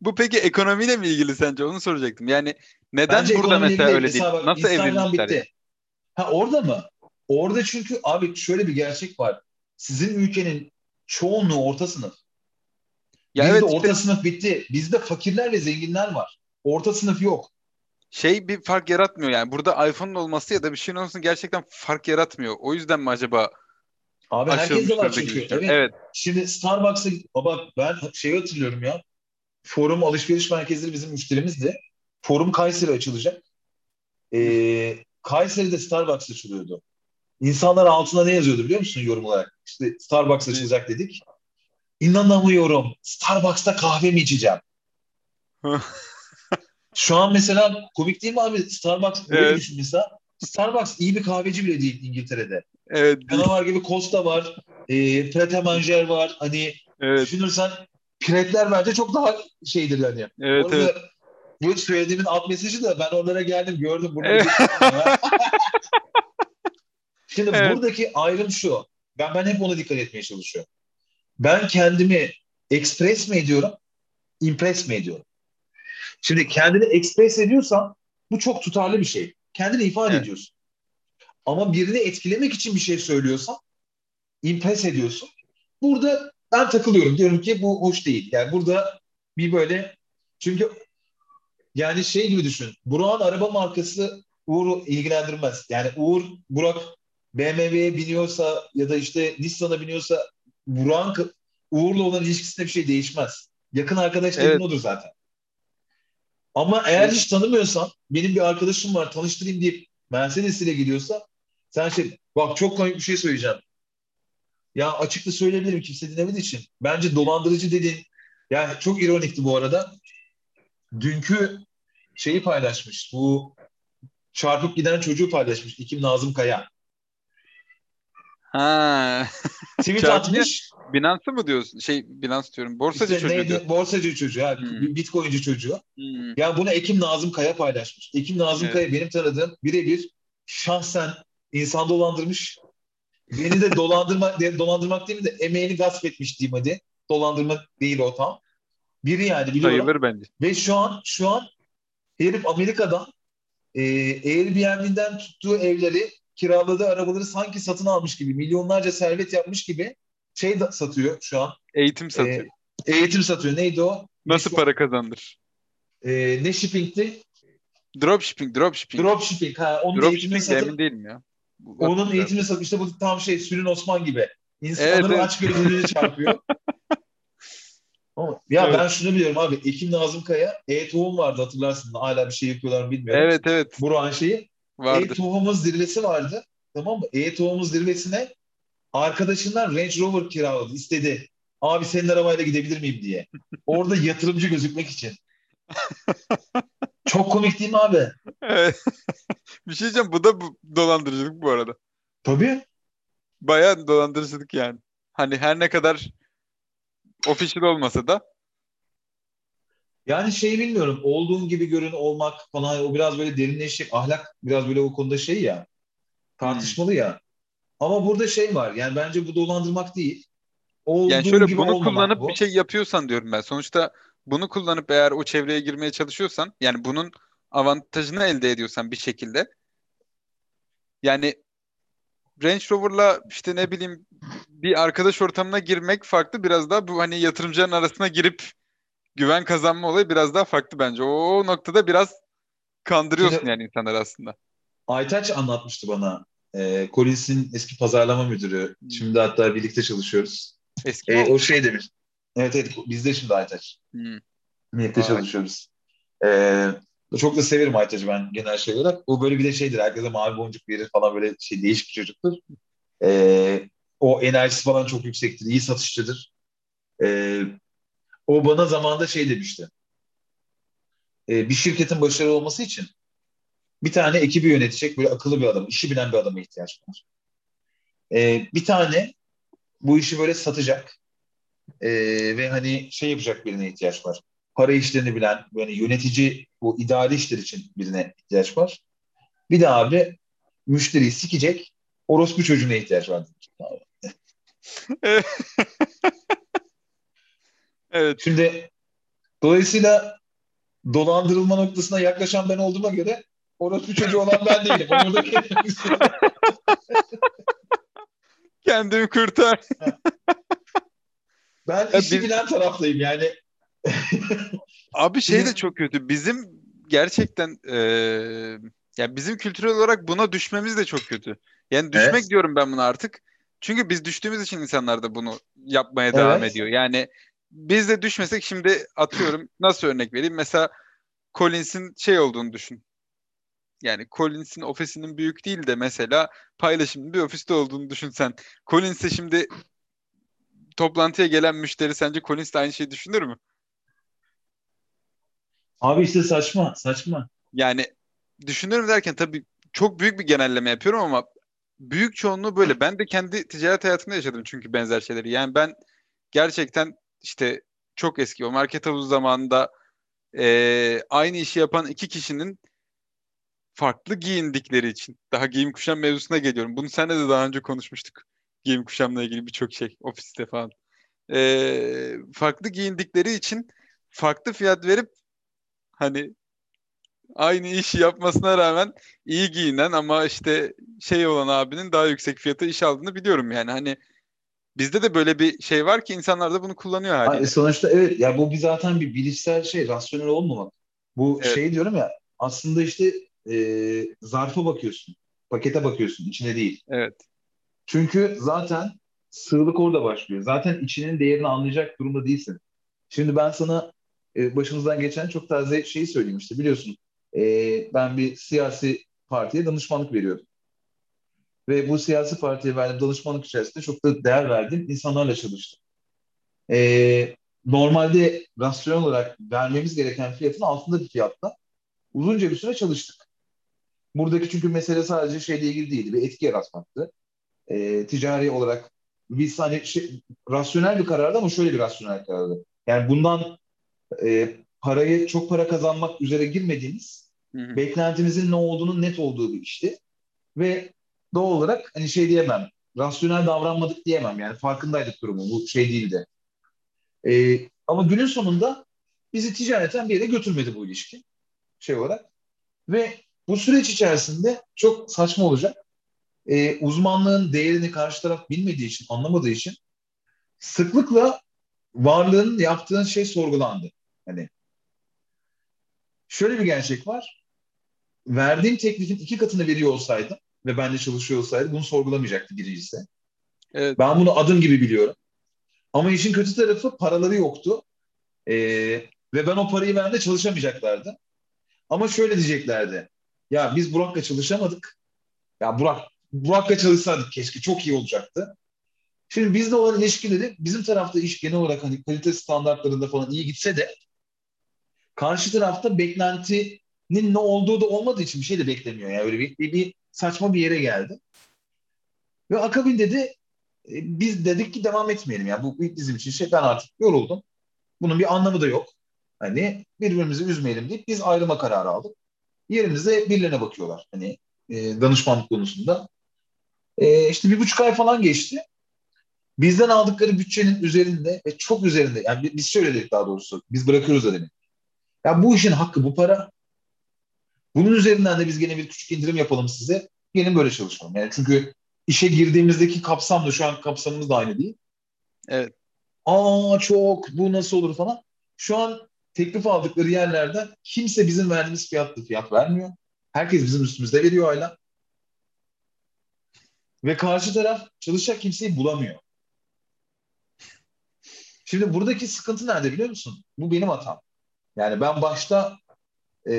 Bu peki ekonomiyle mi ilgili sence? Onu soracaktım. Yani neden Bence burada mesela öyle değil? Bak, Nasıl Instagram evrilmişler? bitti. yani? Ha orada mı? Orada çünkü abi şöyle bir gerçek var. Sizin ülkenin çoğunluğu orta sınıf. Ya Bizde evet orta işte sınıf bitti. Bizde fakirler ve zenginler var. Orta sınıf yok. şey bir fark yaratmıyor yani. Burada iPhone'un olması ya da bir şeyin olması gerçekten fark yaratmıyor. O yüzden mi acaba Abi herkes de var çünkü. gibi Evet. Evet. Şimdi Starbucks'a baba ben şeyi hatırlıyorum ya. Forum alışveriş merkezleri bizim müşterimizdi. Forum Kayseri açılacak. Ee, Kayseri'de Starbucks açılıyordu. İnsanlar altına ne yazıyordu biliyor musun yorum olarak? İşte Starbucks açılacak dedik. İnanamıyorum. Starbucks'ta kahve mi içeceğim? Şu an mesela komik değil mi abi? Starbucks böyle Evet. düşün mesela. Starbucks iyi bir kahveci bile değil İngiltere'de. Evet. Canavar gibi Costa var. E, Pret Manger var. Hani Evet. düşünürsen Pretler bence çok daha şeydir hani. Evet. Orada Evet. Bu söylediğimin alt mesajı da ben onlara geldim gördüm. Burada Evet. Şimdi Evet. buradaki ayrım şu. Ben ben hep ona dikkat etmeye çalışıyorum. Ben kendimi express mi ediyorum, impress mi ediyorum? Şimdi kendini express ediyorsan bu çok tutarlı bir şey. Kendini ifade Evet. ediyorsun. Ama birini etkilemek için bir şey söylüyorsan impress ediyorsun. Burada ben takılıyorum. Diyorum ki bu hoş değil. Yani burada bir böyle çünkü yani şey gibi düşün. Burak'ın araba markası Uğur'u ilgilendirmez. Yani Uğur, Burak BMW'ye biniyorsa ya da işte Nissan'a biniyorsa Burak'ın Uğur'la olan ilişkisinde bir şey değişmez. Yakın arkadaş Evet. odur zaten. Ama eğer hiç tanımıyorsan, benim bir arkadaşım var tanıştırayım deyip Mercedes ile gidiyorsa sen şey, bak çok komik bir şey söyleyeceğim. Ya açıkça söyleyebilirim kimse dinlemediği için. Bence dolandırıcı dediğin, yani çok ironikti bu arada. Dünkü şeyi paylaşmış. Bu çarpıp giden çocuğu paylaşmış. İkim Nazım Kaya. Ha. Tweet atmış. Binance mı diyorsun? Şey Binance diyorum. Borsacı İşte çocuğu neydi? diyor. Borsacı çocuğu. Ha, Hmm. Bitcoinci çocuğu. Hmm. Yani bunu Ekim Nazım Kaya paylaşmış. Ekim Nazım Evet. Kaya benim tanıdığım birebir şahsen insan dolandırmış. Beni de dolandırmak, dolandırmak değil mi de emeğini gasp etmiş diyeyim hadi. Dolandırmak değil o tam. Biri yani biliyorum. Sayılır bence. Ve şu an şu an herif Amerika'dan e, Airbnb'den tuttuğu evleri, kiraladığı arabaları sanki satın almış gibi, milyonlarca servet yapmış gibi şey da satıyor şu an. Eğitim satıyor. E, eğitim satıyor. Neydi o? Nasıl Şu- para kazandır? E, ne shipping'ti? Dropshipping, dropshipping. Dropshipping. Ha, onun eğitimini Dropshipping de satıp, emin değilim ya. Bu- onun eğitimini satıp işte bu tam şey Sülün Osman gibi. İnsanların Evet, evet. aç gözlülüğünü çarpıyor. Ama, ya Evet. ben şunu biliyorum abi. Ekim Nazım Kaya, e-tohum vardı hatırlarsın. Hala bir şey yapıyorlar bilmiyorum. Evet evet Burak'ın şeyi. Vardır. E-Tohum'un zirvesi vardı. Tamam mı? E-Tohum'un zirvesine arkadaşından Range Rover kiraladı. istedi. Abi senin arabayla gidebilir miyim diye. Orada yatırımcı gözükmek için. Çok komik değil mi abi? Evet. bir şey diyeceğim bu da bu, dolandırıcılık bu arada. Tabii. Bayağı dolandırıcılık yani. Hani her ne kadar official olmasa da Yani şey bilmiyorum. Olduğun gibi görün olmak falan o biraz böyle derinleşecek. Ahlak biraz böyle o konuda şey ya. Tartışmalı ya. Ama burada şey var. Yani bence bu dolandırmak değil. Olduğun yani şöyle bunu kullanıp bu. bir şey yapıyorsan diyorum ben. Sonuçta bunu kullanıp eğer o çevreye girmeye çalışıyorsan yani bunun avantajını elde ediyorsan bir şekilde yani Range Rover'la işte ne bileyim bir arkadaş ortamına girmek farklı biraz daha bu hani yatırımcıların arasına girip güven kazanma olayı biraz daha farklı bence. O, noktada biraz kandırıyorsun Şimdi- yani insanları aslında. Aytaç anlatmıştı bana. E, Collins'in eski pazarlama müdürü. Şimdi hatta birlikte çalışıyoruz. Eski E, o şey demiş. Evet evet bizde şimdi Aytaç. Hmm. Birlikte Vay. çalışıyoruz. E, çok da severim Aytaç'ı ben genel şey olarak. O böyle bir de şeydir. Herkese mavi boncuk verir falan böyle şey değişik bir çocuktur. E, o enerjisi falan çok yüksektir. iyi satışçıdır. E, o bana zamanında şey demişti. E, bir şirketin başarılı olması için bir tane ekibi yönetecek böyle akıllı bir adam, işi bilen bir adama ihtiyaç var. E, bir tane bu işi böyle satacak e, ve hani şey yapacak birine ihtiyaç var. para işlerini bilen, böyle yönetici, bu idari işler için birine ihtiyaç var. Bir de abi müşteriyi sikecek orospu çocuğuna ihtiyaç var. Evet. Şimdi dolayısıyla dolandırılma noktasına yaklaşan ben olduğuma göre orospu çocuğu olan ben değilim. Oradaki Kendimi kurtar. ben Ya işi biz- bilen taraftayım yani. Abi şey de çok kötü. Bizim gerçekten eee ya bizim kültürel olarak buna düşmemiz de çok kötü. Yani düşmek Evet. diyorum ben buna artık. Çünkü biz düştüğümüz için insanlar da bunu yapmaya devam Evet. ediyor. Yani biz de düşmesek şimdi atıyorum nasıl örnek vereyim? Mesela Collins'in şey olduğunu düşün. Yani Collins'in ofisinin büyük değil de mesela paylaşımlı bir ofiste olduğunu düşünsen. Collins'e şimdi toplantıya gelen müşteri sence Collins de aynı şeyi düşünür mü? Abi işte saçma, saçma. Yani düşünürüm derken tabii çok büyük bir genelleme yapıyorum ama büyük çoğunluğu böyle. Ben de kendi ticaret hayatımda yaşadım çünkü benzer şeyleri. Yani ben gerçekten işte çok eski o market havuzu zamanında eee, aynı işi yapan iki kişinin farklı giyindikleri için daha giyim kuşam mevzusuna geliyorum. Bunu seninle de daha önce konuşmuştuk. Giyim kuşamla ilgili birçok şey ofiste falan. Eee, farklı giyindikleri için farklı fiyat verip hani aynı işi yapmasına rağmen iyi giyinen ama işte şey olan abinin daha yüksek fiyata iş aldığını biliyorum yani hani bizde de böyle bir şey var ki insanlar da bunu kullanıyor Ha, haliyle. e, sonuçta evet ya bu bir zaten bir bilişsel şey, rasyonel olmamak. Bu Evet. şey diyorum ya aslında işte e, zarfa bakıyorsun, pakete bakıyorsun, içine değil. Evet. Çünkü zaten sığlık orada başlıyor. Zaten içinin değerini anlayacak durumda değilsin. Şimdi ben sana e, başımızdan geçen çok taze şeyi söyleyeyim işte biliyorsun. e, ben bir siyasi partiye danışmanlık veriyordum. Ve bu siyasi partiye verdiğim danışmanlık içerisinde çok da değer verdiğim insanlarla çalıştım. E, normalde rasyonel olarak vermemiz gereken fiyatın altında bir fiyatla uzunca bir süre çalıştık. Buradaki çünkü mesele sadece şeyle ilgili değildi. Bir etki yaratmaktı e, ticari olarak biz hani şey, rasyonel bir karardı ama şöyle bir rasyonel karardı. Yani bundan e, parayı çok para kazanmak üzere girmediğimiz Hı hı. beklentimizin ne olduğunun net olduğu bir işti. Ve doğal olarak hani şey diyemem, rasyonel davranmadık diyemem yani farkındaydık durumu bu şey değildi. E, ama günün sonunda bizi ticareten bir yere götürmedi bu ilişki şey olarak. Ve bu süreç içerisinde çok saçma olacak e, uzmanlığın değerini karşı taraf bilmediği için, anlamadığı için sıklıkla varlığın yaptığın şey sorgulandı. Hani şöyle bir gerçek var. Verdiğim teklifin iki katını veriyor olsaydım ve ben de çalışıyor olsaydım bunu sorgulamayacaktı birincisi. Evet. Ben bunu adım gibi biliyorum. Ama işin kötü tarafı paraları yoktu. E, ve ben o parayı verdiğimde çalışamayacaklardı. Ama şöyle diyeceklerdi. Ya biz Burak'la çalışamadık. Ya Burak Burak'la çalışsaydık keşke çok iyi olacaktı. Şimdi bizde olan ilişkileri bizim tarafta iş genel olarak hani kalite standartlarında falan iyi gitse de karşı tarafta beklentinin ne olduğu da olmadığı için bir şey de beklemiyor. Yani öyle bir, bir, bir saçma bir yere geldi. Ve akabinde de e, biz dedik ki devam etmeyelim. Yani bu bizim için şey ben artık yoruldum. Bunun bir anlamı da yok. Hani birbirimizi üzmeyelim deyip biz ayrılma kararı aldık. Yerimize birilerine bakıyorlar. Hani e, danışmanlık konusunda. E, işte bir buçuk ay falan geçti. Bizden aldıkları bütçenin üzerinde ve çok üzerinde yani bi- biz şöyle dedik daha doğrusu biz bırakıyoruz da demek. Ya bu işin hakkı bu para. Bunun üzerinden de biz gene bir küçük indirim yapalım size. Gelin böyle çalışalım. Yani çünkü işe girdiğimizdeki kapsamla şu an kapsamımız da aynı değil. Evet. Aa çok bu nasıl olur falan. Şu an teklif aldıkları yerlerden kimse bizim verdiğimiz fiyatlı fiyat vermiyor. Herkes bizim üstümüzde veriyor hala. Ve karşı taraf çalışacak kimseyi bulamıyor. Şimdi buradaki sıkıntı nerede biliyor musun? Bu benim hatam. Yani ben başta e,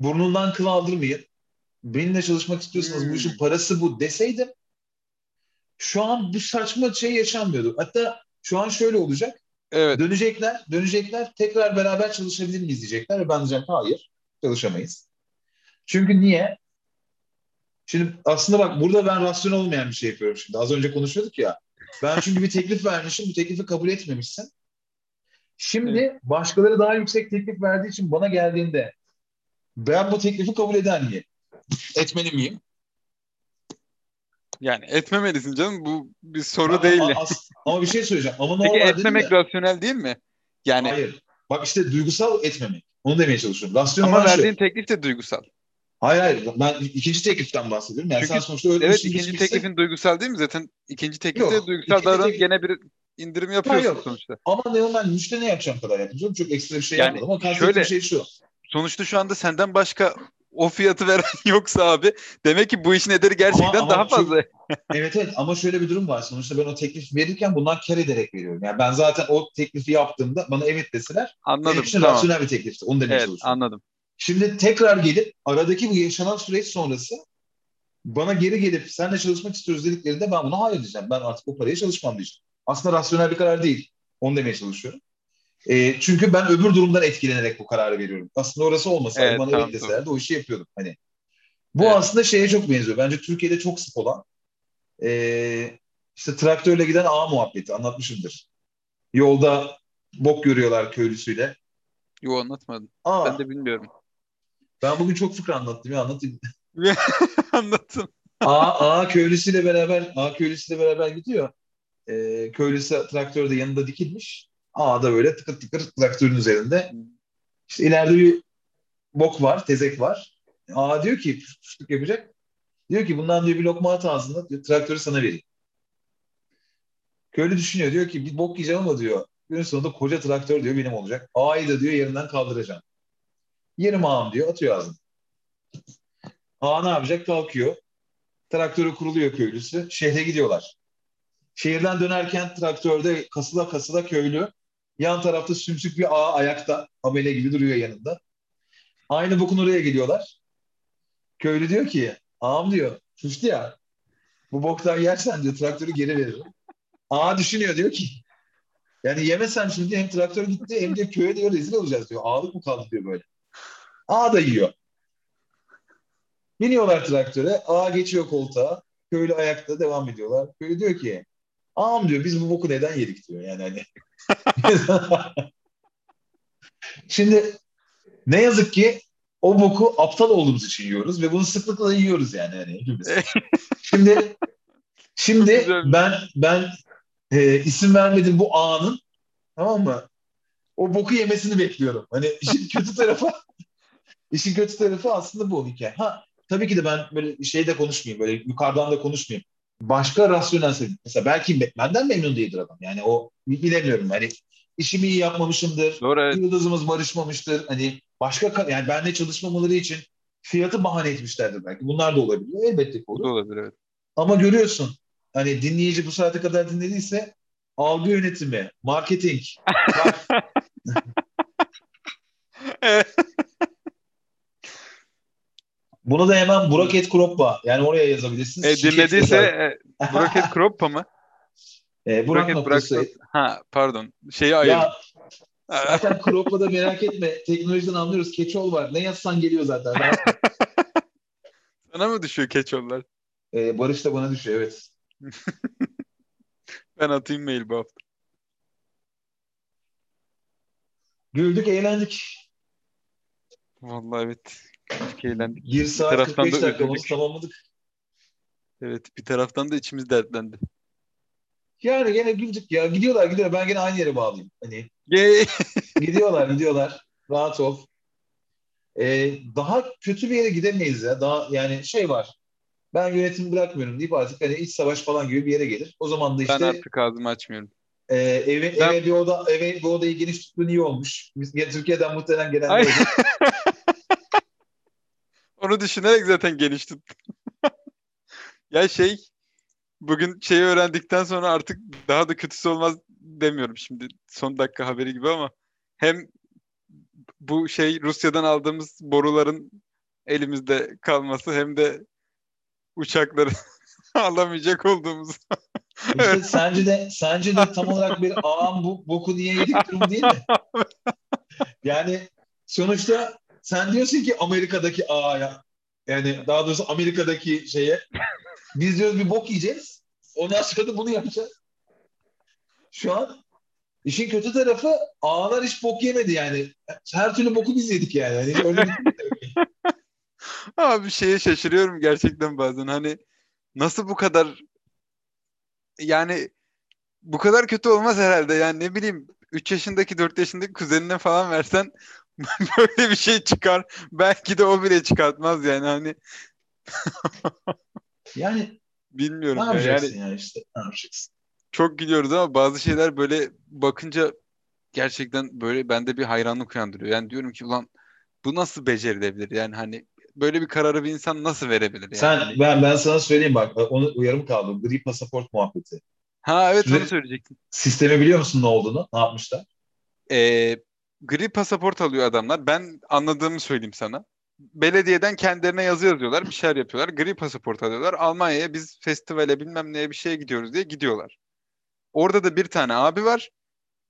burnundan kıl aldırmayın. Benimle çalışmak istiyorsanız Hmm. bu işin parası bu deseydim şu an bu saçma şey yaşanmıyordu. Hatta şu an şöyle olacak. Evet. Dönecekler, dönecekler, tekrar beraber çalışabilir miyiz diyecekler ve ben diyeceğim hayır, çalışamayız. Çünkü niye? Şimdi aslında bak burada ben rasyonel olmayan bir şey yapıyorum şimdi. Az önce konuşuyorduk ya. Ben çünkü bir teklif vermişim, bu teklifi kabul etmemişsin. Şimdi başkaları daha yüksek teklif verdiği için bana geldiğinde ben bu teklifi kabul eder miyim? Etmeli miyim? Yani etmemelisin canım. Bu bir soru Ama- değil. ama, as- ama bir şey söyleyeceğim. Ama Peki normal dedim etmemek ya. rasyonel değil mi? Yani Hayır. Bak işte duygusal etmemek. Onu demeye çalışıyorum. Rasyonel ama şu. verdiğin teklif de duygusal. Hayır hayır. Ben ikinci tekliften bahsediyorum. Yani Çünkü- sen sonuçta öyle Evet bir şey ikinci ilişkisi- teklifin duygusal değil mi? Zaten ikinci teklifte Yok, duygusal davranıp teklif- gene bir indirim yapıyorsun yok. sonuçta. Ama normal müşteri ne yapacağım kadar yaptım. canım. Çok ekstra bir şey Yani yapmadım. Ama kastettiğim şöyle- şey şu. Sonuçta şu anda senden başka o fiyatı veren yoksa abi demek ki bu işin ederi gerçekten ama daha çok- fazla. Evet evet ama şöyle bir durum var. Sonuçta ben o teklif verirken bundan kar ederek veriyorum. Yani ben zaten o teklifi yaptığımda bana evet deseler benim Anladım. için Tamam. rasyonel bir teklifti. Onu demeye Evet çalışıyorum. anladım. Şimdi tekrar gelip aradaki bu yaşanan süreç sonrası bana geri gelip seninle çalışmak istiyoruz dediklerinde ben buna hayır diyeceğim. Ben artık o paraya çalışmam diyeceğim. Aslında rasyonel bir karar değil. Onu demeye çalışıyorum. E, çünkü ben öbür durumdan etkilenerek bu kararı veriyorum. Aslında orası olmasaydı Evet, bana tamam, deselerdi o işi yapıyordum. Hani bu Evet. aslında şeye çok benziyor. Bence Türkiye'de çok sık olan e, işte traktörle giden ağ muhabbeti anlatmışımdır. Yolda bok görüyorlar köylüsüyle. Yo anlatmadım. Aa, Ben de bilmiyorum. ben bugün çok fıkra anlattım ya anlatayım. Anlattım. A, A köylüsüyle beraber A köylüsüyle beraber gidiyor. Ee, köylüsü traktör de yanında dikilmiş. A da böyle tıkır tıkır traktörün üzerinde. İşte ileride bir bok var, tezek var. A diyor ki fıştık yapacak. Diyor ki bundan diyor bir lokma at ağzına diyor, traktörü sana vereyim. Köylü düşünüyor diyor ki bir bok yiyeceğim ama diyor günün sonunda koca traktör diyor benim olacak. A'yı da diyor yerinden kaldıracağım. Yerim ağam diyor atıyor ağzına. A ne yapacak? Kalkıyor. Traktörü kuruluyor köylüsü. Şehre gidiyorlar. Şehirden dönerken traktörde kasıla kasıla köylü. Yan tarafta sümsük bir ağa ayakta. Amele gibi duruyor yanında. Aynı bokun oraya geliyorlar. Köylü diyor ki ağam diyor suçtu ya bu boktan yersen diyor traktörü geri veririm. Ağa düşünüyor diyor ki yani yemesem şimdi hem traktör gitti hem de köye diyor rezil olacağız diyor. Ağlık mı kaldı diyor böyle. Ağa da yiyor. Biniyorlar traktöre. Ağa geçiyor koltuğa. Köylü ayakta devam ediyorlar. Köylü diyor ki ağam diyor biz bu boku neden yedik diyor. Yani hani. Şimdi ne yazık ki o boku aptal olduğumuz için yiyoruz ve bunu sıklıkla yiyoruz yani hani hepimiz. Şimdi şimdi ben ben e, isim vermedim bu ağanın tamam mı? O boku yemesini bekliyorum. Hani işin kötü tarafı işin kötü tarafı aslında bu hikaye. Ha tabii ki de ben böyle şeyde konuşmayayım. Böyle yukarıdan da konuşmayayım. Başka rasyonel sebep. Mesela belki be- benden memnun değildir adam. Yani o bilemiyorum. Hani işimi iyi yapmamışımdır. Doğru evet. Yıldızımız barışmamıştır. Hani başka ka- yani benimle çalışmamaları için fiyatı bahane etmişlerdir belki. Bunlar da olabiliyor. Elbette ki olur. olabilir evet. Ama görüyorsun hani dinleyici bu saate kadar dinlediyse algı yönetimi, marketing. Bunu da hemen Burak Et Kroppa yani oraya yazabilirsiniz. E, dinlediyse e, Burak Kroppa mı? e, Burak Burak et noktası. Burak Ha pardon. Şeyi ayırdım. Ya zaten Kroppa da merak etme. Teknolojiden anlıyoruz. Keçol var. Ne yazsan geliyor zaten. Sana mı düşüyor keçollar? e, Barış da bana düşüyor evet. Ben atayım mail bu hafta. Güldük, eğlendik. Vallahi evet. Çok eğlendik. 1 saat taraftan 45 da dakikamızı tamamladık. Evet bir taraftan da içimiz dertlendi. Yani gene güldük ya. Gidiyorlar gidiyorlar. Ben gene aynı yere bağlayayım. Hani gidiyorlar gidiyorlar. Rahat ol. Ee, daha kötü bir yere gidemeyiz ya. Daha yani şey var. Ben yönetimi bırakmıyorum deyip artık hani iç savaş falan gibi bir yere gelir. O zaman da ben işte artık ağzımı açmıyorum. e, eve, Ben- eve bir oda eve bir odayı geniş tuttuğun iyi olmuş. Biz Türkiye'den muhtemelen gelen Onu düşünerek zaten geniş tuttum. ya şey bugün şeyi öğrendikten sonra artık daha da kötüsü olmaz demiyorum şimdi son dakika haberi gibi ama hem bu şey Rusya'dan aldığımız boruların elimizde kalması hem de uçakları alamayacak olduğumuz. İşte sence de sence de tam olarak bir ağam bu boku niye yedik durum değil mi? Yani sonuçta sen diyorsun ki Amerika'daki ağaya yani daha doğrusu Amerika'daki şeye biz diyoruz bir bok yiyeceğiz. Ondan sonra da bunu yapacağız. Şu an İşin kötü tarafı ağlar hiç bok yemedi yani. Her türlü boku biz yedik yani. Hani öyle bir- Abi şeye şaşırıyorum gerçekten bazen hani nasıl bu kadar yani bu kadar kötü olmaz herhalde yani ne bileyim 3 yaşındaki 4 yaşındaki kuzenine falan versen böyle bir şey çıkar belki de o bile çıkartmaz yani hani yani bilmiyorum ne ya. yapacaksın yani ya işte? Ne yapacaksın? çok gülüyoruz ama bazı şeyler böyle bakınca gerçekten böyle bende bir hayranlık uyandırıyor yani diyorum ki ulan bu nasıl becerilebilir yani hani böyle bir kararı bir insan nasıl verebilir yani Sen ben ben sana söyleyeyim bak onu uyarım kaldı. Gri pasaport muhabbeti. ha evet Süre- onu söyleyecektim Sistemi biliyor musun ne olduğunu? Ne yapmışlar? Ee, gri pasaport alıyor adamlar. Ben anladığımı söyleyeyim sana. Belediyeden kendilerine yazı yazıyorlar, bir şeyler yapıyorlar. Gri pasaport alıyorlar. Almanya'ya biz festivale bilmem neye bir şeye gidiyoruz diye gidiyorlar. Orada da bir tane abi var.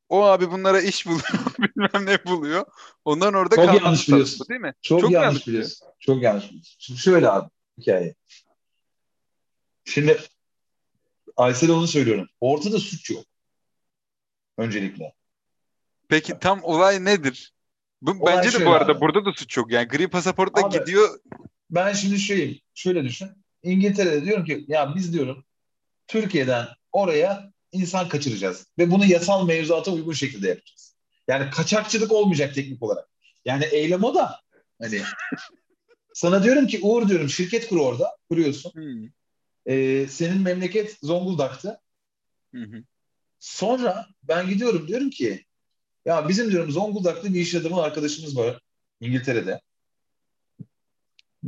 O abi bunlara iş buluyor, bilmem ne buluyor. Ondan orada Çok yanlış biliyorsun. değil mi? Çok, Çok yanlış, yanlış biliyorsun. Çok yanlış biliyorsun. Şimdi şöyle abi hikaye. Şimdi Aysel'e onu söylüyorum. Ortada suç yok. Öncelikle. Peki tam olay nedir? Bu, Olay bence de bu arada abi. burada da suç yok. Yani gri pasaportla Abi, gidiyor. Ben şimdi şöyle, şöyle düşün. İngiltere'de diyorum ki ya biz diyorum Türkiye'den oraya insan kaçıracağız. Ve bunu yasal mevzuata uygun şekilde yapacağız. Yani kaçakçılık olmayacak teknik olarak. Yani eylem o da. Hani sana diyorum ki Uğur diyorum şirket kur orada. Kuruyorsun. Hmm, Ee, senin memleket Zonguldak'ta. hı hı. Sonra ben gidiyorum diyorum ki ya bizim diyorum Zonguldak'ta bir iş adamı arkadaşımız var İngiltere'de.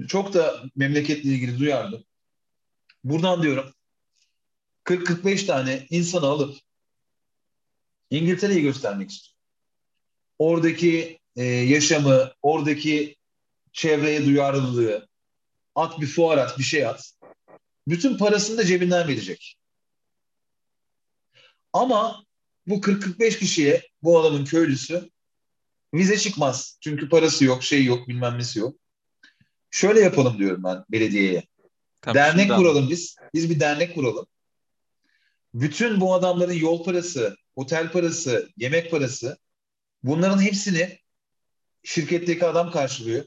Çok da memleketle ilgili duyarlı. Buradan diyorum 40-45 tane insanı alıp İngiltere'yi göstermek istiyorum. Oradaki e, yaşamı, oradaki çevreye duyarlılığı, at bir fuar at, bir şey at. Bütün parasını da cebinden verecek. Ama bu 40-45 kişiye bu adamın köylüsü vize çıkmaz. Çünkü parası yok, şey yok, bilmem nesi yok. Şöyle yapalım diyorum ben belediyeye. Tamam, dernek anladım. kuralım biz. Biz bir dernek kuralım. Bütün bu adamların yol parası, otel parası, yemek parası bunların hepsini şirketteki adam karşılıyor.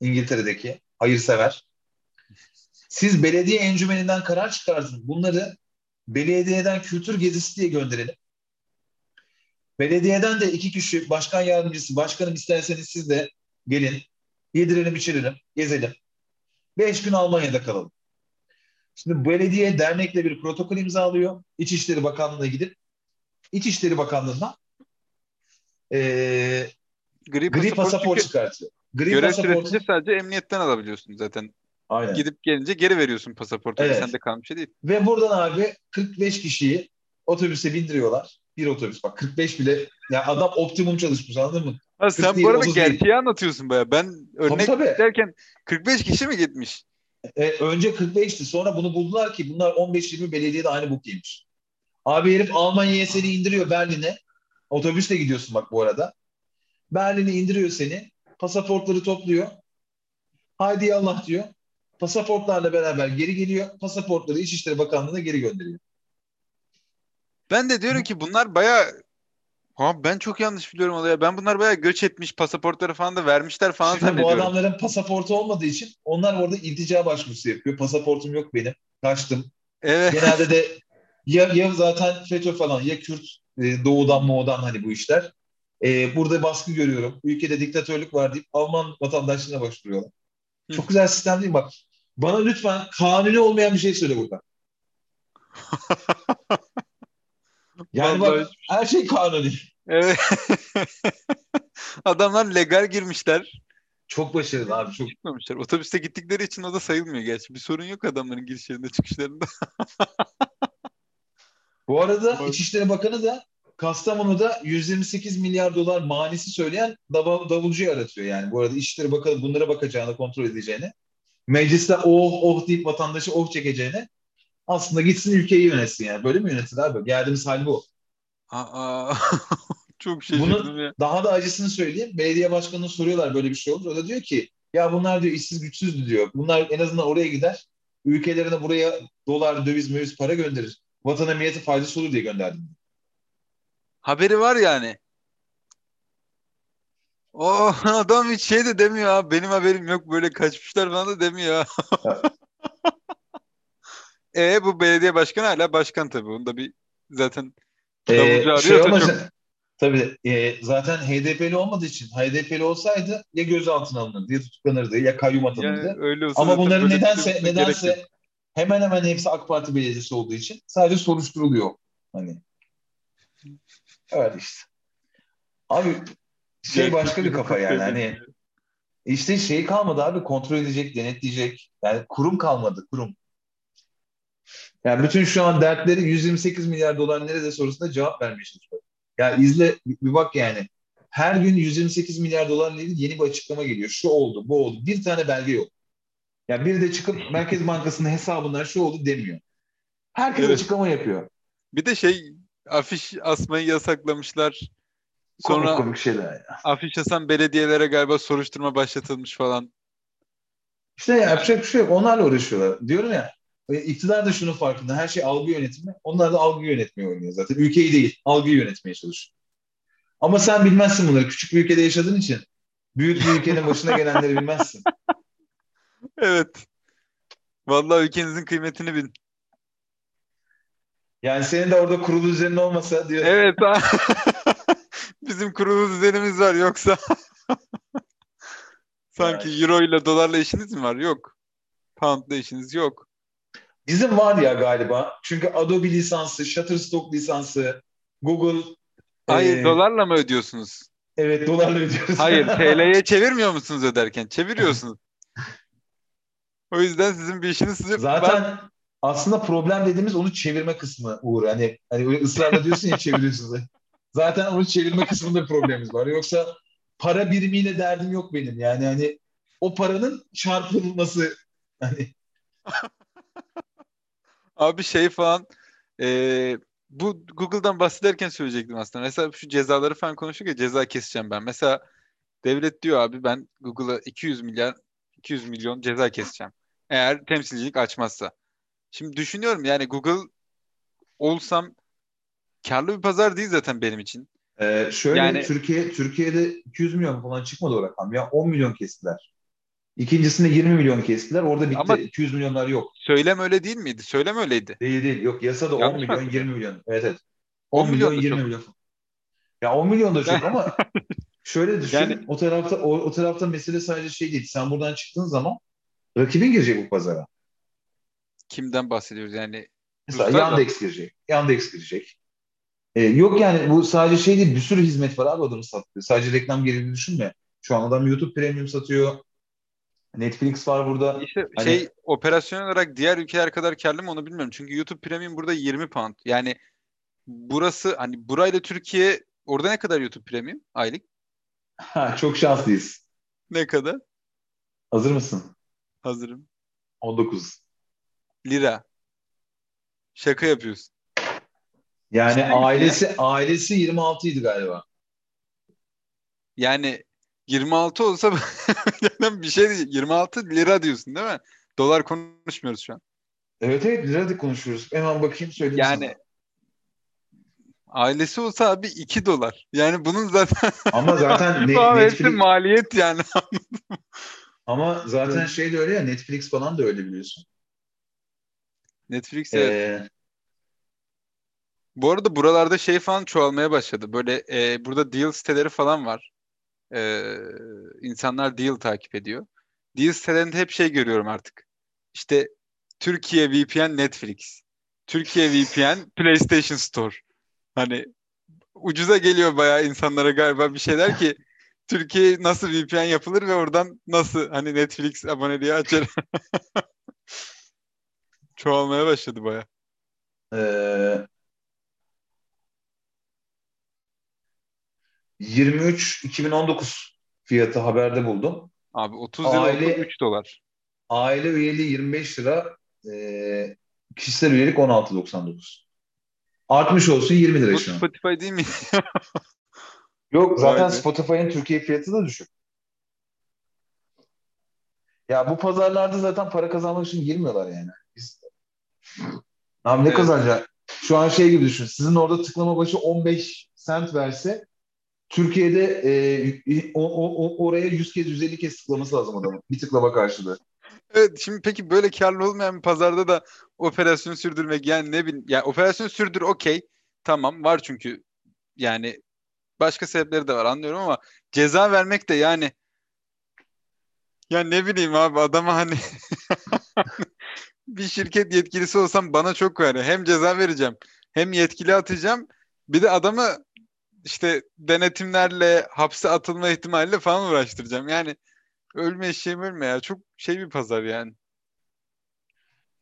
İngiltere'deki hayırsever. Siz belediye encümeninden karar çıkartın. Bunları belediyeden kültür gezisi diye gönderelim. Belediyeden de iki kişi başkan yardımcısı, başkanım isterseniz siz de gelin, yedirelim içirelim, gezelim. Beş gün Almanya'da kalalım. Şimdi belediye dernekle bir protokol imzalıyor. İçişleri Bakanlığı'na gidip İçişleri Bakanlığı'ndan eee Gri, gri pasaport pasaport çıkartıyor. Gri görev süresince sadece emniyetten alabiliyorsun zaten. aynen. Gidip gelince geri veriyorsun pasaportu. Evet. Sende kalan bir şey değil. Ve buradan abi 45 kişiyi otobüse bindiriyorlar. Bir otobüs bak 45 bile ya adam optimum çalışmış anladın mı? Ha, sen değil, bu arada otuz değil. gerçeği anlatıyorsun baya. Ben örnek tabii. derken 45 kişi mi gitmiş? E, önce 45'ti sonra bunu buldular ki bunlar 15-20 belediyede aynı bok yemiş. Abi herif Almanya'ya seni indiriyor Berlin'e. Otobüsle gidiyorsun bak bu arada. Berlin'e indiriyor seni. Pasaportları topluyor. Haydi yallah diyor. Pasaportlarla beraber geri geliyor. Pasaportları İçişleri Bakanlığı'na geri gönderiyor. Ben de diyorum ki bunlar baya Ha ben çok yanlış biliyorum olayı. Ben bunlar baya göç etmiş pasaportları falan da vermişler falan Şimdi bu zannediyorum. adamların pasaportu olmadığı için onlar orada iltica başvurusu yapıyor. Pasaportum yok benim. Kaçtım. Evet. Genelde de ya, ya zaten FETÖ falan ya Kürt e, doğudan moğudan hani bu işler. E, burada baskı görüyorum. Ülkede diktatörlük var deyip Alman vatandaşlığına başvuruyorlar. Hı. Çok güzel sistem değil mi? Bak bana lütfen kanuni olmayan bir şey söyle burada. Yani Vallahi bak her şey kanuni. Evet. Adamlar legal girmişler. Çok başarılı abi çok. Çıkmamışlar. Otobüste gittikleri için o da sayılmıyor gerçi. Bir sorun yok adamların girişlerinde çıkışlarında. Bu arada Bak. İçişleri Bakanı da Kastamonu'da 128 milyar dolar manisi söyleyen dav- davulcuyu aratıyor yani. Bu arada İçişleri Bakanı bunlara bakacağını, kontrol edeceğini, mecliste oh oh deyip vatandaşı oh çekeceğini aslında gitsin ülkeyi yönetsin yani. Böyle mi yönetir abi? Geldiğimiz hal bu. Aa, çok şaşırdım Bunu ya. daha da acısını söyleyeyim. Belediye başkanına soruyorlar böyle bir şey olur. O da diyor ki ya bunlar diyor işsiz güçsüzdü diyor. Bunlar en azından oraya gider. Ülkelerine buraya dolar, döviz, möviz para gönderir. Vatana millete faydası olur diye gönderdim. Haberi var yani. O adam hiç şey de demiyor abi. Benim haberim yok böyle kaçmışlar falan da demiyor. e bu belediye başkanı hala başkan tabii. Onu da bir zaten davulcu Ee, şey olmasa, çok. tabii e, zaten HDP'li olmadığı için HDP'li olsaydı ya gözaltına alınırdı ya tutuklanırdı ya kayyum atanırdı. Yani öyle Ama bunların nedense şey nedense hemen hemen hepsi AK Parti belediyesi olduğu için sadece soruşturuluyor. Hani. Evet işte. Abi şey başka bir kafa yani hani işte şey kalmadı abi kontrol edecek, denetleyecek. Yani kurum kalmadı, kurum. Yani bütün şu an dertleri 128 milyar dolar nerede sorusuna cevap vermeye çalışıyor. Ya izle bir bak yani. Her gün 128 milyar dolarla ilgili yeni bir açıklama geliyor. Şu oldu, bu oldu. Bir tane belge yok. Ya biri de çıkıp Merkez Bankası'nın hesabından şu oldu demiyor. Herkes Evet. açıklama yapıyor. Bir de şey afiş asmayı yasaklamışlar. Komik Sonra komik şeyler ya. afiş asan belediyelere galiba soruşturma başlatılmış falan. İşte yapacak bir şey yok. Onlarla uğraşıyorlar. Diyorum ya iktidar da şunun farkında. Her şey algı yönetimi. Onlar da algı yönetmeyi oynuyor zaten. Ülkeyi değil, algıyı yönetmeye çalışıyor. Ama sen bilmezsin bunları. Küçük bir ülkede yaşadığın için büyük bir ülkenin başına gelenleri bilmezsin. Evet. Vallahi ülkenizin kıymetini bilin. Yani senin de orada kurulu düzenin olmasa diyor. Evet. Bizim kurulu düzenimiz var yoksa sanki Evet. euro ile dolarla işiniz mi var? Yok. Pound'la işiniz yok. Bizim var ya galiba. Çünkü Adobe lisansı, Shutterstock lisansı, Google Hayır, e, dolarla mı ödüyorsunuz? Evet dolarla ödüyoruz. Hayır, TL'ye çevirmiyor musunuz öderken? Çeviriyorsunuz. O yüzden sizin bir işiniz size Zaten aslında problem dediğimiz onu çevirme kısmı Uğur. Hani, hani öyle ısrarla diyorsun ya çeviriyorsunuz. Zaten onu çevirme kısmında problemimiz var. Yoksa para birimiyle derdim yok benim. Yani hani o paranın çarpılması hani Abi şey falan eee, bu Google'dan bahsederken söyleyecektim aslında. Mesela şu cezaları falan konuştuk ya ceza keseceğim ben. Mesela devlet diyor abi ben Google'a 200 milyar 200 milyon ceza keseceğim. Eğer temsilcilik açmazsa. Şimdi düşünüyorum yani Google olsam karlı bir pazar değil zaten benim için. Ee, şöyle Yani- Türkiye Türkiye'de 200 milyon falan çıkmadı o rakam. Ya 10 milyon kestiler. İkincisinde 20 milyon kestiler. Orada bitti. Ama- 200 milyonlar yok. Söylem öyle değil miydi? Söylem öyleydi. Değil değil. Yok yasada 10 Yanlış mı milyon, hatırlıyorum? 20 milyon. Evet evet. 10 10 milyon, milyon da 20 çok. milyon. Ya 10 milyon da çok ama şöyle düşün. Yani- o tarafta o, o tarafta mesele sadece şey değil. Sen buradan çıktığın zaman rakibin girecek bu pazara. Kimden bahsediyoruz yani? Mesela Ruslar mı? Yandex girecek. Yandex girecek. Ee, yok yani bu sadece şey değil. Bir sürü hizmet var abi adamın sattığı. Sadece reklam geliri düşünme. Şu an adam YouTube Premium satıyor. Netflix var burada. İşte Hani- şey operasyon olarak diğer ülkeler kadar karlı mı onu bilmiyorum. Çünkü YouTube Premium burada 20 pound. Yani burası hani burayla Türkiye orada ne kadar YouTube Premium aylık? Ha, çok şanslıyız. Ne kadar? Hazır mısın? Hazırım. 19. Lira. Şaka yapıyorsun. Yani ailesi ailesi 26 idi galiba. Yani 26 olsa bir şey değil. 26 lira diyorsun değil mi? Dolar konuşmuyoruz şu an. Evet evet lirada konuşuyoruz. Hemen bakayım söyleyeyim Yani sana. ailesi olsa abi 2 dolar. Yani bunun zaten Ama zaten ne- Netflix maliyet yani. ama zaten şey de öyle ya Netflix falan da öyle biliyorsun. Netflix evet. Ee, Bu arada buralarda şey falan çoğalmaya başladı. Böyle e, burada deal siteleri falan var. E, insanlar deal takip ediyor. Deal sitelerinde hep şey görüyorum artık. İşte Türkiye VPN Netflix. Türkiye VPN PlayStation Store. Hani ucuza geliyor bayağı insanlara galiba bir şeyler ki Türkiye nasıl VPN yapılır ve oradan nasıl hani Netflix aboneliği açar. Çoğalmaya başladı bayağı. e, 23 2019 fiyatı haberde buldum. Abi 30 lira Aile- oldu 3 dolar. Aile üyeliği 25 lira, e, kişisel üyelik 16.99. Artmış olsun 20 lira şu an. Spotify değil mi? Yok zaten. Spotify'ın Türkiye fiyatı da düşük. Ya bu pazarlarda zaten para kazanmak için girmiyorlar yani. Biz... Abi ne Evet. kazanacak? Şu an şey gibi düşün. Sizin orada tıklama başı 15 sent verse Türkiye'de e, o, o, oraya 100 kez 150 kez tıklaması lazım adamın. Bir tıklama karşılığı. Evet şimdi peki böyle karlı olmayan bir pazarda da operasyon sürdürmek yani ne bileyim yani operasyon sürdür okey tamam var çünkü yani başka sebepleri de var anlıyorum ama ceza vermek de yani ya ne bileyim abi adama hani bir şirket yetkilisi olsam bana çok yani hem ceza vereceğim hem yetkili atacağım bir de adamı işte denetimlerle hapse atılma ihtimaliyle falan uğraştıracağım yani ölme eşeğim ölme ya çok şey bir pazar yani.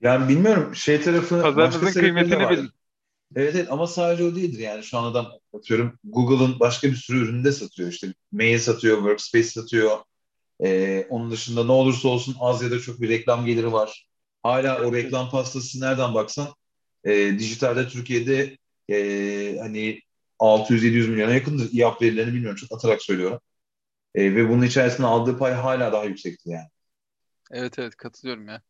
Yani bilmiyorum şey tarafı Pazarınızın kıymetini bilin. Evet, evet ama sadece o değildir yani şu an adam atıyorum Google'ın başka bir sürü ürünü de satıyor işte mail satıyor, workspace satıyor. Ee, onun dışında ne olursa olsun az ya da çok bir reklam geliri var. Hala o reklam pastası nereden baksan e, dijitalde Türkiye'de e, hani 600-700 milyona yakındır. İAP verilerini bilmiyorum çok atarak söylüyorum. E, ve bunun içerisinde aldığı pay hala daha yüksekti yani. Evet evet katılıyorum ya.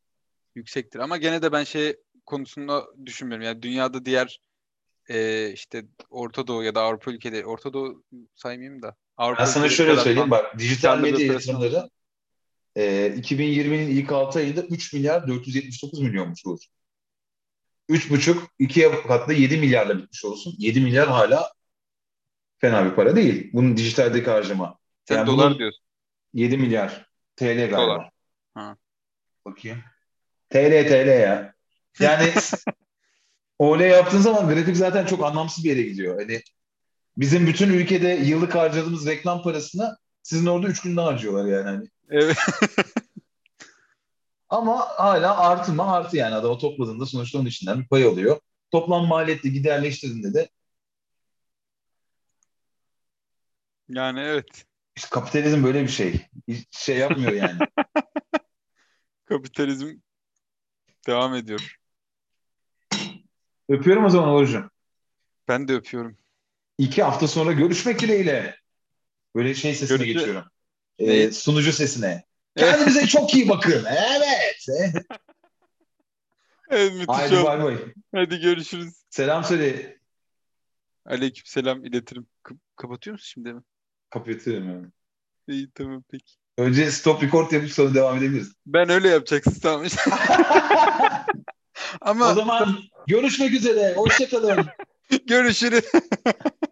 Yüksektir ama gene de ben şey konusunda düşünmüyorum. Yani dünyada diğer e, işte Orta Doğu ya da Avrupa ülkeleri, Orta Doğu saymayayım da Avrupa Ben sana şöyle söyleyeyim bak dijital medya yatırımları e, 2020'nin ilk 6 ayında 3 milyar 479 milyonmuş Uğur. 3,5 ikiye katla 7 milyarla bitmiş olsun. 7 milyar hala fena bir para değil. Bunun dijitaldeki harcama. Sen Yani dolar diyorsun. 7 milyar TL galiba. Dolar. Ha. Bakayım. TL TL ya. Yani öyle yaptığın zaman grafik zaten çok anlamsız bir yere gidiyor. Hani bizim bütün ülkede yıllık harcadığımız reklam parasını sizin orada 3 günde harcıyorlar yani. Hani. Evet. Ama hala artı mı artı yani adama topladığında sonuçta onun içinden bir pay alıyor. Toplam maliyetli giderleştirdiğinde de Yani evet. işte kapitalizm böyle bir şey. Hiç şey yapmıyor yani. Kapitalizm devam ediyor. Öpüyorum o zaman Uğur'cum. Ben de öpüyorum. İki hafta sonra görüşmek dileğiyle. Böyle şey sesine Görüşü- geçiyorum. Ee, sunucu sesine. Kendinize çok iyi bakın. Evet. Evet müthiş Haydi oldu. bay bay. Hadi görüşürüz. Selam söyle. Aleykümselam iletirim. Kap- kapatıyor musun şimdi mi? Kapatıyorum yani. İyi tamam peki. Önce stop record yapıp sonra devam edebiliriz. Ben öyle yapacaksın tamam. Ama o zaman görüşmek üzere. Hoşçakalın. görüşürüz.